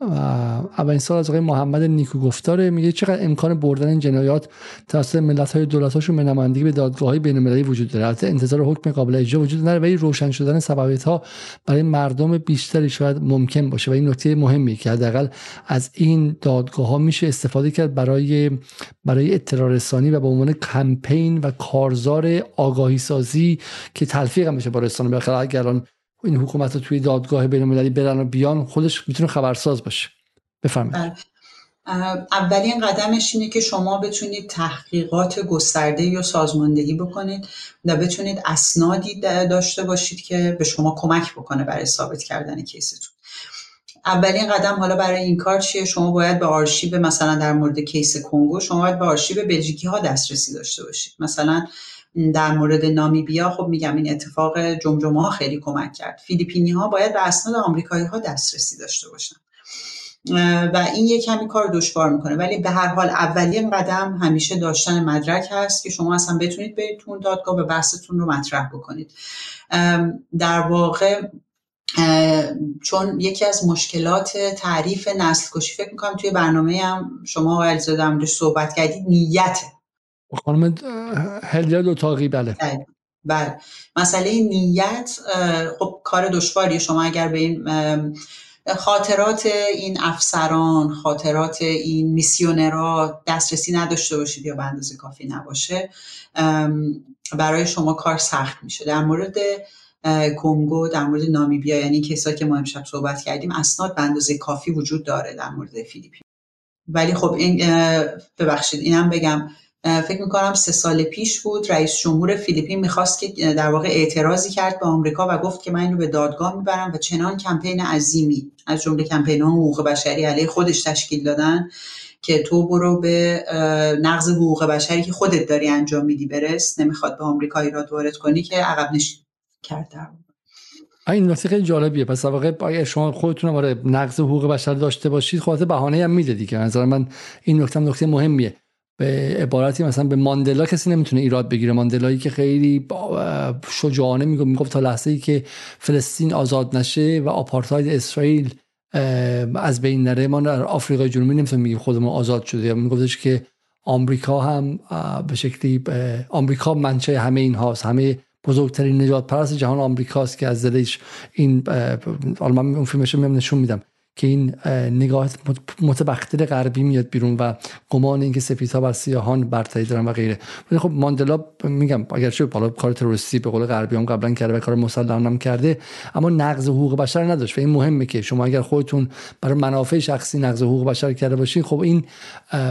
اولین سال از آقای محمد نیکو گفتاره. میگه چقدر امکان بردن این جنایات توسط ملت های دولت هاشون به نمایندگی به دادگاه های بین وجود داره. البته انتظار حکم قابل اجرا وجود نداره ولی روشن شدن سببیت ها برای مردم بیشتری شاید ممکن باشه و این نکته مهمی که حداقل از این دادگاه ها میشه استفاده کرد برای برای اطلاع و به عنوان کمپین و کارزار آگاهی سازی که تلفیق هم بشه با رسانه اگر این حکومت رو توی دادگاه بین المللی برن و بیان خودش می‌تونه خبرساز باشه. بفرمایید. بله. اولین قدمش اینه که شما بتونید تحقیقات گسترده یا سازماندهی بکنید و بتونید اسنادی داشته باشید که به شما کمک بکنه برای ثابت کردن کیستون. اولین قدم حالا برای این کار چیه؟ شما باید به آرشیو مثلا در مورد کیس کنگو شما باید به آرشیو بلژیکی ها دسترسی داشته باشید. مثلا در مورد نامیبیا خب میگم این اتفاق جمجمه ها خیلی کمک کرد. فیلیپینی ها باید به اسناد آمریکایی ها دسترسی داشته باشن. و این یه کمی کار دشوار می‌کنه. ولی به هر حال اولین قدم همیشه داشتن مدرک هست که شما اصلا بتونید برید تو دادگاه به بحثتون رو مطرح بکنید. در واقع چون یکی از مشکلات تعریف نسل کشی فکر می‌کنم توی برنامه هم شما و الزاده صحبت کردید نیته خانم هلیاد اتاقی بله. بله, بله. مسئله نیت خب کار دشواری شما اگر به این خاطرات این افسران خاطرات این میسیونرها دسترسی نداشته باشید یا به اندازه کافی نباشه برای شما کار سخت میشه. در مورد کنگو در مورد نامیبیا یعنی کسایی که ما امشب صحبت کردیم اسناد به اندازه کافی وجود داره در مورد فیلیپین. ولی خب این ببخشید اینم بگم. فکر می‌کنم سه سال پیش بود رئیس جمهور فیلیپین می‌خواست که در واقع اعتراضی کرد به آمریکا و گفت که من اینو به دادگاه می‌برم و چنان کمپین عظیمی از جمله کمپین ها حقوق بشری علیه خودش تشکیل دادن که تو برو به نقض حقوق بشری که خودت داری انجام میدی برس نمی‌خواد به آمریکا ایراد وارد کنی که عقب نشین. کرد این نکته خیلی جالبیه. پس واقع اگه شما خودتون آره نقض حقوق بشر داشته باشید خودت بهانه هم میده دیگه. نظر من این نکته نکته مهمیه. به عبارتی مثلا به ماندلا کسی نمی‌تونه ایراد بگیره. ماندلایی که خیلی شجاعانه می‌گفت می‌گفت تا لحظه ای که فلسطین آزاد نشه و آپارتاید اسرائیل از بین نره ما در آفریقای جنوبی نمی‌تونیم میگیم خودمون آزاد شده. میگفتش که آمریکا هم به شکلی آمریکا منچه همه این هاست همه بزرگترین نجات پرست جهان آمریکاست که از زلش این حالا من اون فیلمش نشون میدم. که این نگاه متبختر غربی میاد بیرون و گمان اینکه سفیدها بر سیاهان برتری دارن و غیره. ولی خب ماندلا میگم اگر چه بالا کار تروریستی به قول غربی هم قبلا کرده و کار مسلم هم کرده اما نقض حقوق بشر نداشت و این مهمه که شما اگر خودتون برای منافع شخصی نقض حقوق بشر کرده باشین خب این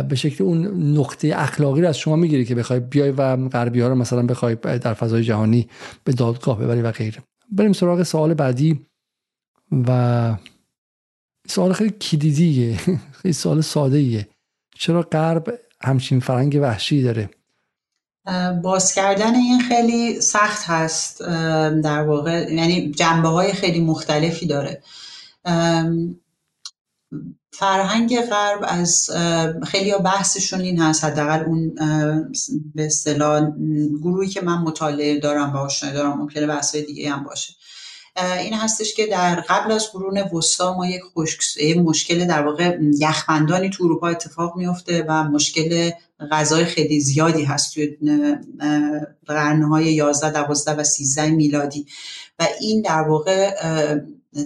به شکل اون نقطه اخلاقی رو از شما می‌گیری که بخوای بیای و غربی ها رو مثلا بخوای در فضای جهانی به دادگاه ببری و غیره. بریم سراغ سوال بعدی و سوال خیلی کلیدیه. خیلی سوال ساده ایه چرا غرب همچین فرنگ وحشی داره؟ باز کردن این خیلی سخت هست در واقع. یعنی جنبه های خیلی مختلفی داره. فرهنگ غرب از خیلی بحثشون این هست حداقل اون به اصطلاح گروهی که من مطالعه دارم و آشنایی دارم ممکنه بحث دیگه هم باشه. این هستش که در قبل از قرون وسطا ما یک مشکل در واقع یخبندانی تو اروپا اتفاق میفته و مشکل غذای خیلی زیادی هست توی قرنهای 11 12 و 13 میلادی. و این در واقع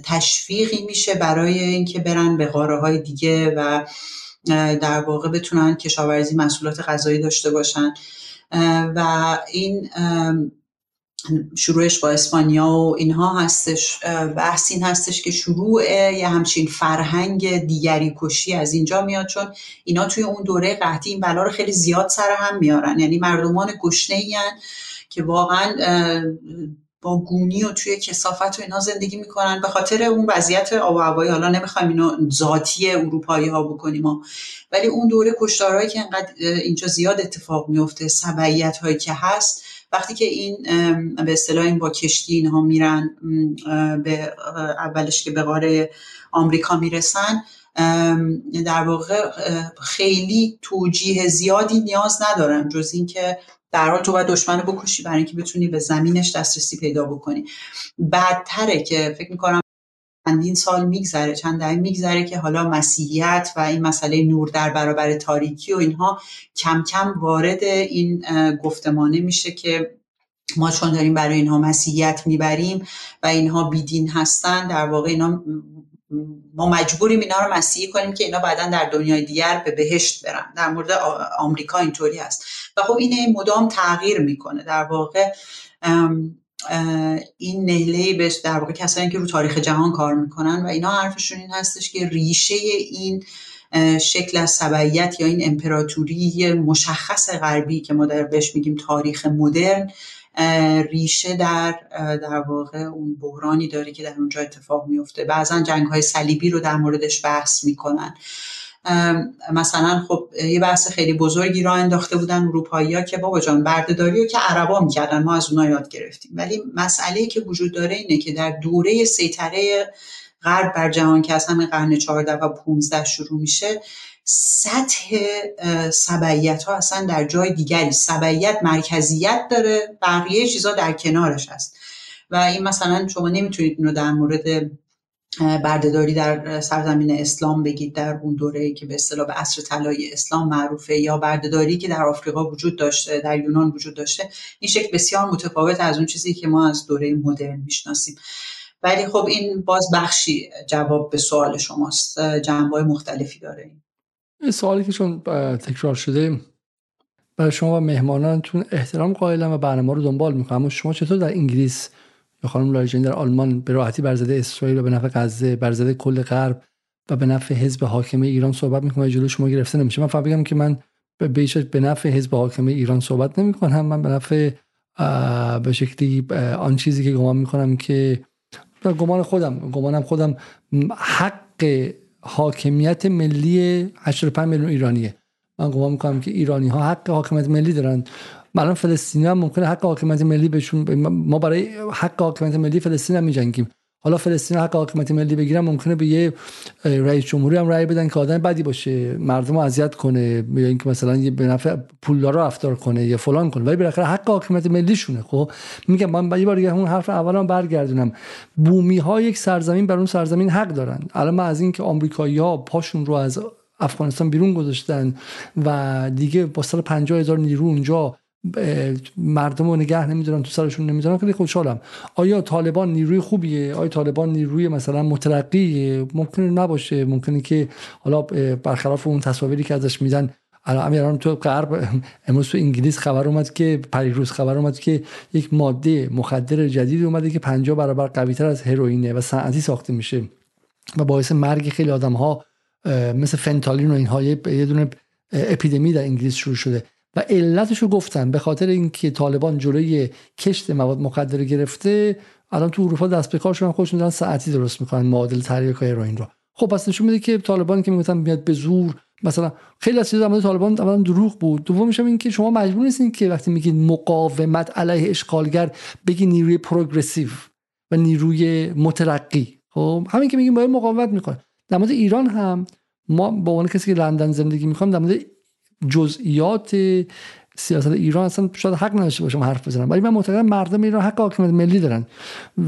تشویقی میشه برای اینکه برن به قاره های دیگه و در واقع بتونن کشاورزی محصولات غذایی داشته باشن. و این شروعش با اسپانیا و اینها هستش بحث این هستش که شروع یه همچین فرهنگ دیگری کشی از اینجا میاد چون اینا توی اون دوره قحطی این بلا رو خیلی زیاد سر هم میارن یعنی مردمان گشنه که واقعا با گونی و توی کسافت و اینا زندگی می‌کنن به خاطر اون وضعیت آب و هوایی حالا نمی‌خوایم اینو ذاتی اروپایی ها بکنیم ها. ولی اون دوره کشتارهایی که انقدر اینجا زیاد اتفاق میفته سبعیت هایی که هست وقتی که این به اصطلاح این با کشتی اینها میرن به اولش که به قاره آمریکا می‌رسن در واقع خیلی توجیه زیادی نیاز ندارن جز اینکه در حال تو باید دشمن رو بکشی برای اینکه بتونی به زمینش دسترسی پیدا بکنی. بعدتره که فکر می‌کنم چندین سال میگذره چند دهه میگذره که حالا مسیحیت و این مسئله نور در برابر تاریکی و اینها کم کم وارد این گفتمانه میشه که ما چون داریم برای اینها مسیحیت می‌بریم و اینها بیدین هستن در واقع اینا ما مجبوریم اینا رو مسیحی کنیم که اینا بعدا در دنیای دیگر به بهشت برن. در مورد آمریکا اینطوری هست. و خب این مدام تغییر می‌کنه. در واقع این نهله به در واقع کسانی که رو تاریخ جهان کار می‌کنن و اینا حرفشون این هستش که ریشه این شکل از سبعیت یا این امپراتوری مشخص غربی که ما در بهش میگیم تاریخ مدرن ریشه در در واقع اون بحرانی داره که در اونجا اتفاق میفته بعضا جنگ های صلیبی رو در موردش بحث می‌کنن. مثلا خب یه بحث خیلی بزرگی را انداخته بودن اروپایی ها که بابا جان بردهداری که عربا می‌کردن ما از اونها یاد گرفتیم. ولی مسئله که وجود داره اینه که در دوره سیطره غرب بر جهان که از همین قرن 14 و 15 شروع میشه سطح سبعیت ها اصلا در جای دیگری سبعیت مرکزیت داره بقیه چیزا در کنارش هست. و این مثلا شما نمی‌تونید اینو در مورد بردهداری در سرزمین اسلام بگید در اون دوره که به اصطلاح به عصر طلایی اسلام معروفه یا بردهداری که در آفریقا وجود داشته در یونان وجود داشته. این شکل بسیار متفاوت از اون چیزی که ما از دوره مدرن می‌شناسیم. ولی خب این باز بخشی جواب به سوال شماست. جنبه مختلفی داره این. سوالی که چون تکرار شده برای شما و مهمانانتون احترام قائلم و برنامه رو دنبال می‌کنم. اما شما چطور در انگلیس یا خانم لایجین در آلمان به راحتی برزده اسرائیل و به نفع غزه برزده کل غرب و به نفع حزب حاکمه ایران صحبت می‌کنم جلو شما گرفته نمیشه. من فقط بگم که من به به نفع حزب حاکمه ایران صحبت نمی‌کنم. من به نفع به شکلی آن چیزی که گمان می‌کنم که گمان خودم گمانم خودم حق حاکمیت ملی 85 میلیون ایرانیه. من گمان می‌کنم که ایرانی ها حق حاکمیت ملی دارن. الان فلسطینی هم ممکنه حق حاکمیت ملی بهشون ما برای حق حاکمیت ملی فلسطین هم میجنگیم. حالا فلسطین حق حاکمیت ملی بگیرن ممکنه به یه رئیس جمهوری هم رأی بدن که آدم بدی باشه مردم رو اذیت کنه یا اینکه مثلا یه به نفع پولدارا رفتار کنه یا فلان کنه. ولی بالاخره حق حاکمیت ملی شونه خب؟ میگم من یه بار اون حرف اولام برگردونم. بومی ها یک سرزمین بر اون سرزمین حق دارن. الان ما از اینکه آمریکایی‌ها پاشون رو از افغانستان بیرون گذاشتن و دیگه با سال 50 هزار نیرو اونجا مردم رو نگه نمیدارن تو سرشون نمیدارن خیلی خوشحالم. آیا طالبان نیروی خوبیه؟ آیا طالبان نیروی مثلا مترقیه؟ ممکنه نباشه. ممکنه که حالا برخلاف اون تصاویری که ازش میدن الان تو غرب امروز تو انگلیس خبر اومد که پریروز خبر اومد که یک ماده مخدر جدید اومده که 50 برابر قوی تر از هروئینه و صنعتی ساخته میشه و باعث مرگ خیلی آدم ها مثل فنتالین و اینها. یه دونه اپیدمی در انگلیس شروع شده. و علتش رو گفتن. به خاطر اینکه طالبان جلوی کشت مواد مخدر گرفته الان تو اروپا دست به کار شدن خودشون دارن ساعتی درست می‌کنن معادل تریاک هروئین رو. خب پس نشون میده که طالبان که می‌گفتن میاد به زور مثلا خیلی از چیزا در طالبان اولا دروغ بود. دومش این که شما مجبور نیستین که وقتی میگید مقاومت علیه اشغالگر بگی نیروی پروگرسیو و نیروی مترقی. خب همین که میگیم باید مقاومت می‌کنه. در مورد ایران هم ما با عنوان کسی که لندن زندگی می‌کنم در مورد جزئیات سیاست ایران اصلا شاید حق نداشته باشم حرف بزنم. ولی من معتقدم مردم ایران حق حاکمیت ملی دارن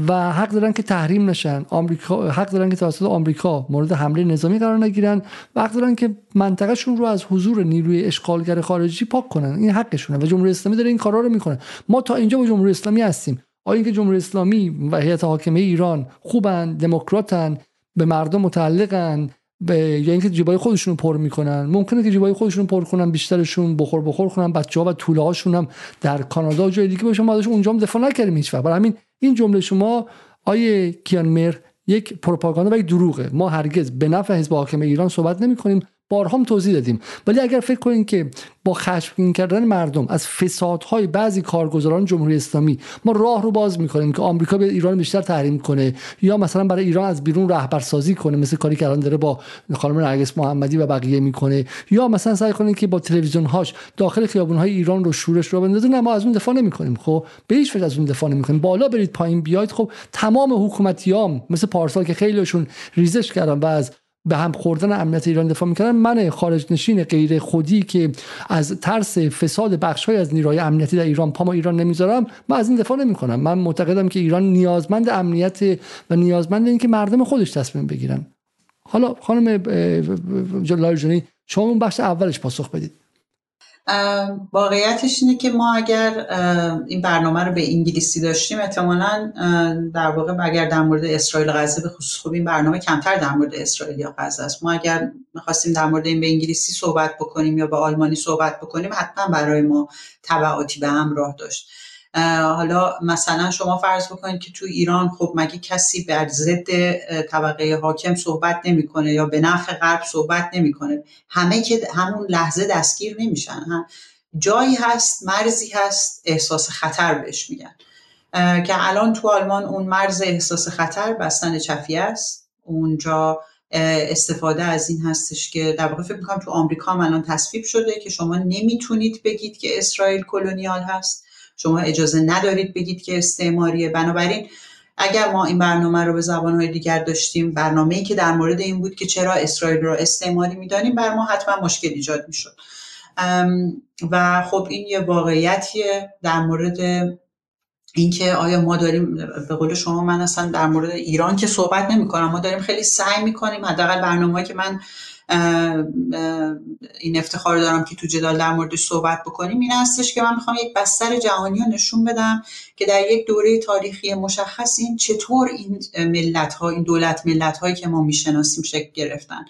و حق دارن که تحریم نشن. آمریکا حق دارن که توسط آمریکا مورد حمله نظامی قرار نگیرن و حق دارن که منطقهشون رو از حضور نیروی اشغالگر خارجی پاک کنن. این حقشونه و جمهوری اسلامی داره این کارا رو می‌کنه. ما تا اینجا با جمهوری اسلامی هستیم. آیا اینکه جمهوری اسلامی و هیئت حاکمه ایران خوبن دموکراتن به مردم متعلقن به یا اینکه جیبای خودشون پر می‌کنن. ممکنه که جیبای خودشون پر کنن بیشترشون بخور بخور کنن بچه ها و طوله هاشون هم در کانادا و جای دیگه باشن. ما اونجا هم دفاع نکردیم هیچ وقت برای همین این جمله شما آیه کیان مر یک پروپاگاندا و یک دروغه. ما هرگز به نفع حزب حاکم ایران صحبت نمی کنیم بارها توضیح دادیم. ولی اگر فکر کنید که با خشمگین کردن مردم از فسادهای بعضی کارگزاران جمهوری اسلامی ما راه رو باز می‌کنیم که آمریکا به ایران بیشتر تحریم کنه یا مثلا برای ایران از بیرون رهبرسازی کنه مثل کاری که الان داره با خانم نرگس محمدی و بقیه می‌کنه. یا مثلا سعی کنه که با تلویزیون هاش داخل خیابون های ایران رو شورش رو بندازه. نه ما از اون دفاع نمی‌کنیم. خب به هیچ وجه از اون دفاع نمی‌کنیم. بالا برید پایین بیاید. خب تمام حکومتیام مثل پارسال که خیلیشون ریزش کردن و از به هم خوردن امنیت ایران دفاع می‌کردن. من خارج نشین غیر خودی که از ترس فساد بخش های از نیروهای امنیتی در ایران پا ایران نمی‌ذارم من از این دفاع نمی‌کنم. من معتقدم که ایران نیازمند امنیت و نیازمند اینکه مردم خودش تصمیم بگیرن. حالا خانم جلال شما اون بخش اولش پاسخ بدید. واقعیتش اینه که ما اگر این برنامه رو به انگلیسی داشتیم احتمالا در واقع اگر در مورد اسرائیل غزه به خصوص. خوب این برنامه کمتر در مورد اسرائیل یا غزه است. ما اگر می‌خواستیم در مورد این به انگلیسی صحبت بکنیم یا به آلمانی صحبت بکنیم حتما برای ما تبعاتی به همراه داشت. حالا مثلا شما فرض بکنید که تو ایران خب مگه کسی بر ضد طبقه حاکم صحبت نمی‌کنه یا به نفع غرب صحبت نمی‌کنه؟ همه که همون لحظه دستگیر نمیشن هم جایی هست مرزی هست احساس خطر بهش میگن. که الان تو آلمان اون مرز احساس خطر بستن چفیه است. اونجا استفاده از این هستش که در واقع فکر می‌کنم تو آمریکا هم الان تصویب شده که شما نمی‌تونید بگید که اسرائیل کلونیال هست. شما اجازه ندارید بگید که استعماریه. بنابراین اگر ما این برنامه رو به زبانهای دیگر داشتیم برنامه‌ای که در مورد این بود که چرا اسرائیل رو استعماری می‌دانیم بر ما حتما مشکل ایجاد می‌شد. و خب این یه واقعیتیه در مورد اینکه آیا ما داریم به قول شما من اصلا در مورد ایران که صحبت نمی کنم ما داریم خیلی سعی می‌کنیم حداقل برنامه که من این افتخار دارم که تو جدال در موردش صحبت بکنیم. این هستش که من می‌خوام یک بستر جهانی رو نشون بدم که در یک دوره تاریخی مشخص این چطور این ملت ها این دولت ملت هایی که ما می‌شناسیم شکل گرفتن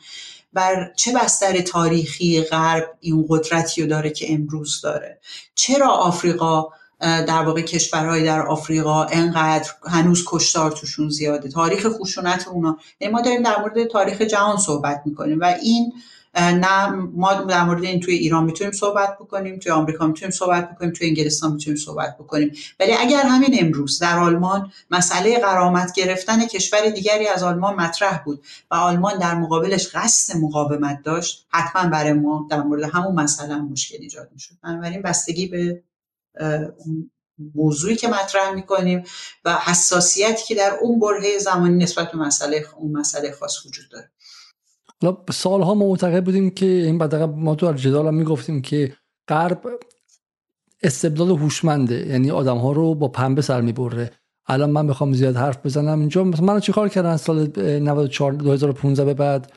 بر چه بستر تاریخی غرب این قدرتی رو داره که امروز داره. چرا آفریقا در واقع کشورهای در آفریقا انقدر هنوز کشتار توشون زیاده. تاریخ خشونت اونا. یعنی ما داریم در مورد تاریخ جهان صحبت می‌کنیم و این نه ما در مورد این توی ایران می‌تونیم صحبت بکنیم توی آمریکا می‌تونیم صحبت بکنیم توی انگلستان می‌تونیم صحبت بکنیم. ولی اگر همین امروز در آلمان مسئله قرامت گرفتن کشور دیگری از آلمان مطرح بود و آلمان در مقابلش قصد مقاومت داشت حتما برای ما در مورد همون مسئله مشکل ایجاد می‌شد. بنابراین بستگی به موضوعی که مطرح می‌کنیم و حساسیتی که در اون برهه زمانی نسبت به مسئله اون مسئله خاص وجود داره. حالا سالها ما معتقد بودیم که این بعد ما تو جدال هم می‌گفتیم که غرب استبداد هوشمنده یعنی آدم ها رو با پنبه سر می‌بره. الان من بخوام زیاد حرف بزنم. اینجا مثلا من چیکار کردن سال 94 2015 به بعد؟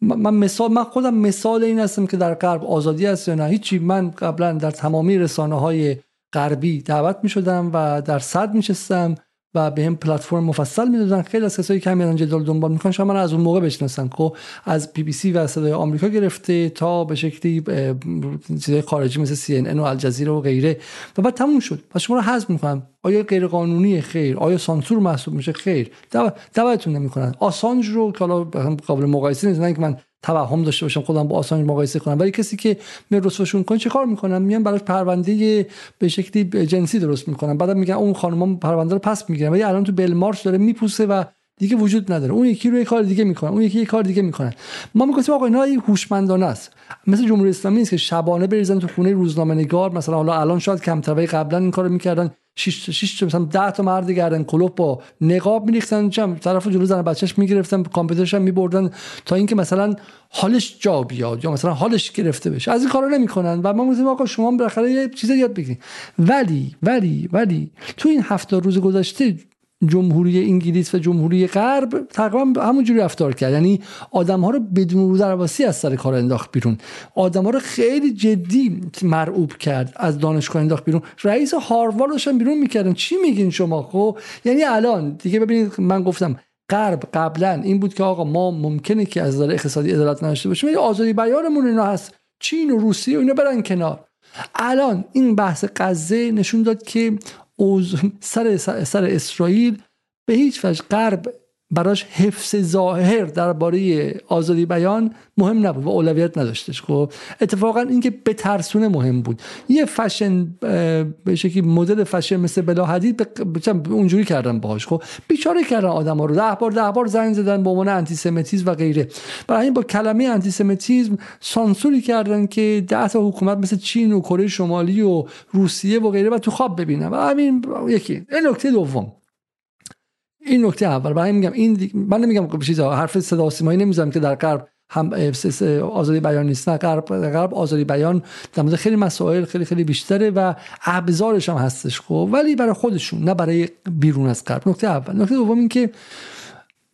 من مثال من خودم مثال این هستم که در غرب آزادی هست یا نه. هیچی. من قبلا در تمامی رسانه های غربی دعوت می شدم و در صد می شستم و به هم پلتفرم مفصل می‌دادن. خیلی از کسایی که میرن جدال دنبال می‌کنن شما من از اون موقع بشناسن. خب از بی بی سی و صدای آمریکا گرفته تا به شکلی چیزای خارجی مثل سی ان و الجزیره و غیره. و بعد تموم شد. و شما رو حذف می‌کنن آیا غیر قانونی خیر؟ آیا سانسور محسوب میشه؟ خیر. دعوتتون نمی‌کنن. آسانج رو که حالا قابل مقایسه نیست که من توهم داشته باشم خودم با آسانج مقایسه کنم. ولی کسی که می رسوشون کنه چه کار می‌کنم؟ میان براش پرونده به شکلی جنسی درست می‌کنم. بعد میگن اون خانم پرونده رو پس می‌گیرن. ولی الان تو بلمارش داره میپوسه و دیگه وجود نداره. اون یکی روی کار دیگه می‌کنه اون یکی یه کار دیگه می‌کنه ما می‌گفتیم آقا اینا هوشمندانه است. مثل جمهوری اسلامی نیست که شبانه بریزن تو خونه روزنامه نگار. مثلا حالا الان شاید کمتر ولی قبلا این کارو می‌کردن. شش شش مثلا 10 تا مرد گردن کلوپ با نقاب میریختن. چم طرف جلو زن بچهش می‌گرفتن. کامپیوترش هم میبردن تا اینکه مثلا حالش جا بیاد یا مثلا حالش گرفته بشه. از این کارا نمی‌کنن. و ما میگیم آقا شما بالاخره یه چیزی یاد بگیرید. ولی ولی ولی تو این هفته روز گذشته جمهوری انگلیس و جمهوری غرب تقریبا همونجوری رفتار کرد. یعنی آدم ها رو بدون رو درواسی از سر کار انداخت بیرون. آدم ها رو خیلی جدی مرعوب کرد از دانشگاه انداخت بیرون. رئیس هاروارد هم بیرون می‌کردن. چی میگین شما؟ خب یعنی الان دیگه ببینید من گفتم غرب قبلا این بود که آقا ما ممکنه که از نظر اقتصادی عدالت نداشته باشیم ولی آزادی بیانمون اینا هست. چین و روسیه و اینا برن کنار. الان این بحث غزه نشون داد که سر, سر اسرائیل به هیچ وجه غرب براش حفظ ظاهر درباره آزادی بیان مهم نبود و اولویت نداشتش. خب اتفاقا اینکه به ترسونه مهم بود. یه فشن به شکلی مدل فشن مثل بلا حدید اونجوری کردن باهاش. خب بیچاره کردن آدم ها رو. ده بار ده بار زنگ زدن به عنوان انتی سمیتیسم و غیره. برای این با کلمه انتی سمیتیسم سانسوری کردن که ده تا حکومت مثل چین و کره شمالی و روسیه و غیره و تو خواب ببینن. و همین یکی. این نکته دوم. این نکته اول. برای میگم این من نمیگم چیزا حرف صدا سیمایی نمی‌زنم که در غرب هم آزادی بیان نیست. نه غرب غرب آزادی بیان در مورد خیلی مسائل خیلی خیلی بیشتره و ابزارش هم هستش خب. ولی برای خودشون نه برای بیرون از غرب. نکته اول. نکته دوم این که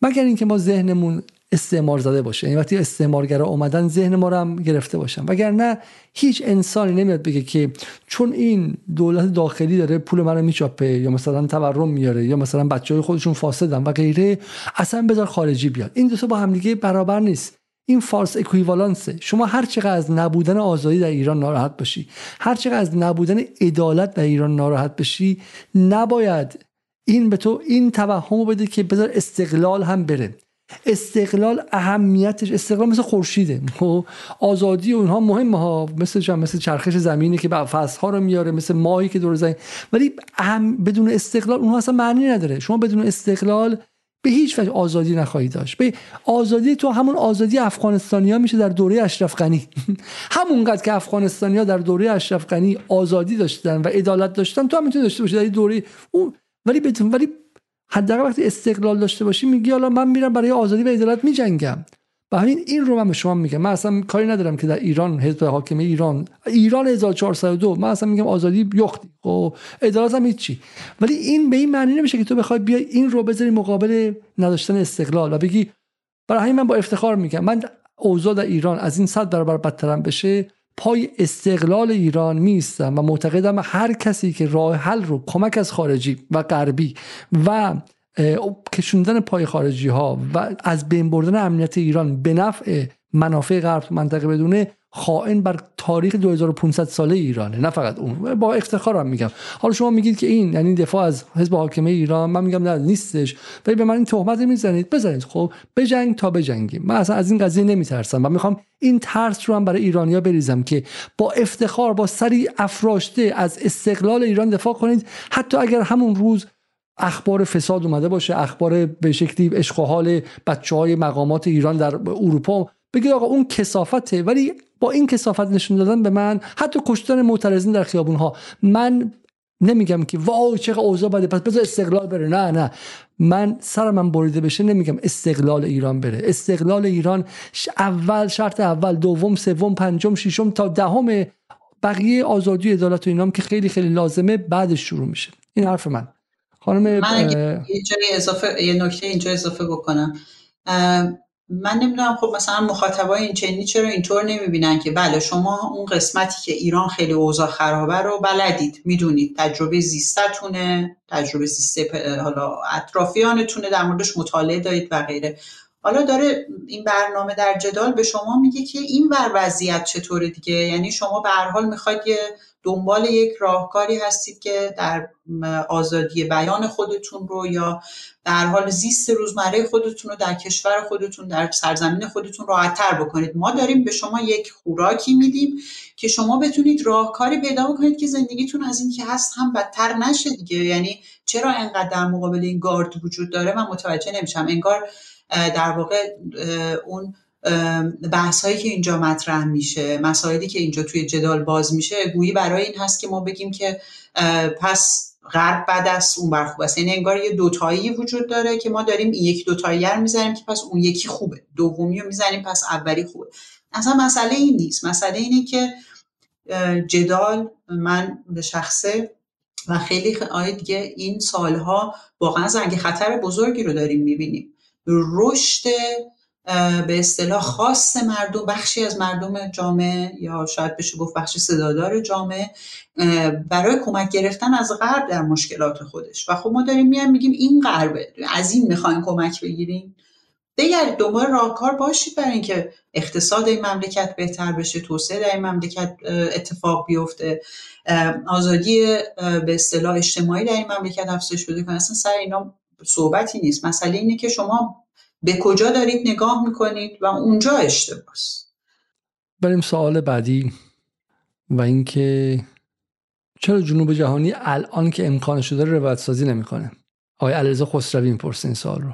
مگر اینکه ما ذهنمون استعمار زده باشه. این وقتی استعمارگرا اومدن ذهن ما رو هم گرفته باشن. وگرنه هیچ انسانی نمیاد بگه که چون این دولت داخلی داره پول منو میچاپه یا مثلا تورم میاره یا مثلا بچه های خودشون فاسدن و غیره اصلا بذار خارجی بیاد. این دو تا با همدیگه برابر نیست. این فالس اکویوالانسه. شما هر چقدر از نبودن آزادی در ایران ناراحت باشی هر چقدر از نبودن عدالت در ایران ناراحت بشی نباید این به تو این توهم بده که بذار استقلال هم بره. استقلال اهمیتش استقلال مثل خورشیده. خب، آزادی و اینها مهمه ها. مثل مثل چرخش زمینی که فصل ها رو میاره مثل ماهی که دور زمین. ولی اهم بدون استقلال اونها اصلا معنی نداره. شما بدون استقلال به هیچ وجه آزادی نخواهی داشت. به آزادی تو همون آزادی افغانستانیا میشه در دوره اشرف غنی. همونقدر که افغانستانیا در دوره اشرف غنی آزادی داشتن و عدالت داشتن تو هم می‌تونی داشته باشی در دوره. اون ولی ولی حداقل وقتی استقلال داشته باشی میگی حالا من میرم برای آزادی و عدالت میجنگم. و همین این رو من به شما میگم. من اصلا کاری ندارم که در ایران حزب حاکم ایران ایران 1402 من اصلا میگم آزادی یختی و خب، عدالت هم هیچی. ولی این به این معنی نمیشه که تو بخوای بیای این رو بذاری مقابل نداشتن استقلال و بگی برای همین من با افتخار میگم. من اوضاع در ایران از این صد برابر بدترم بشه پای استقلال ایران میستم و معتقدم هر کسی که راه حل رو کمک از خارجی و غربی و کشوندن پای خارجی ها و از بین بردن امنیت ایران به نفع منافع غرب منطقه بدونه خائن بر تاریخ 2500 ساله ایرانه نه فقط اون. با افتخارم میگم. حالا شما میگید که این یعنی دفاع از حزب حاکمه ایران من میگم نه نیستش. ولی به من این تهمت می‌زنید. بزنید. خب بجنگ تا بجنگیم. من اصلا از این قضیه نمیترسم و می‌خوام این ترس رو هم برای ایرانیا بریزم که با افتخار با سری افراشته از استقلال ایران دفاع کنید. حتی اگر همون روز اخبار فساد اومده باشه اخبار به شکلی عشق حال بچه های مقامات ایران در اروپا بگید آقا اون کسافته ولی با این کسافت نشون دادن به من حتی کشتن معترضین در خیابون ها من نمیگم که واو چقدر اوضاع بده پس بذار استقلال بره. نه نه. من سر من بریده بشه نمیگم استقلال ایران بره. استقلال ایران اول شرط اول دوم سوم پنجم ششم تا دهم بقیه آزادی عدالت و اینام که خیلی خیلی لازمه بعدش شروع میشه. این حرف من. خانم من یه اضافه یه نکته اینجا اضافه بکنم. من نمی‌دونم خب مثلا مخاطبای این چنینی چرا اینطور نمی‌بینن که بله شما اون قسمتی که ایران خیلی اوضاع خرابه رو بلدید می‌دونید. تجربه زیستتونه تجربه زیسته حالا اطرافیانتونه در موردش مطالعه دارید و غیره. حالا داره این برنامه در جدال به شما میگه که این ور وضعیت چطوره دیگه؟ یعنی شما به هر حال می‌خواید یه دنبال یک راهکاری هستید که در آزادی بیان خودتون رو یا در حال زیست روزمره خودتون رو در کشور خودتون در سرزمین خودتون راحتتر بکنید. ما داریم به شما یک خوراکی میدیم که شما بتونید راهکاری پیدا بکنید که زندگیتون از این که هست هم بدتر نشه دیگه. یعنی چرا انقدر در مقابل این گارد وجود داره؟ من متوجه نمیشم. انگار در واقع اون بحث هایی که اینجا مطرح میشه مسائلی که اینجا توی جدال باز میشه گویی برای این هست که ما بگیم که پس غرب بعد از اون بر خوب است. یعنی انگار یه دوتایی وجود داره که ما داریم این یک دوتایی رو می‌زنیم که پس اون یکی خوبه. دومی رو می‌زنیم پس اولی خوبه. اصلا مسئله این نیست. مسئله اینه که جدال من به شخصه و خیلی آیه دیگه این سالها واقعا زنگ خطر بزرگی رو داریم می‌بینیم. رشد به اصطلاح خاص مردم بخشی از مردم جامعه یا شاید بشه گفت بخش صدادار جامعه برای کمک گرفتن از غرب در مشکلات خودش. و خب ما داریم میایم میگیم این غربه. از این می‌خواین کمک بگیریم. بگردید دنبال راهکار باشید برای اینکه اقتصاد این مملکت بهتر بشه توسعه در این مملکت اتفاق بیفته. آزادی به اصطلاح اجتماعی در این مملکت افزایش بده کنه. اصلا سر اینا صحبتی نیست. مسئله اینه که شما به کجا دارید نگاه می‌کنید و اونجا اشتباس. بریم سوال بعدی و اینکه چرا جنوب جهانی الان که امکانش داره روایت سازی نمی‌کنه؟ آقای علیرضا خسروی می‌پرسه این سوال رو.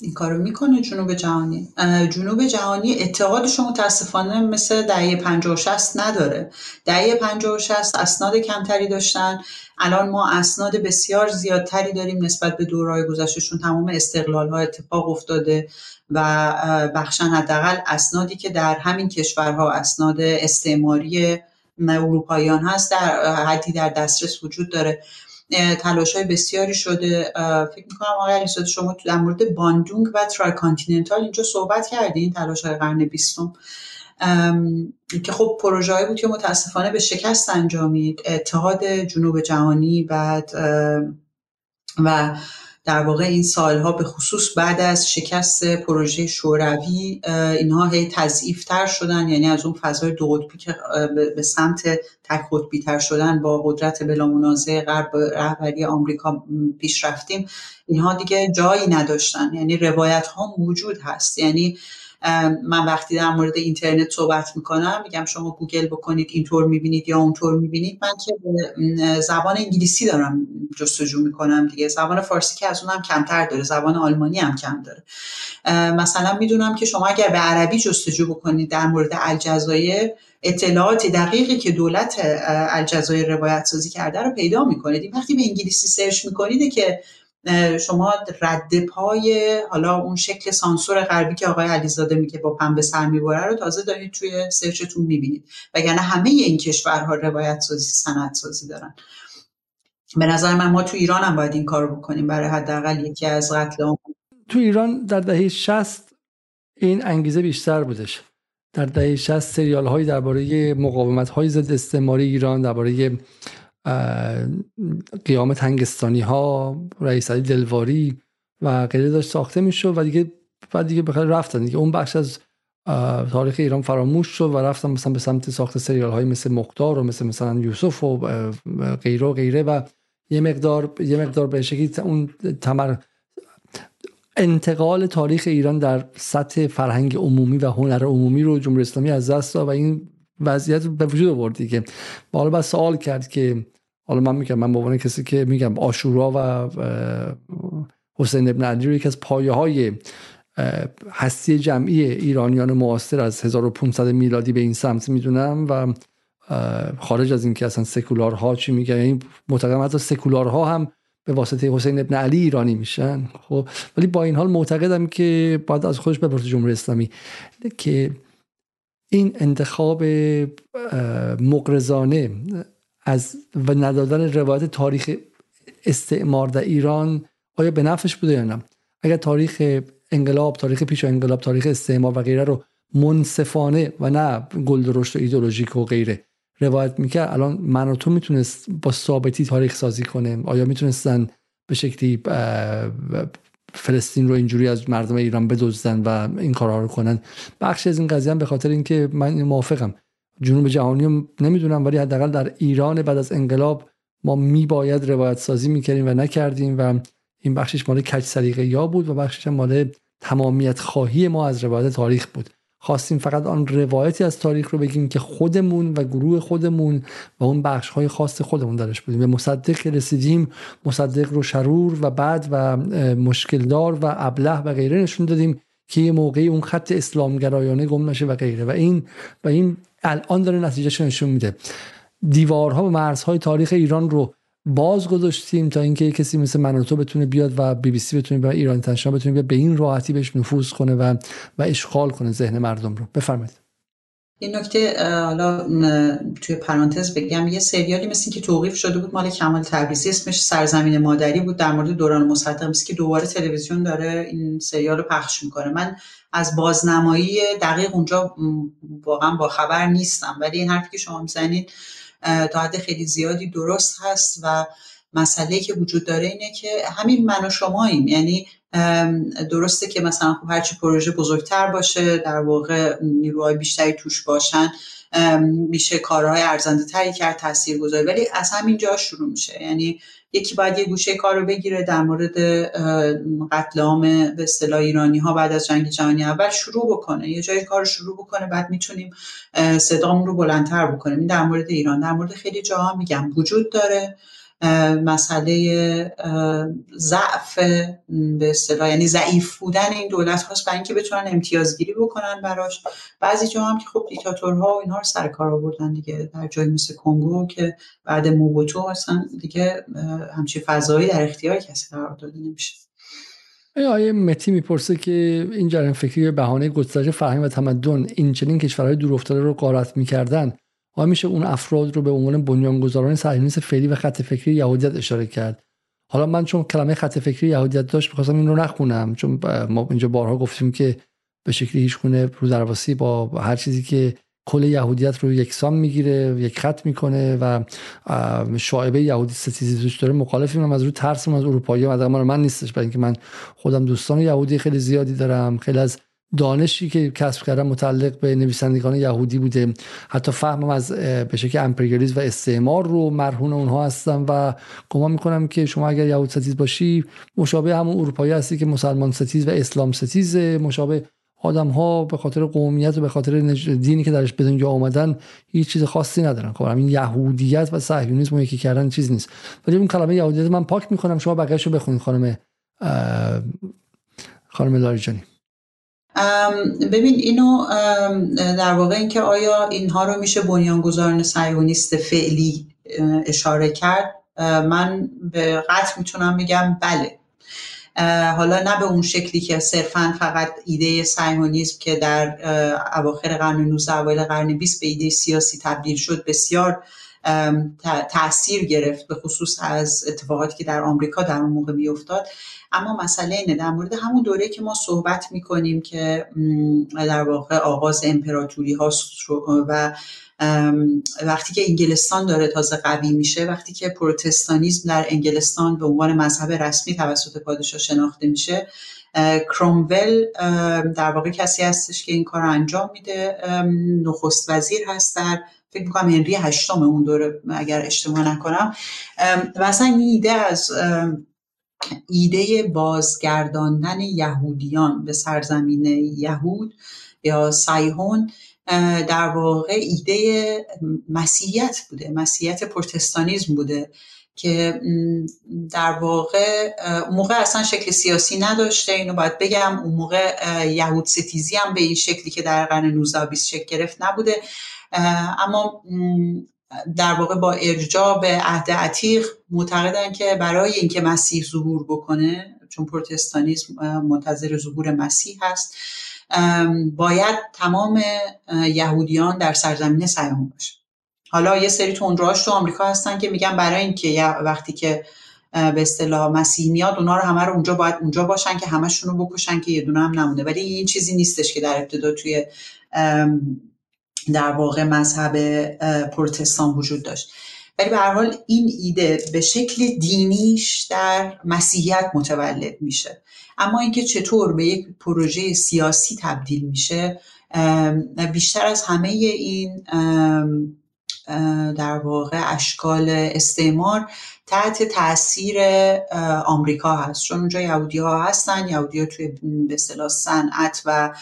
این کارو می‌کنه جنوب جهانی. جنوب جهانی اتحادش متاسفانه مثل دهه 50 و 60 نداره. دهه 50 و 60 اسناد کمتری داشتن. الان ما اسناد بسیار زیادتری داریم نسبت به دورهای گذشتهشون. تمام استقلال ها اتفاق افتاده و بخشن حداقل اسنادی که در همین کشورها اسناد استعماری اروپاییان هست در حدی در دسترس وجود داره. تلاش های بسیاری شده. فکر می‌کنم آقای علیزاده شما در مورد باندونگ و ترای کانتیننتال اینجا صحبت کردین تلاش های قرن بیستم. که خب پروژه بود که متاسفانه به شکست انجامید. اتحاد جنوب جهانی بعد و در واقع این سالها به خصوص بعد از شکست پروژه شوروی اینها هی تر شدن. یعنی از اون فضای دو قطبی که به سمت تک قطبی تر شدن با قدرت بلا منازع غرب رهبری آمریکا پیش رفتیم اینها دیگه جایی نداشتن. یعنی روایت ها موجود هست. یعنی من وقتی در مورد اینترنت صحبت می‌کنم میگم شما گوگل بکنید اینطور می‌بینید یا اونطور می‌بینید. من که زبان انگلیسی دارم جستجو می‌کنم دیگه. زبان فارسی که از اونم کمتر داره زبان آلمانی هم کم داره. مثلا می‌دونم که شما اگر به عربی جستجو بکنید در مورد الجزایر اطلاعات دقیقی که دولت الجزایر روایت سازی کرده رو پیدا می‌کنید. وقتی به انگلیسی search می‌کنید که شما رد پای حالا اون شکل سانسور غربی که آقای علیزاده میگه با پنبه سر می‌بره رو تازه دارید توی سرچتون می‌بینید. وگرنه همه این کشورها روایت سازی سند سازی دارن. به نظر من ما تو ایران هم باید این کار بکنیم برای حداقل یکی از قتل تو ایران در دهه 60 این انگیزه بیشتر بودش. در دهه 60 سریال هایی درباره مقاومت های ضد استعماری ایران درباره قیام تنگستانی ها رئیس علی دلواری و غیره داشت ساخته می‌شد و دیگه بعد دیگه بخیر رفتن دیگه اون بخش از تاریخ ایران فراموش شد و رفتن مثلا به سمت ساخت سریال های مثل مختار و مثل مثلا یوسف و غیره و غیره و یه مقدار یه مقدار به شکلی اون تمر انتقال تاریخ ایران در سطح فرهنگ عمومی و هنر عمومی رو جمهوری اسلامی از دست داد و این وضعیت به وجود آورد دیگه حالا بعد سوال کرد که حالا من میگم من به کسی که میگم آشورا و حسین ابن علی رو یکی از پایه های هستی جمعی ایرانیان معاصر از 1500 میلادی به این سمت می‌دونم و خارج از اینکه اصلا سکولارها چی میگن یعنی معتقدم حتی سکولارها هم به واسطه حسین ابن علی ایرانی میشن خب؟ ولی با این حال معتقدم که باید از خودش بپرسه جمهوری اسلامی. که این انتخاب مقرزانه از و ندادن روایت تاریخ استعمار در ایران آیا به نفعش بوده یا نه؟ اگر تاریخ انقلاب تاریخ پیش انقلاب تاریخ استعمار و غیره رو منصفانه و نه گل درشت و ایدولوژیک و غیره روایت می‌کرد الان من و تو می‌تونست با ثابتی تاریخ سازی کنه آیا می‌تونستن به شکلی فلسطین رو اینجوری از مردم ایران بدزدن و این کارها رو کنن. بخشی از این قضیه هم به خاطر اینکه من موافقم. جنوب جهانی نمی‌دونم ولی حداقل در ایران بعد از انقلاب ما میباید روایت سازی می‌کردیم و نکردیم و این بخشش مال کج سلیقه یا بود و بخشش مال تمامیت خواهی ما از روایت تاریخ بود. خواستیم فقط آن روایتی از تاریخ رو بگیم که خودمون و گروه خودمون و اون بخش های خاص خودمون درش بودیم. به مصدق رسیدیم مصدق رو شرور و بعد و مشکلدار و ابله و غیره نشون دادیم که یه موقعی اون خط اسلامگرایانه گم نشه و غیره. و این و این الان داره نتیجهش نشون میده. دیوارها و مرزهای تاریخ ایران رو باز گذاشتیم تا اینکه کسی مثل من تو بتونه بیاد و بی بی سی بتونه و ایران اینترنشنال بتونه بیاد به این راحتی بهش نفوذ کنه و و اشغال کنه ذهن مردم رو. بفرمایید. این نکته حالا توی پرانتز بگم یه سریالی مثل که توقیف شده بود مال کمال تبریزی اسمش سرزمین مادری بود در مورد دوران مصدق که دوباره تلویزیون داره این سریال رو پخش می‌کنه. من از بازنمایی دقیق اونجا واقعا با خبر نیستم ولی این حرفی که شما می‌زنید تا حد خیلی زیادی درست هست و مسئله که وجود داره اینه که همین من و شماییم. یعنی درسته که مثلا خب هرچی پروژه بزرگتر باشه در واقع نیروهای بیشتری توش باشن میشه کارهای ارزنده تری کرد تاثیر گذاری ولی از همین جا شروع میشه. یعنی یکی باید یه گوشه کار رو بگیره در مورد قتل عام به اصطلاح ایرانی ها بعد از جنگ جهانی اول شروع بکنه. یه جای کار رو شروع بکنه بعد می‌تونیم صدامون رو بلندتر بکنیم. این در مورد ایران. در مورد خیلی جاها میگم. وجود داره. مسئله ضعف به اصطلاح یعنی ضعیف بودن این دولت هاست برای اینکه بتونن امتیازگیری بکنن براش. بعضی جا هم که خب دیکتاتورها و اینها رو سر کار آوردن دیگه در جای مثل کنگو که بعد موبوتو اصلا دیگه همچی فضایی در اختیار کسی قرار داده نمیشه. آیه متی می‌پرسه که این جریان فکری بهانه گسترش فرهنگ و تمدن این چنین کشورهای دورافتاده رو قارت می‌کردن. آیا میشه اون افراد رو به عنوان بنیانگذاران صهیونیست فعلی و خط فکری یهودیت اشاره کرد. حالا من چون کلمه خط فکری یهودیت داشت می‌خواستم این رو نخونم. چون ما اینجا بارها گفتیم که به شکلی هیچ خونه رو درواسی با هر چیزی که کل یهودیت رو یکسان می‌گیره یک خط می‌کنه و شاعبه یهودی ستیزی توش داره. مخالفیم از رو ترس از اروپایی و من نیستش. برای اینکه من خودم دوستان یهودی خیلی زیادی دارم. خیلی از دانشی که کسب کردم متعلق به نویسندگان یهودی بوده. حتی فهمم از به شکل امپریالیسم و استعمار رو مرهون اونها هستم و گمان می‌کنم که شما اگر یهود ستیز باشی مشابه همون اروپایی هستی که مسلمان ستیز و اسلام ستیز مشابه آدم ها به خاطر قومیت و به خاطر دینی که درش به دنیا آمدن هیچ چیز خاصی ندارن. خب این یهودیت و صهیونیسم یکی کردن چیز نیست. ولی اون کلمه یهودیت من پاک می‌کنم. شما بقیه‌شو بخونید خانم خانم لاریجانی. ببین اینو در واقع اینکه آیا اینها رو میشه بنیانگذاران صهیونیست فعلی اشاره کرد من به قطع می‌تونم بگم بله. حالا نه به اون شکلی که صرفا فقط ایده سیونیزم که در اواخر قرن 19 اوایل قرن 20 به ایده سیاسی تبدیل شد بسیار تاثیر گرفت به خصوص از اتفاقاتی که در آمریکا در اون موقع میافتاد اما مسئله اینه در مورد همون دوره که ما صحبت می‌کنیم که در واقع آغاز امپراتوری هاست و وقتی که انگلستان داره تازه قوی میشه وقتی که پروتستانیزم در انگلستان به عنوان مذهب رسمی توسط پادشاه شناخته میشه کرومول در واقع کسی هستش که این کار رو انجام میده نخست وزیر هست در فکر می‌کنم هنری هشتم اون دوره اگر اشتباه نکنم. و اصلا این ایده از ایده بازگرداندن یهودیان به سرزمین یهود یا سایهون در واقع ایده مسیحیت بوده مسیحیت پروتستانیزم بوده که در واقع موقع اصلا شکل سیاسی نداشته. اینو باید بگم اون موقع یهود ستیزی هم به این شکلی که در قرن 19 20 شکل گرفت نبوده. اما در واقع با ارجاع به عهد عتیق معتقدن که برای اینکه مسیح ظهور بکنه چون پروتستانیسم منتظر ظهور مسیح هست باید تمام یهودیان در سرزمین سیاهون باشه حالا یه سری تندروهاش تو آمریکا هستن که میگن برای اینکه وقتی که به اصطلاح مسیح میاد اونا رو همه رو اونجا باید اونجا باشن که همشون رو بکشن که یه دونه هم نمونه. ولی این چیزی نیستش که در ابتدا توی در واقع مذهب پروتستان وجود داشت. ولی به حال این ایده به شکل دینیش در مسیحیت متولد میشه. اما اینکه چطور به یک پروژه سیاسی تبدیل میشه بیشتر از همه این در واقع اشکال استعمار تحت تاثیر آمریکا هست. چون اونجا یهودی ها هستن یهودی ها توی به صنعت و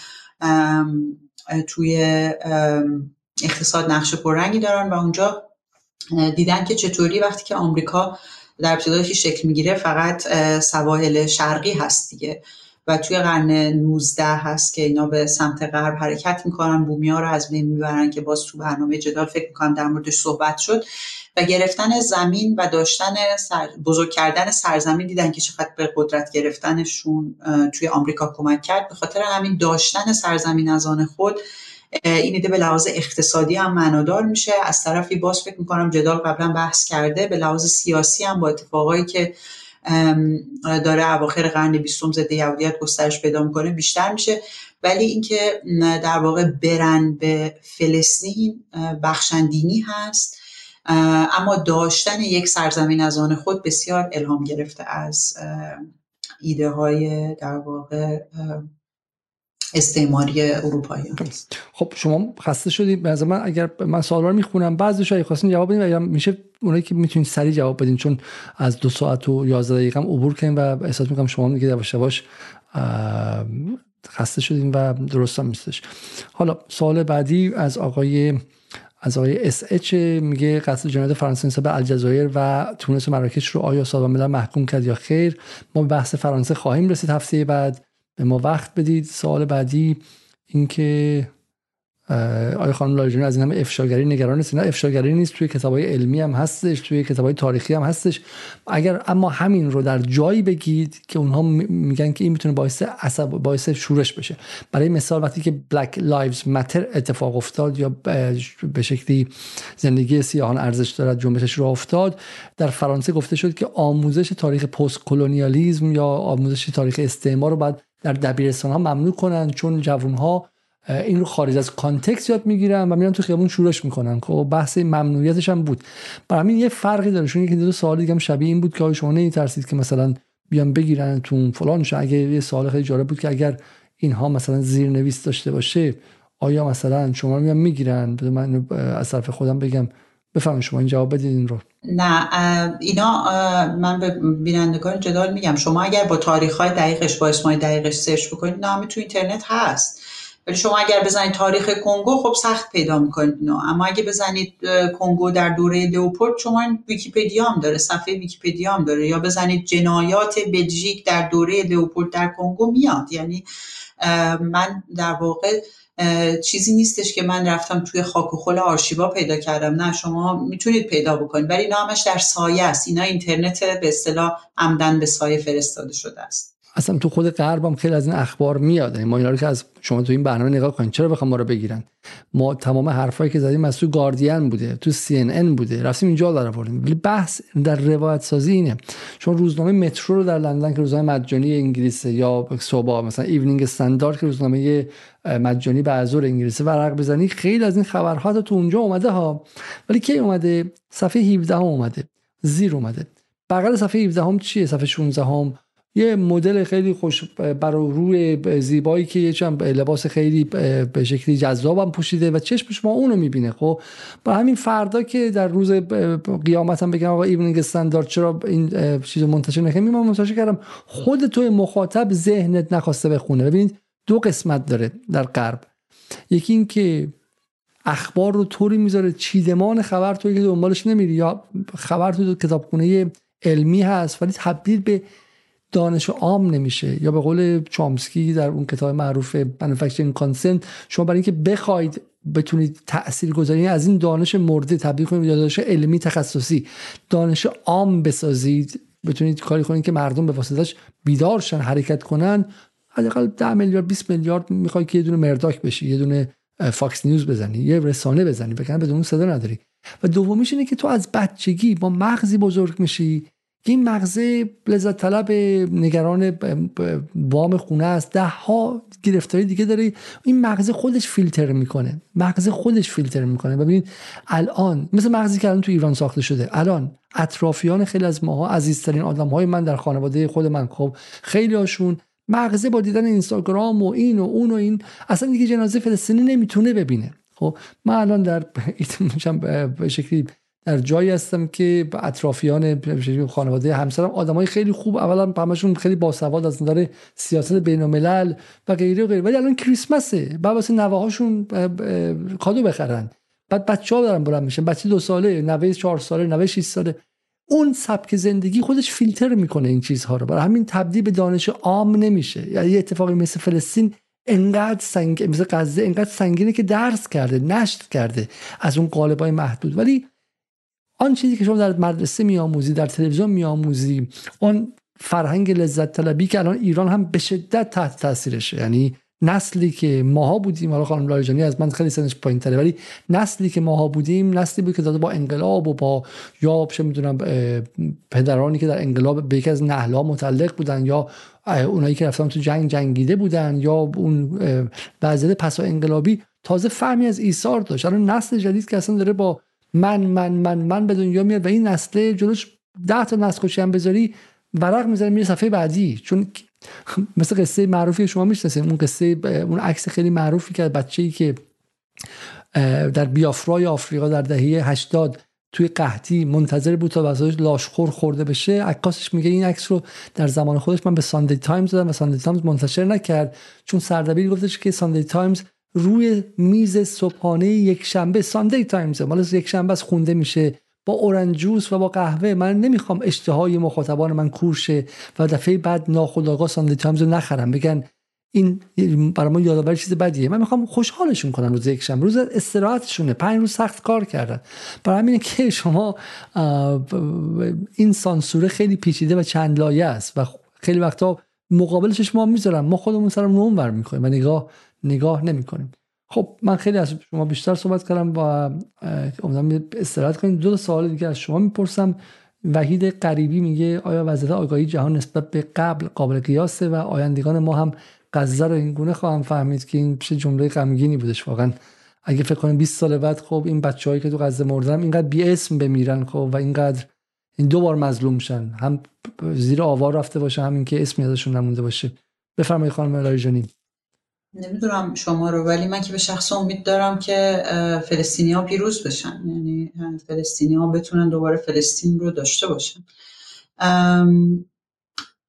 توی اقتصاد نقش پررنگی دارن و اونجا دیدن که چطوری وقتی که آمریکا در ابتدایی شکل می‌گیره فقط سواحل شرقی هست دیگه. و توی قرن 19 هست که اینا به سمت غرب حرکت می‌کنن بومیا رو از بین می‌برن که باز تو برنامه جدال فکر می‌کنم در موردش صحبت شد و گرفتن زمین و داشتن بزرگ کردن سرزمین دیدن که چقدر به قدرت گرفتنشون توی آمریکا کمک کرد. به خاطر همین داشتن سرزمین از آن خود این ایده به لحاظ اقتصادی هم معنادار میشه. از طرفی باز فکر می‌کنم جدال قبلا بحث کرده به لحاظ سیاسی هم با اتفاقایی که داره اواخر قرن بیستم ضد یهودیت گسترش پیدا می‌کنه بیشتر میشه. ولی اینکه در واقع برن به فلسطین بخشندینی هست. اما داشتن یک سرزمین از آن خود بسیار الهام گرفته از ایده های در واقع استعماری اروپایی. خب شما خسته شدید. به من اگر من سوال رو می‌خونم بعضیش اگه خواستین جواب بدین یا میشه اونایی که می‌تونید سریع جواب بدین؟ چون از دو ساعت و 11 دقیقه عبور کردیم و احساس می‌کنم شما میگه یواش یواش خسته شدیم و درست هم نیستش. حالا سوال بعدی از آقای از آقای اس اچ میگه قصد جنایت فرانسه به الجزایر و تونس و مراکش رو آیا سازمان ملل محکوم کرد یا خیر؟ ما به بحث فرانسه خواهیم رسید هفته بعد. به ما وقت بدید. سوال بعدی اینکه آیا خانم لایجانی از این همه افشاگری نگران نیست. نه افشاگری نیست توی کتابای علمی هم هستش توی کتابای تاریخی هم هستش. اگر اما همین رو در جایی بگید که اونها میگن که این می‌تونه باعث غضب باعث شورش بشه. برای مثال وقتی که Black Lives Matter اتفاق افتاد یا به شکلی زندگی سیاهان ارزش دارد جنبشش رو افتاد در فرانسه گفته شد که آموزش تاریخ postcolonialism یا آموزش تاریخ استعمار رو باید در دبیرستان ها ممنوع کنن چون جوان ها این رو خارج از context یاد می‌گیرن و میرن تو خیابون شورش می‌کنن خب بحث ممنوعیتش هم بود. برای همین یه فرقی داره چون یکی دو سوال دیگه هم شبیه این بود که شما نمیترسید که مثلا بیان بگیرن تو فلان اگه یه سوال خیلی جالب بود که اگر اینها مثلا زیرنویس داشته باشه آیا مثلا شما میان می‌گیرن؟ من از طرف خودم بگم. بفهمید شما این جواب بدید این رو. نه اینا من به بینندگان جدال میگم. شما اگر با تاریخ های دقیقش با اسمای دقیقش سرچ بکنید نامی تو اینترنت هست. ولی شما اگر بزنید تاریخ کنگو خب سخت پیدا می‌کنید اما اگه بزنید کنگو در دوره لئوپولد شما ویکیپدیا هم داره صفحه ویکیپدیا هم داره. یا بزنید جنایات بلژیک در دوره لئوپولد در کنگو میاد. یعنی من در واقع چیزی نیستش که من رفتم توی خاک و خل آرشیوا پیدا کردم. نه شما می‌تونید پیدا بکنید. ولی اینا در سایه است. اینا اینترنت به اصطلاح عمدا به سایه فرستاده شده است. اصلا تو خود غرب هم خیلی از این اخبار میاد. یعنی ما اینا رو که از شما تو این برنامه نگاه کنید چرا بخوام ما رو بگیرن؟ ما تمام حرفایی که زدیم از تو گاردین بوده تو سی ان ان بوده رفتیم اینجا در آوردیم. ولی بحث در روایت سازی اینه. چون روزنامه مترو رو در لندن که روزنامه مجانی انگلیس یا صبح مثلا ایونینگ استاندارد که روزنامه مجانی عصر انگلیسی ورق بزنی خیلی از این خبرها تو اونجا اومده ها. ولی کی اومده؟ صفحه 17 هم اومده. زیر اومده. بغل صفحه 17 هم چیه؟ صفحه 16 هم یه مدل خیلی خوش بر روی زیبایی که یه چند لباس خیلی به شکلی جذابم پوشیده و چشم شما اونو می‌بینه خب؟ با همین فردا که در روز قیامت هم بگم آقا ایونینگ استاندارد چرا این چیز منتشر نکنیم من منتشر کردم خود تو مخاطب ذهنت نخواسته بخونه. ببینید دو قسمت داره در غرب. یکی این که اخبار رو طوری می‌ذاره چیدمان خبر توی که دنبالش نمیری یا خبر تو کتابخونه علمی هست ولی تبدیل به دانش عام نمیشه. یا به قول چامسکی در اون کتاب معروف Manufacturing Consent شما برای اینکه بخواید بتونید تأثیر گذاری از این دانش مرده تبدیل کنید به دانش علمی تخصصی دانش عام بسازید. بتونید کاری کنید که مردم به واسطش بیدار شن حرکت کنن. حداقل 10 میلیارد 20 میلیارد می‌خوای که یه دونه مرداک بشی یه دونه فاکس نیوز بزنی یه رسانه بزنی بگن بدون صدا نداری. و دومیش اینه که تو از بچگی با مغزی بزرگ میشی. این مغزه لذت طلب نگران وام خونه است. ده ها گرفتاری دیگه داره. این مغزه خودش فیلتر می‌کنه. مغزه خودش فیلتر می‌کنه. ببینید الان مثل مغزی که الان تو ایران ساخته شده. الان اطرافیان خیلی از ماها عزیزترین آدم های من در خانواده خود من. خب خیلی هاشون مغزه با دیدن اینستاگرام و این و اون و این اصلا دیگه جنازه فلسطینی نمی‌تونه ببینه. خب من الان در شکلی در جایی هستم که اطرافیان خانواده همسرم آدمای خیلی خوب اولا همشون خیلی باسواد از نظر سیاست بین الملل و غیره و غیره. ولی الان کریسمسه. بعد واسه نوه هاشون کادو بخرن. بعد بچه ها دارن بلند میشن. بچه دو ساله نوه چهار ساله نوه 6 ساله. اون سبک زندگی خودش فیلتر می‌کنه این چیزها رو. برای همین تبدیل به دانش عام نمیشه. یعنی یه اتفاقی مثل فلسطین انقدر سنگ مثل غزه انقدر سنگینه که درس کرده نشت کرده از اون قالبای محدود. ولی آن چیزی که شما در مدرسه میآموزی در تلویزیون میآموزی اون فرهنگ لذت طلبی که الان ایران هم به شدت تحت تاثیرشه. یعنی نسلی که ماها بودیم حالا خانم لاریجانی از من خیلی سنش پایین تره ولی نسلی که ماها بودیم نسلی بود که داده با انقلاب و با یا چه می‌دونم پدرانی که در انقلاب به یکی از نهلا متعلق بودن یا اونایی که رفتن تو جنگ جنگیده بودن یا اون وضعیت پسا انقلابی تازه فهمی از ایثار داشت. الان نسل جدید که اصلا داره با من من من من به دنیا میاد و این نسل جلوش ده تا نسل هم بذاری ورق می‌زنه میره صفحه بعدی. چون مثل قصه معروفی شما می‌شناسید اون قصه اون عکس خیلی معروفی که بچه ای که در بیافرای آفریقا در دهه 80 توی قحطی منتظر بود تا واسه لاشخور خورده بشه عکاسش میگه این عکس رو در زمان خودش من به ساندی تایمز دادم و ساندی تایمز منتشر نکرد. چون سردبیر گفتش که ساندی تایمز روی میز صبحانه یک شنبه ساندی تایمز مال یک شنبه از خونده میشه با orange juice و با قهوه. من نمی‌خوام اشتهای مخاطبان من کور شه و دفعه بعد ناخودآگاه ساندی تایمز رو نخرم. بگن این برای ما یادآور چیز بدیه. من می‌خوام خوشحالشون کنم روز یک شنبه. روز استراحتشونه. پنج روز سخت کار کردن. برای همینه که شما این سانسوره خیلی پیچیده و چند لایه است و خیلی وقتا مقابلش ما می‌ذارم ما خودمون سرم رو ور می‌کنیم و نگاه نگاه نمی‌کنیم. خب من خیلی از شما بیشتر صحبت کردم و امیدوارم استراحت کنیم دو سوال دیگه از شما می‌پرسم. وحید قریبی میگه آیا وضعیت آگاهی جهان نسبت به قبل قابل قیاسه و آیندگان ما هم غزه رو این گونه خواهم فهمید که این چه جمله غمگینی بودش واقعا. اگه فکر کنیم 20 سال بعد خب این بچه‌هایی که تو غزه مردن اینقدر بی اسم بمیرن خب و اینقدر این دو بار مظلوم شن. هم زیر آوار رفته باشه همین که اسمی ازشون نمونده باشه. بفرمایید خانم الهی نمی‌دونم شما رو ولی من که به شخص امید دارم که فلسطینی ها پیروز بشن. یعنی فلسطینی ها بتونن دوباره فلسطین رو داشته باشن.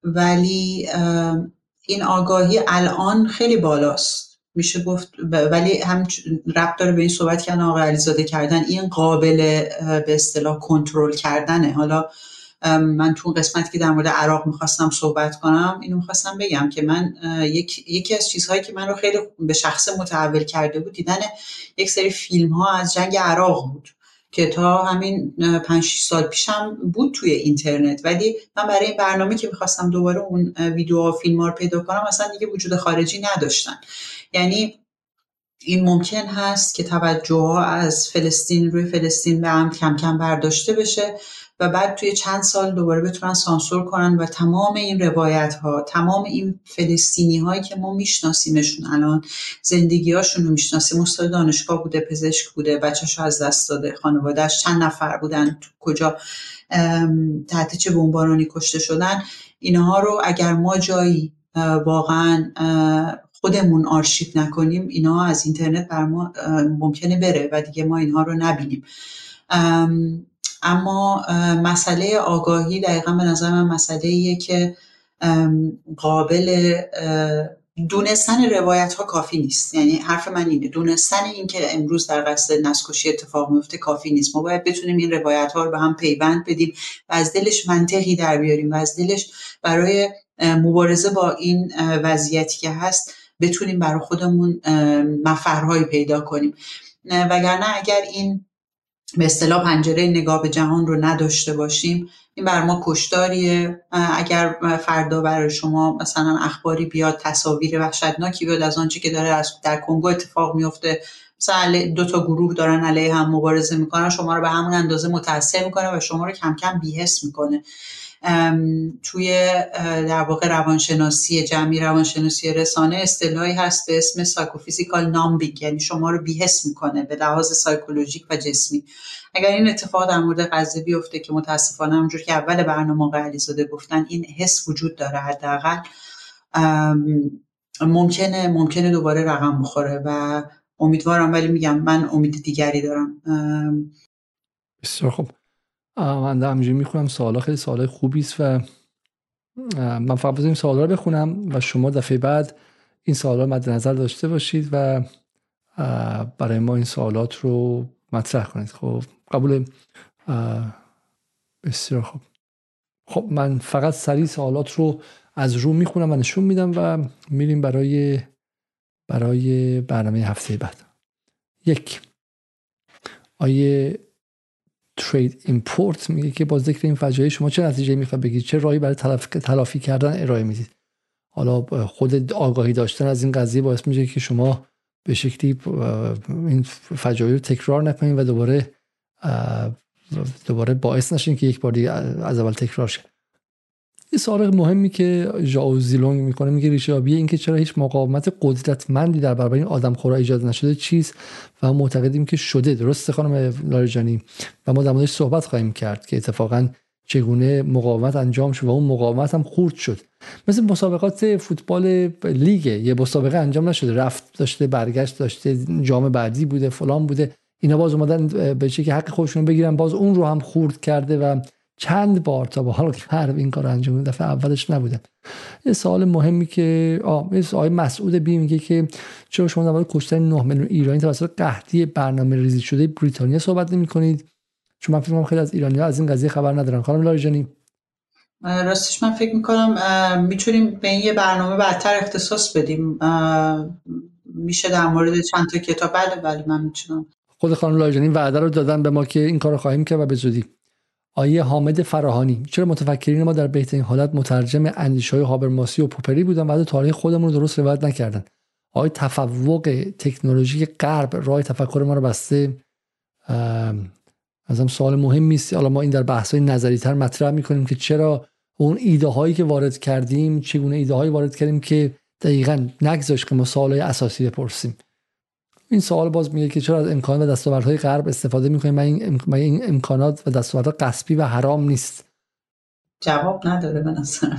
ولی این آگاهی الان خیلی بالاست. میشه گفت ولی هم ربط داره به این صحبت که آقای علیزاده کردن. این قابل به اصطلاح کنترل کردنه. حالا من تو قسمتی که در مورد عراق می‌خواستم صحبت کنم اینو می‌خواستم بگم که من یک، یکی از چیزهایی که من رو خیلی به شخص متحول کرده بود دیدن یک سری فیلم ها از جنگ عراق بود که تا همین 5 سال پیشم بود توی اینترنت. ولی من برای این برنامه که می‌خواستم دوباره اون ویدیو و فیلم ها رو پیدا کنم اصلا دیگه وجود خارجی نداشتن. یعنی این ممکن هست که توجه ها از فلسطین روی فلسطین به هم کم کم برداشته بشه. و بعد توی چند سال دوباره بتونن سانسور کنن و تمام این روایت ها تمام این فلسطینی هایی که ما میشناسیمشون الان زندگی هاشون رو می‌شناسیم. استاد دانشگاه بوده پزشک بوده بچهش از دست داده خانوادهش چند نفر بودن کجا تحت چه بمبارانی کشته شدن. اینها رو اگر ما جایی واقعا خودمون آرشیو نکنیم اینا از اینترنت بر ما ممکنه بره و دیگه ما اینها رو نبینیم. اما مسئله آگاهی دقیقا به نظر من مسئله که قابل دونستن روایت ها کافی نیست. یعنی حرف من اینه دونستن این که امروز در قصد نسکشی اتفاق میفته کافی نیست. ما باید بتونیم این روایت ها رو به هم پیوند بدیم و از دلش منطقی در بیاریم و از دلش برای مبارزه با این وضعیتی که هست بتونیم برای خودمون مفرهایی پیدا کنیم. وگرنه اگر این به اصطلاح پنجره نگاه به جهان رو نداشته باشیم. این بر ما کشداریه اگر فردا برای شما مثلا اخباری بیاد تصاویر وحشتناکی بیاد از آنچه که داره در کنگو اتفاق میفته مثلا دو تا گروه دارن علیه هم مبارزه می‌کنن شما رو به همون اندازه متاثر می‌کنه و شما رو کم کم بیهس می‌کنه. توی در واقع روانشناسی جمعی روانشناسی رسانه اصطلاحی هست به اسم psychophysical numbing یعنی شما رو بی‌حس می‌کنه به لحاظ psychologic و جسمی. اگر این اتفاق در مورد غزه بیفته که متاسفانه همونجور که اول برنامه آقای علیزاده گفتن این حس وجود داره حداقل ممکنه ممکنه دوباره رقم بخوره و امیدوارم ولی میگم من امید دیگری دارم. بسیار خوب. من همینجوری می‌خونم سوالا خیلی سوال خوبی است و من فقط این سوالا رو بخونم و شما دفعه بعد این سوالا رو مد نظر داشته باشید و برای ما این سوالات رو مطرح کنید. خب قبول بسیار خوب. خب من فقط سریع سوالات رو از رو می‌خونم و نشون میدم و میریم برای برای برنامه هفته بعد. یک آیه ترید ایمپورت میگه که با ذکر این فجایع شما چه نتیجه می‌خواد بگید چه راهی برای تلافی کردن ارائه می‌دید؟ حالا خود آگاهی داشتن از این قضیه باعث میشه که شما به شکلی این فجایع رو تکرار نکنید و دوباره دوباره باعث نشین که یک بار دیگه از اول تکرار شه یه سوال مهمی که ژائو زیلونگ می‌کنه میگه ریشه آبی این که چرا هیچ مقاومت قدرتمندی در برابر این آدم خورا ایجاد نشده چیست و معتقدیم که شده. درسته خانم لاریجانی و ما در موردش صحبت خواهیم کرد که اتفاقا چگونه مقاومت انجام شد و اون مقاومت هم خورد شد. مثل مسابقات فوتبال لیگ یه مسابقه انجام نشده. رفت داشته برگشت داشته جام بعدی بوده فلان بوده. اینا باز اومدن به که حق خودشون بگیرن باز اون رو هم خورد کرده و چند بار تا به حال هر این کار انجام دفعه اولش نبوده. یه سوال مهمی که آه آقای مسعود بی میگه که چرا شما در کشتن 9 میلیون ایرانی توسط قحطی برنامه ریزی شده بریتانیا صحبت نمی کنید؟ چون من فکر خیلی از ایرانی ها از این قضیه خبر ندارن. خانم لاریجانی. راستش من فکر می‌کنم می‌تونیم به این یه برنامه بعدتر اختصاص بدیم. میشه در مورد چند تا کتاب بله بله من می‌تونم. خود خانم لاریجانی وعده رو دادن به ما که این کار رو خواهیم کرد و به زودی. آیه حامد فراهانی چرا متفکرین ما در بهترین حالت مترجم اندیش های هابرماسی و پوپری بودن بعد تاریخ خودمون رو درست روایت نکردن؟ آیا تفوق تکنولوژی غرب راه تفکر ما رو بسته. ازم سوال مهم است حالا ما این در بحث های نظری تر مطرح می‌کنیم که چرا اون ایده هایی که وارد کردیم چگونه ایده هایی وارد کردیم که دقیقا نگذاشت که ما سوال اساسی بپرسیم. این سوال باز میگه که چرا از امکانات و دستاوردهای غرب استفاده می‌کنیم؟ من این, این امکانات و دستاوردها قصبی و حرام نیست. جواب نداره به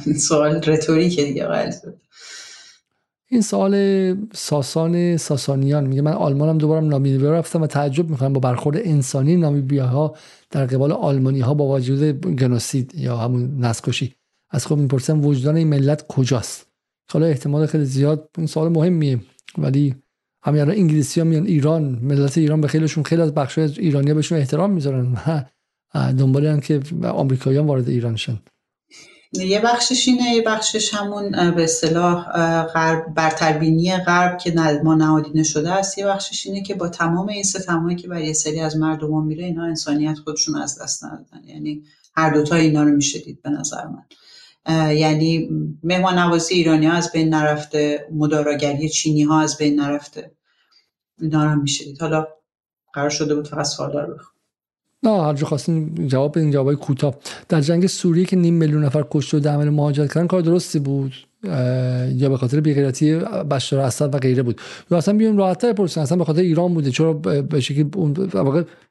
این سوال رتوریکه دیگه قائل این سوال ساسان ساسانیان میگه من آلمانم دوبارم نامیبیا رفتم و تعجب می‌کنم با برخورد انسانی نامیبیاها در قبال آلمانی ها با وجود گنوسید یا همون نسکشی از خود می‌پرسم وجدان این ملت کجاست؟ حالا احتمال خیلی زیاد این سوال مهمیه ولی همین الان انگلیسی ها میان ایران ملت ایران به خیلیشون خیلی از بخش ایرانی بهشون احترام می‌ذارن دنبال که آمریکاییان وارد ایران شن. یه بخشش اینه یه بخشش همون به اصطلاح غرب برتربینی غرب که ما نهادینه شده است. یه بخشش اینه که با تمام این ستمایی که برای سری از مردم میره اینا انسانیت خودشون از دست ندادن. یعنی هر دوتا اینا رو میشه دید به نظر من. یعنی مهمان نوازی ایرانی ها از بین نرفته مداراگری چینی ها از بین نرفته. اینا میشه. حالا قرار شده بود فقط سوالا رو نه هر جا خواستین جواب بدین جوابای کوتاه. در جنگ سوریه که نیم میلیون نفر کشته و عمل مهاجرت کردن کار درستی بود. یا به خاطر بیغیرتی بشار اسد و غیره بود. یا اصلا بیایم راحت‌تر بپرسین اصلا به خاطر ایران بوده. چرا به شکلی اون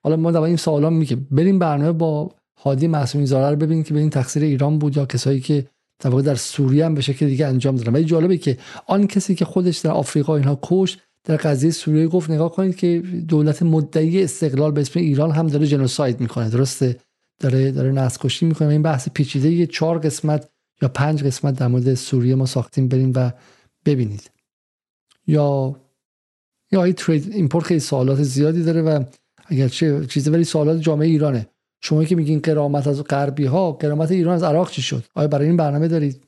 حالا ما در این سوالا میگه. بریم برنامه با هادی معصومی زاره رو ببینیم که ببین تقصیر ایران بود یا کسایی که در در سوریه هم به شکل دیگه انجام دادن. ولی جالبه که آن کسی که خودش در آفریقا اینها کشت در قضیه سوریه گفت نگاه کنید که دولت مدعی استقلال به اسم ایران هم داره جنوساید می‌کنه. درسته؟ داره داره نسل می‌کنه. این بحث پیچیده یه چهار قسمت یا پنج قسمت در مورد سوریه ما ساختیم. بریم و ببینید. یا یا این ترید ایمپورت خیلی سوالات زیادی داره و اگر چه چیزی ولی سوالات جامعه ایرانه. شما که میگین قرامت از غربی ها قرامت ایران از عراق چی شد؟ آیا برای این برنامه دارید؟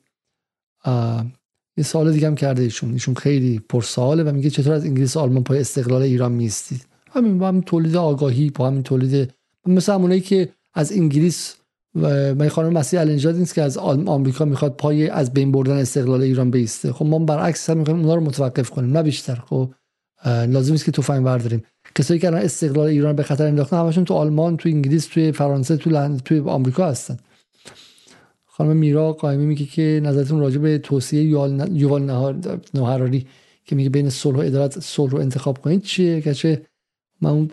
یه سوال دیگه هم کرده ایشون. ایشون خیلی پرسواله و میگه چطور از انگلیس آلمان پای استقلال ایران میستید همین با همین تولید آگاهی با همین تولید مثل همونایی که از انگلیس و من خانم مسیح النجاد نیست که از آمریکا می‌خواد پای از بین بردن استقلال ایران بیسته. خب ما برعکس هم می‌خوایم اونا رو متوقف کنیم نه بیشتر. خب لازم است که تفنگ برداریم. کسایی که الان استقلال ایران به خطر انداختن همشون تو آلمان تو انگلیس تو فرانسه تو لند تو آمریکا هستن. خانم میرا قائمی میگه که نظرتون راجع به توصیه یوال نهراری که میگه بین صلح و ادارت صلح رو انتخاب کنید چیه؟ که من اون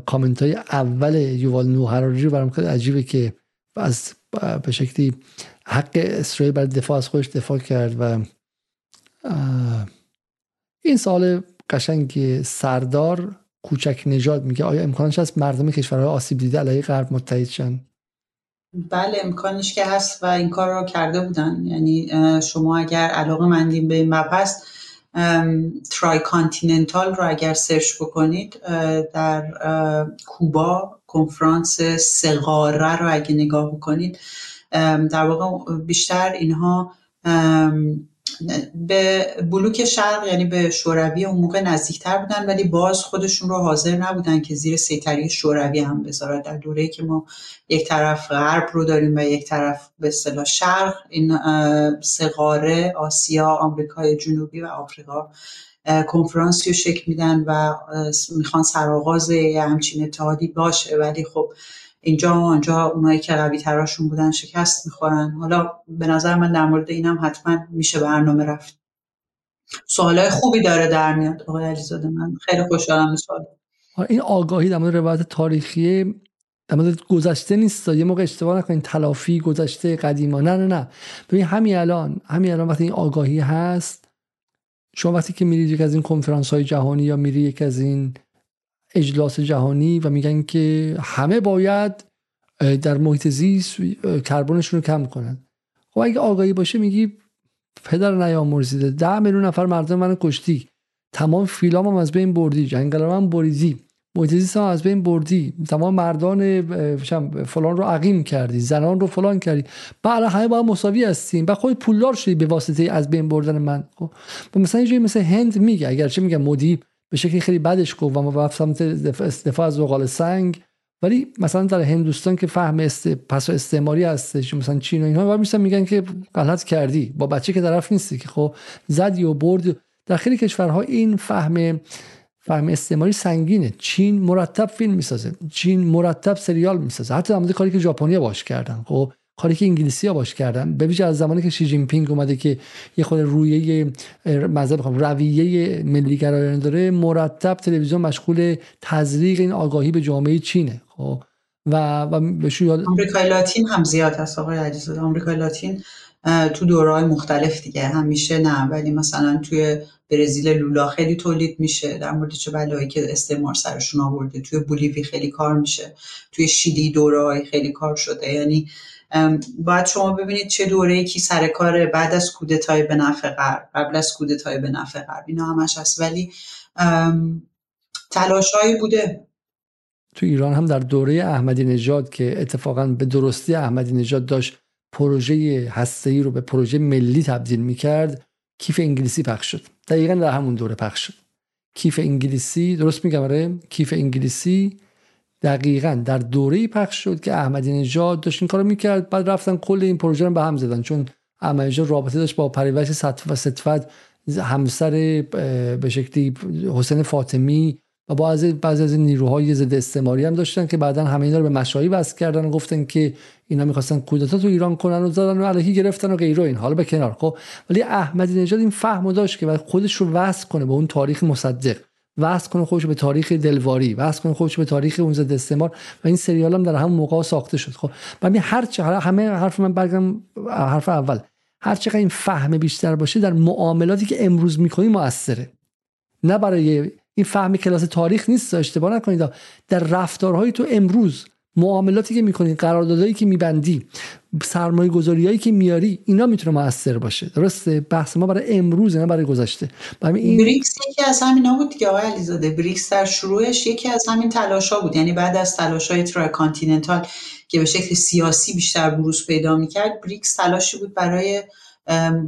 کامنت های اول یوال نوهراری رو برام خیلی عجیبه که از به شکلی حق اسرائیل برای دفاع از خودش دفاع کرد و این سال قشنگ سردار کوچک نجات میگه آیا امکانش هست مردم کشورهای آسیب دیده علیه غرب متحد شن؟ بله امکانش که هست و این کار رو کرده بودن. یعنی شما اگر علاقه مندین به این مبحث Tricontinental رو اگر search بکنید در کوبا کنفرانس سقاره رو اگه نگاه بکنید در واقع بیشتر اینها به بلوک شرق یعنی به شوروی اون موقع نزدیکتر بودن ولی باز خودشون رو حاضر نبودن که زیر سیطره شوروی هم بذارن. در دوره که ما یک طرف غرب رو داریم و یک طرف به اصطلاح شرق این سقاره آسیا آمریکای جنوبی و آفریقا کنفرانسی رو شکل میدن و می‌خوان سرآغاز همچین اتحادی باشه. ولی خب اینجا و آنجا اونایی که قوی تراشون بودن شکست می‌خورن. حالا به نظر من در مورد اینم حتما میشه برنامه رفت. سوالای خوبی داره در میاد آقای علیزاده. من خیلی خوشحالم سوال. این آگاهی در مورد روایت تاریخی در مورد گذشته نیست. یه موقع اشتباه نکنین تلافی گذشته قدیما. نه نه نه. ببین همین الان همین الان وقتی این آگاهی هست شما وقتی که میرید یک از این کنفرانس های جهانی یا میری یک از این اجلاس جهانی و میگن که همه باید در محیط زیست کربنشون رو کم کنن. خب اگه آگاهی باشه میگی پدر نیامرزیده ده میلیون نفر مردم منو کشتی. تمام فیلام هم از بین بردی جنگل هم بریدی محیط هم از بین بردی. تمام مردان فلان رو عقیم کردی زنان رو فلان کردی. بعد همه با هم مساوی هستیم. و خود پولدار شدی به واسطه از بین بردن من. خب مثلا یه مثل هند میگه اگرچه میگه مودی به شکلی خیلی بدش گفت و ما سمت دفاع از زغال سنگ. ولی مثلا در هندوستان که فهم است پس استعماری هستش مثلا چین و اینها و میگن که غلط کردی. با بچه که طرف نیستی که خب زدی و برد در خیلی کشورها این فهم فهم استعماری سنگینه. چین مرتب فیلم می‌سازه. چین مرتب سریال می‌سازه. حتی در کاری که ژاپنیا باش کردن. خب کاری که انگلیسی ها باش کردن. به از زمانی که شی جین پینگ اومده که یه خود رویه مذهب بخوام رویه ملی گرایانه داره مرتب تلویزیون مشغول تزریق این آگاهی به جامعه چینه خب. و و یاد آمریکای لاتین هم زیاد هست آقای عزیزاده آمریکای لاتین تو دورهای مختلف دیگه. همیشه نه ولی مثلا توی برزیل لولا خیلی تولید میشه. در مورد چه بلایی که استعمار سرشون آورده. توی بولیوی خیلی کار میشه. توی شیلی دورهای خیلی کار شده. یعنی باید شما ببینید چه دوره کی سر کار بعد از کودتای به نفع غرب قبل از کودتای به نفع غرب اینا همش هست. ولی تلاشهایی بوده. تو ایران هم در دوره احمدی نژاد که اتفاقا به درستی احمدی نژاد داشت پروژه هسته‌ای رو به پروژه ملی تبدیل می‌کرد کیف انگلیسی پخش شد. دقیقا در همون دوره پخش شد. کیف انگلیسی درست میگم آره کیف انگلیسی دقیقا در دوره پخش شد که احمدی نژاد داشت این کارو می‌کرد. بعد رفتن کل این پروژه رو به هم زدن. چون احمدی نژاد رابطه داشت با پریوش و ستفت همسر به شکلی حسین فاطمی و بعضی بعضی از نیروهای ضد استعماری هم داشتن که بعدا همه اینا رو به مشایی وصل کردن و گفتن که اینا می‌خواستن کودتا تو ایران کنن و زدن و الهی گرفتن و غیره این حالا به کنار خب. ولی احمدی نژاد این فهمو داشت که بعد خودش رو وصل کنه به اون تاریخ مصدق. وصل کنه خودش به تاریخ دلواری وصل کنه خودش به تاریخ اون ضد استعمار و این سریال هم در همون موقع ساخته شد. خب من هر چه همه حرف من برگم حرف اول. هر چقدر این فهم بیشتر باشه در معاملاتی که امروز می‌کنی موثره. نه برای این فهم کلاس تاریخ نیست اشتباه نکنید. در رفتارهای تو امروز معاملاتی که می‌کنی قراردادهایی که میبندی سرمایه گذاریایی که میاری اینا می‌تونه موثر باشه. درسته؟ بحث ما برای امروز نه برای گذشته. این... بریکس یکی از همینا بود دیگه آقای علیزاده. بریکس در شروعش یکی از همین تلاشا بود. یعنی بعد از تلاشای Tricontinental که به شکل سیاسی بیشتر بروز پیدا می‌کرد بریکس تلاشی بود برای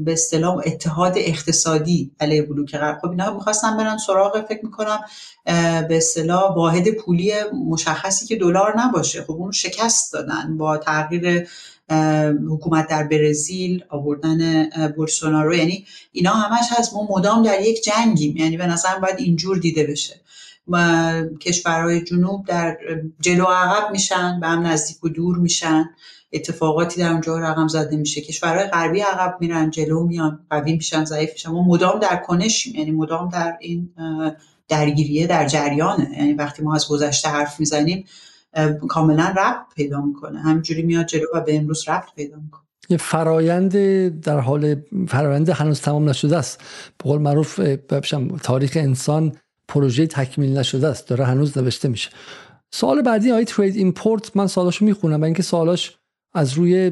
به اصطلاح اتحاد اقتصادی علیه بلوک غرب. خب اینا می‌خواستن برن سراغ فکر می‌کنم به اصطلاح واحد پولی مشخصی که دلار نباشه. خب اون شکست دادن با تغییر حکومت در برزیل آوردن بولسونارو. یعنی اینا همش هست ما مدام در یک جنگیم. یعنی به نظر باید اینجور دیده بشه. کشورهای جنوب در جلو عقب میشن به هم نزدیک و دور میشن. اتفاقاتی در اونجا رقم زده میشه. کشورهای غربی عقب میرن جلو میان قوی میشن ضعیف میشن. ما مدام در کنشیم یعنی مدام در این درگیریه در جریانه. یعنی وقتی ما از گذشته حرف می‌زنیم کاملا ربط پیدا می‌کنه. همینجوری میاد جلو و به امروز ربط پیدا می‌کنه. یه فرایند در حال فرایند هنوز تمام نشده است. به قول معروف تاریخ انسان پروژه تکمیل نشده است. داره هنوز نوشته میشه. سوال بعدی آی ترید ایمپورت من سوالاشو می‌خونم. و اینکه سوالاش از روی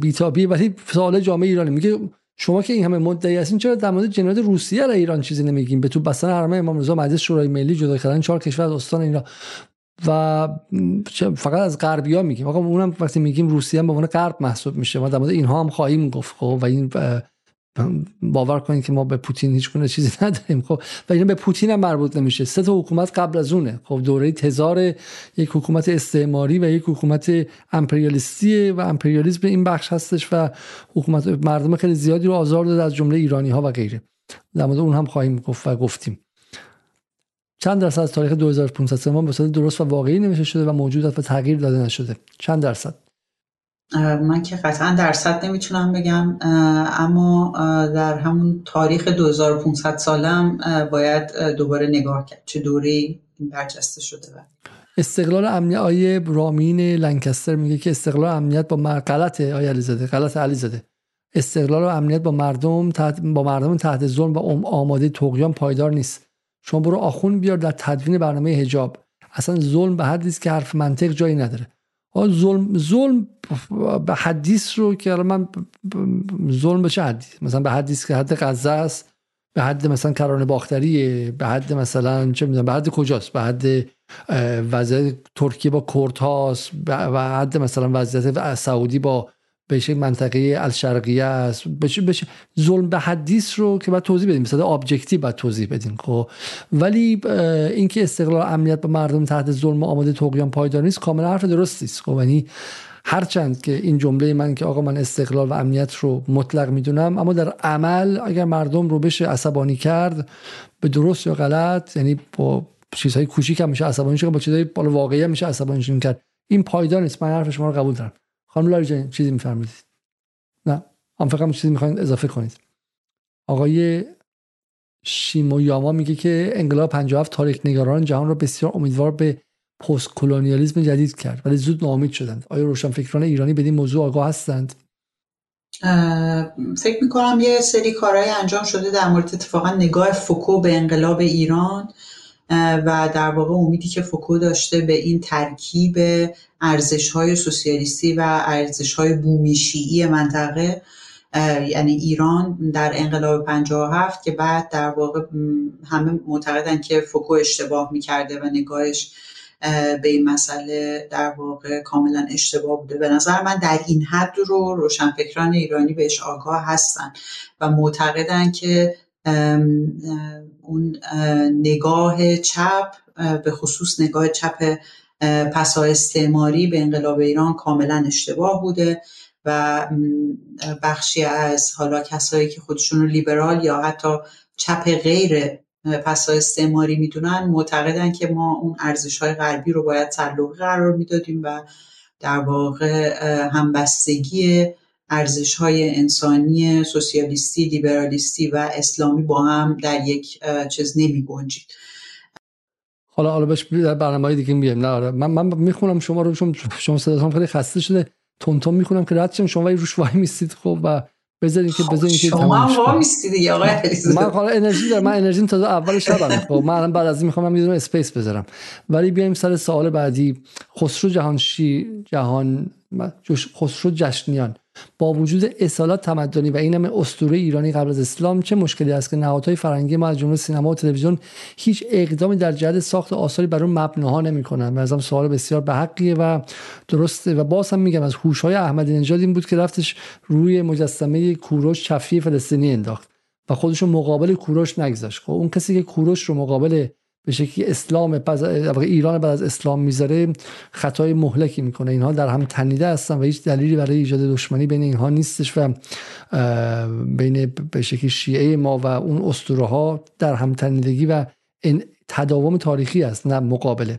بیتابی. ولی سوال جامعه ایرانی میگه شما که این همه مدعی هستین چرا در مورد جنایت روسیه را ایران چیزی نمیگیم به تو بستن حرمه امام رضا مجلس شورای ملی جدا کردن چهار کشور از استان اینا و فقط از غربیا میگیم. آقا اونم وقتی میگیم روسیه هم به عنوان غرب محسوب میشه. ما در مورد اینها هم خواهیم گفت. خب و این باور کنید که ما به پوتین هیچ گونه چیزی نداریم. خب و اینا به پوتین هم مربوط نمیشه. سه تا حکومت قبل از اونه. خب دوره تزار یک حکومت استعماری و یک حکومت امپریالیستی و امپریالیسم این بخش هستش و حکومت مردم خیلی زیادی رو آزار داده از جمله ایرانی ها و غیره. در مورد اون هم خواهیم گفت و گفتیم. چند درصد از تاریخ 2500 سال به درست و واقعی نوشته شده و موجود و تغییر داده نشده. چند درصد؟ من که قطعا درصد نمی‌تونم بگم اما در همون تاریخ 2500 سالم باید دوباره نگاه کرد چه دوری برجسته شده و. استقلال امنیت آیه رامین لنکستر میگه که استقلال امنیت با مر... غلط آیه علیزاده غلط علیزاده. استقلال و امنیت با مردم تحت... با مردم تحت ظلم و آماده تقیان پایدار نیست. شما برو آخون بیار در تدوین برنامه حجاب. اصلا ظلم به حدی که حرف منطق جایی نداره. ظلم ظلم به حدیث رو که من ظلم به چه مثلا به حدیث که حد غزه است به حد مثلا کرانه باختریه به حد مثلا چه می‌دونم به حد کجاست؟ به حد وضعیت ترکیه با هاست به حد مثلا وضعیت سعودی با بشه منطقه الشرقیه است بشه بشه ظلم به حدیث رو که باید توضیح بدیم مثلا ابجکتیو باید توضیح بدیم خب. ولی اینکه استقلال امنیت به مردم تحت ظلم آماده طغیان پایدار نیست کاملا حرف درستی است خب. یعنی هرچند که این جمله من که آقا من استقلال و امنیت رو مطلق می‌دونم اما در عمل اگر مردم رو بشه عصبانی کرد به درست یا غلط یعنی با چیزهای کوچیک هم میشه عصبانی شد با چیزهای بالا واقعی میشه عصبانی کرد این پایدار نیست. من حرف شما رو قبول دارم. خانم لاری چیزی میفرمایید. نه هم فقط چیزی می‌خواین اضافه کنید. آقای شیمویاما میگه که انقلاب 57 تاریخ نگاران جهان را بسیار امیدوار به پست کلونیالیسم جدید کرد ولی زود ناامید شدند. آیا روشنفکران ایرانی به این موضوع آگاه هستند؟ فکر می‌کنم یه سری کارهای انجام شده در مورد اتفاقا نگاه فوکو به انقلاب ایران و در واقع امیدی که فوکو داشته به این ترکیب ارزش های سوسیالیستی و ارزش های بومیشیعی منطقه یعنی ایران در انقلاب 57 که بعد در واقع همه معتقدن که فوکو اشتباه می‌کرده و نگاهش به این مسئله در واقع کاملا اشتباه بوده. به نظر من در این حد رو روشنفکران ایرانی بهش آگاه هستن و معتقدن که اون نگاه چپ به خصوص نگاه چپ پسا استعماری به انقلاب ایران کاملا اشتباه بوده و بخشی از حالا کسایی که خودشون رو لیبرال یا حتی چپ غیر پسا استعماری می‌دونن معتقدن که ما اون ارزش های غربی رو باید تعلق قرار می‌دادیم و در واقع همبستگی ارزش های انسانی سوسیالیستی لیبرالیستی و اسلامی با هم در یک چیز نمی گنجید حالا حالا بهش در برنامه دیگه میگم نه آره. من من می‌خونم شما رو شما شما صداتون خیلی خسته شده. تند تند می‌خونم که رد شم ولی روش وای میستید خب و بذارین که بذارین که شما هم میستید دیگه آقای من حالا انرژی دارم. من انرژیم تا اول شبم. خب من بعد از این می‌خوام یه space بذارم. ولی بیایم سر سوال بعدی. خسرو جهانشی جهان خسرو جشنیان. با وجود اصالت تمدنی و این همه اسطوره ایرانی قبل از اسلام چه مشکلی است که نهادهای فرهنگی ما از جمله سینما و تلویزیون هیچ اقدامی در جهت ساخت آثاری بر اون مبناها نمی‌کنن و ازم سوال بسیار به حقیه و درسته. و باز هم میگم از هوش‌های احمدی نژاد این بود که رفتش روی مجسمه کوروش چفی فلسطینی انداخت و خودشو مقابل کوروش نگذاشت. خب اون کسی که کوروش رو مقابل به شکلی اسلام ایران بعد از اسلام می‌ذاره خطای مهلکی می‌کنه. اینها در هم تنیده هستن و هیچ دلیلی برای ایجاد دشمنی بین اینها نیستش و بین به شکلی شیعه ما و اون اسطوره ها در هم تنیدگی و این تداوم تاریخی است نه مقابله.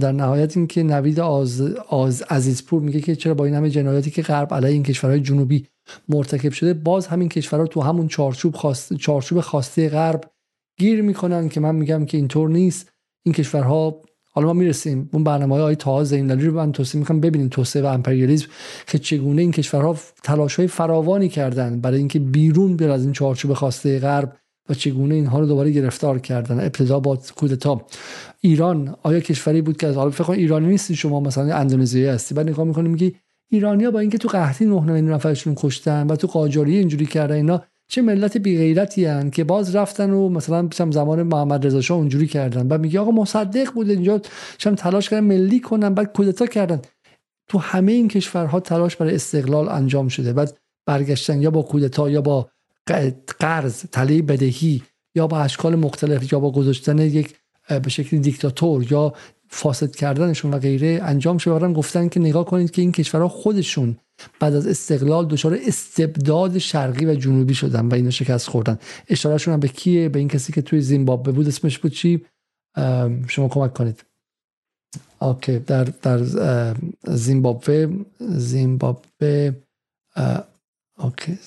در نهایت اینکه نوید آز, آز عزیزپور میگه که چرا با این همه جنایاتی که غرب علیه این کشورهای جنوبی مرتکب شده باز همین کشورها تو همون چارچوب خواست چارچوب خواسته غرب گیر می‌کنن که من میگم که اینطور نیست. این کشورها حالا ما می‌رسیم اون برنامه های تا زیندلی رو من توصیه می‌کنم ببینیم توسعه و امپریالیسم که چگونه این کشورها تلاش های فراوانی کردن برای اینکه بیرون بیاد از این چارچوب خواسته غرب و چگونه اینها رو دوباره گرفتار کردن. ابتدا با کودتا. ایران آیا کشوری بود که از حالا فکر ایرانی نیستی شما مثلا اندونزیایی هستی. بعد نگاه می‌کنیم میگی ایرانیا با اینکه تو قحطی 9 میلیون نفرشون کشتن و تو قاجاری اینجوری کردن اینا چه ملت بی غیرتی هن که باز رفتن و مثلا زمان محمد رضا شاه اونجوری کردن. بعد میگه آقا مصدق بود اینجا چم تلاش کردن ملی کنن بعد کودتا کردن. تو همه این کشورها تلاش برای استقلال انجام شده. بعد برگشتن یا با کودتا یا با قرض تله بدهی یا با اشکال مختلف یا با گذاشتن یک به شکل دیکتاتور یا فاسد کردنشون و غیره انجام شده گفتن که نگاه کنید که این کشورها خودشون بعد از استقلال دچار استبداد شرقی و جنوبی شدن و اینا شکست خوردن. اشارهشون هم به کیه؟ به این کسی که توی زیمبابوه بود اسمش بود چی؟ شما کمک کنید. اوکی در در زیمبابوه زیمبابوه اوکی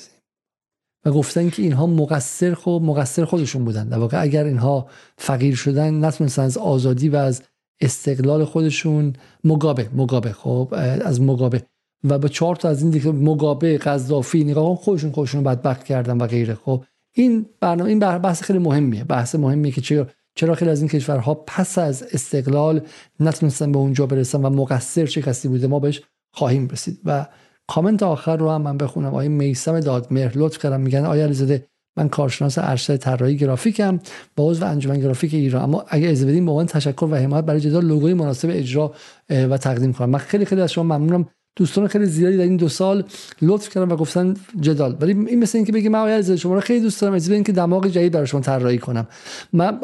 و گفتن که اینها مقصر خود مقصر خودشون بودن. در واقع اگر اینها فقیر شدن نتونستن از آزادی و از استقلال خودشون مگابه مگابه خب از مگابه و به چهار تا از این دیگه مگابه قذافی نگاه خودشون خودشون بدبخت کردن و غیره خب. این برنامه این بحث خیلی مهمیه. بحث مهمیه که چرا چرا خیلی از این کشورها پس از استقلال نتونستن به اونجا برسن و مقصر چه کسی بوده ما بهش خواهیم رسید. و کامنت آخر رو هم من بخونم. آیه میسم دادمهر لطف کردم میگن آیا علیزاده من کارشناس ارشد طراحی گرافیکم با عضو انجمن گرافیک ایران. اما اگه اجازه بدین به تشکر و حمایت برای جدال لوگوی مناسب اجرا و تقدیم کنم. من خیلی خیلی از شما ممنونم. دوستان خیلی زیادی در این دو سال لطف کردن و گفتن جدال. ولی این مثل اینکه بگی من آقای شما رو خیلی دوست دارم. اجازه که دماغ جدید برای شما طراحی کنم. من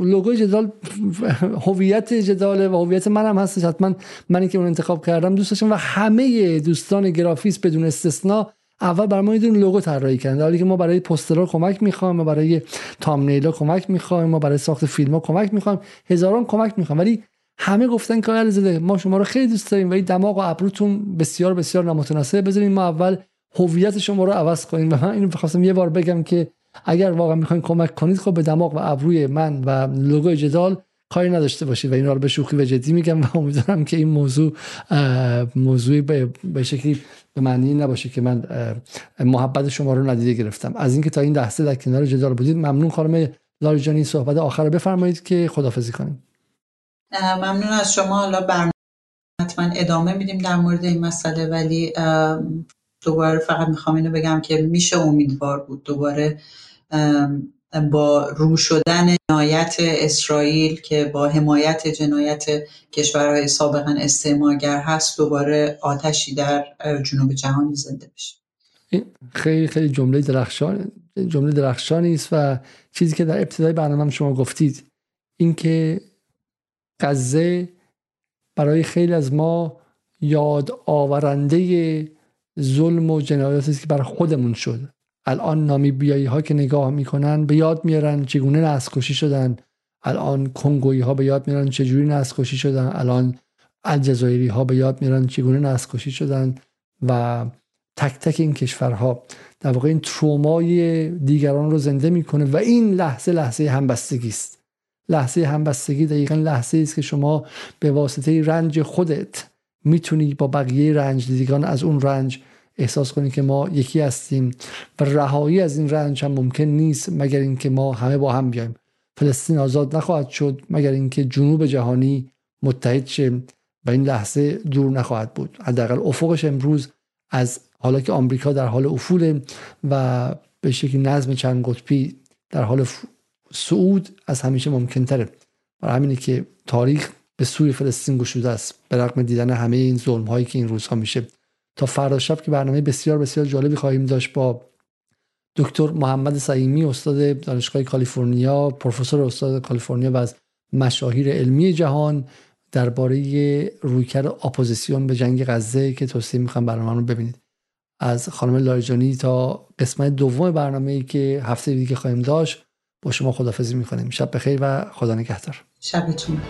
لوگوی جدال هویت جدال و هویت منم هستش. حتما من که اون انتخاب کردم دوست داشتم و همه دوستان گرافیست بدون استثنا اول برای ما یه لوگو طراحی کردن. حالی که ما برای پوسترها کمک می‌خوایم ما برای تامنیلا کمک می‌خوایم ما برای ساخت فیلم ها کمک می‌خوایم هزاران کمک می‌خوایم. ولی همه گفتن که زده ما شما رو خیلی دوست داریم ولی دماغ و ابروتون بسیار بسیار نامتناسبه. بذارین ما اول هویت شما رو عوض کنیم. و من اینو بخواستم یه بار بگم که اگر واقعا می‌خواین کمک کنید خب به دماغ و ابروی من و لوگو جدال کاری نداشته باشید. و اینا رو به شوخی و جدی میگم و امیدوارم که این موضوع موضوعی به شکلی به معنی نباشه که من محبت شما رو ندیده گرفتم. از اینکه تا این لحظه در کنار جدال بودید ممنون خانم لاریجانی صحبت آخر رو بفرمایید که خدافظی کنیم. ممنون از شما. حالا برنامه حتما ادامه میدیم در مورد این مسئله ولی دوباره فقط می‌خوام اینو بگم که میشه امیدوار بود دوباره با رو شدن جنایت اسرائیل که با حمایت جنایت کشورهای سابقا استعمارگر هست دوباره آتشی در جنوب جهانی زنده بشه خیلی خیلی جمله درخشان جمله درخشانی است و چیزی که در ابتدای برنامه شما گفتید. اینکه غزه برای خیلی از ما یاد آورنده ظلم و جنایاتی است که برای خودمون شد. الان نامیبیایی ها که نگاه می‌کنن به یاد میارن چگونه نسل شدن. الان کنگویی ها به یاد میارن چجوری نسل شدن. الان الجزایری ها به یاد میارن چگونه نسل شدن. و تک تک این کشورها در واقع این ترومای دیگران رو زنده می‌کنه و این لحظه لحظه همبستگی است. لحظه همبستگی دقیقا لحظه است که شما به واسطه رنج خودت می‌تونی با بقیه رنج دیگران از اون رنج احساس کنی که ما یکی هستیم و رهایی از این رنج هم ممکن نیست مگر اینکه ما همه با هم بیایم. فلسطین آزاد نخواهد شد مگر اینکه جنوب جهانی متحد شه و این لحظه دور نخواهد بود. حداقل افقش امروز از حالا که آمریکا در حال افوله و به شکلی نظم چند قطبی در حال صعود از همیشه ممکن تره برای همینه که تاریخ به سوی فلسطین گشوده است. به رغم دیدن همه این ظلم هایی که این روزها میشه. تا فردا شب که برنامه بسیار بسیار جالبی خواهیم داشت با دکتر محمد سهیمی استاد دانشگاه کالیفرنیا پروفسور استاد کالیفرنیا و از مشاهیر علمی جهان درباره رویکرد اپوزیسیون به جنگ غزه که توصیه می‌خوام برنامه رو ببینید. از خانم لاریجانی تا قسمت دوم برنامه ای که هفته دیگه خواهیم داشت با شما خدافزی می‌کنیم. شب بخیر و خدا نگهدار. شبتون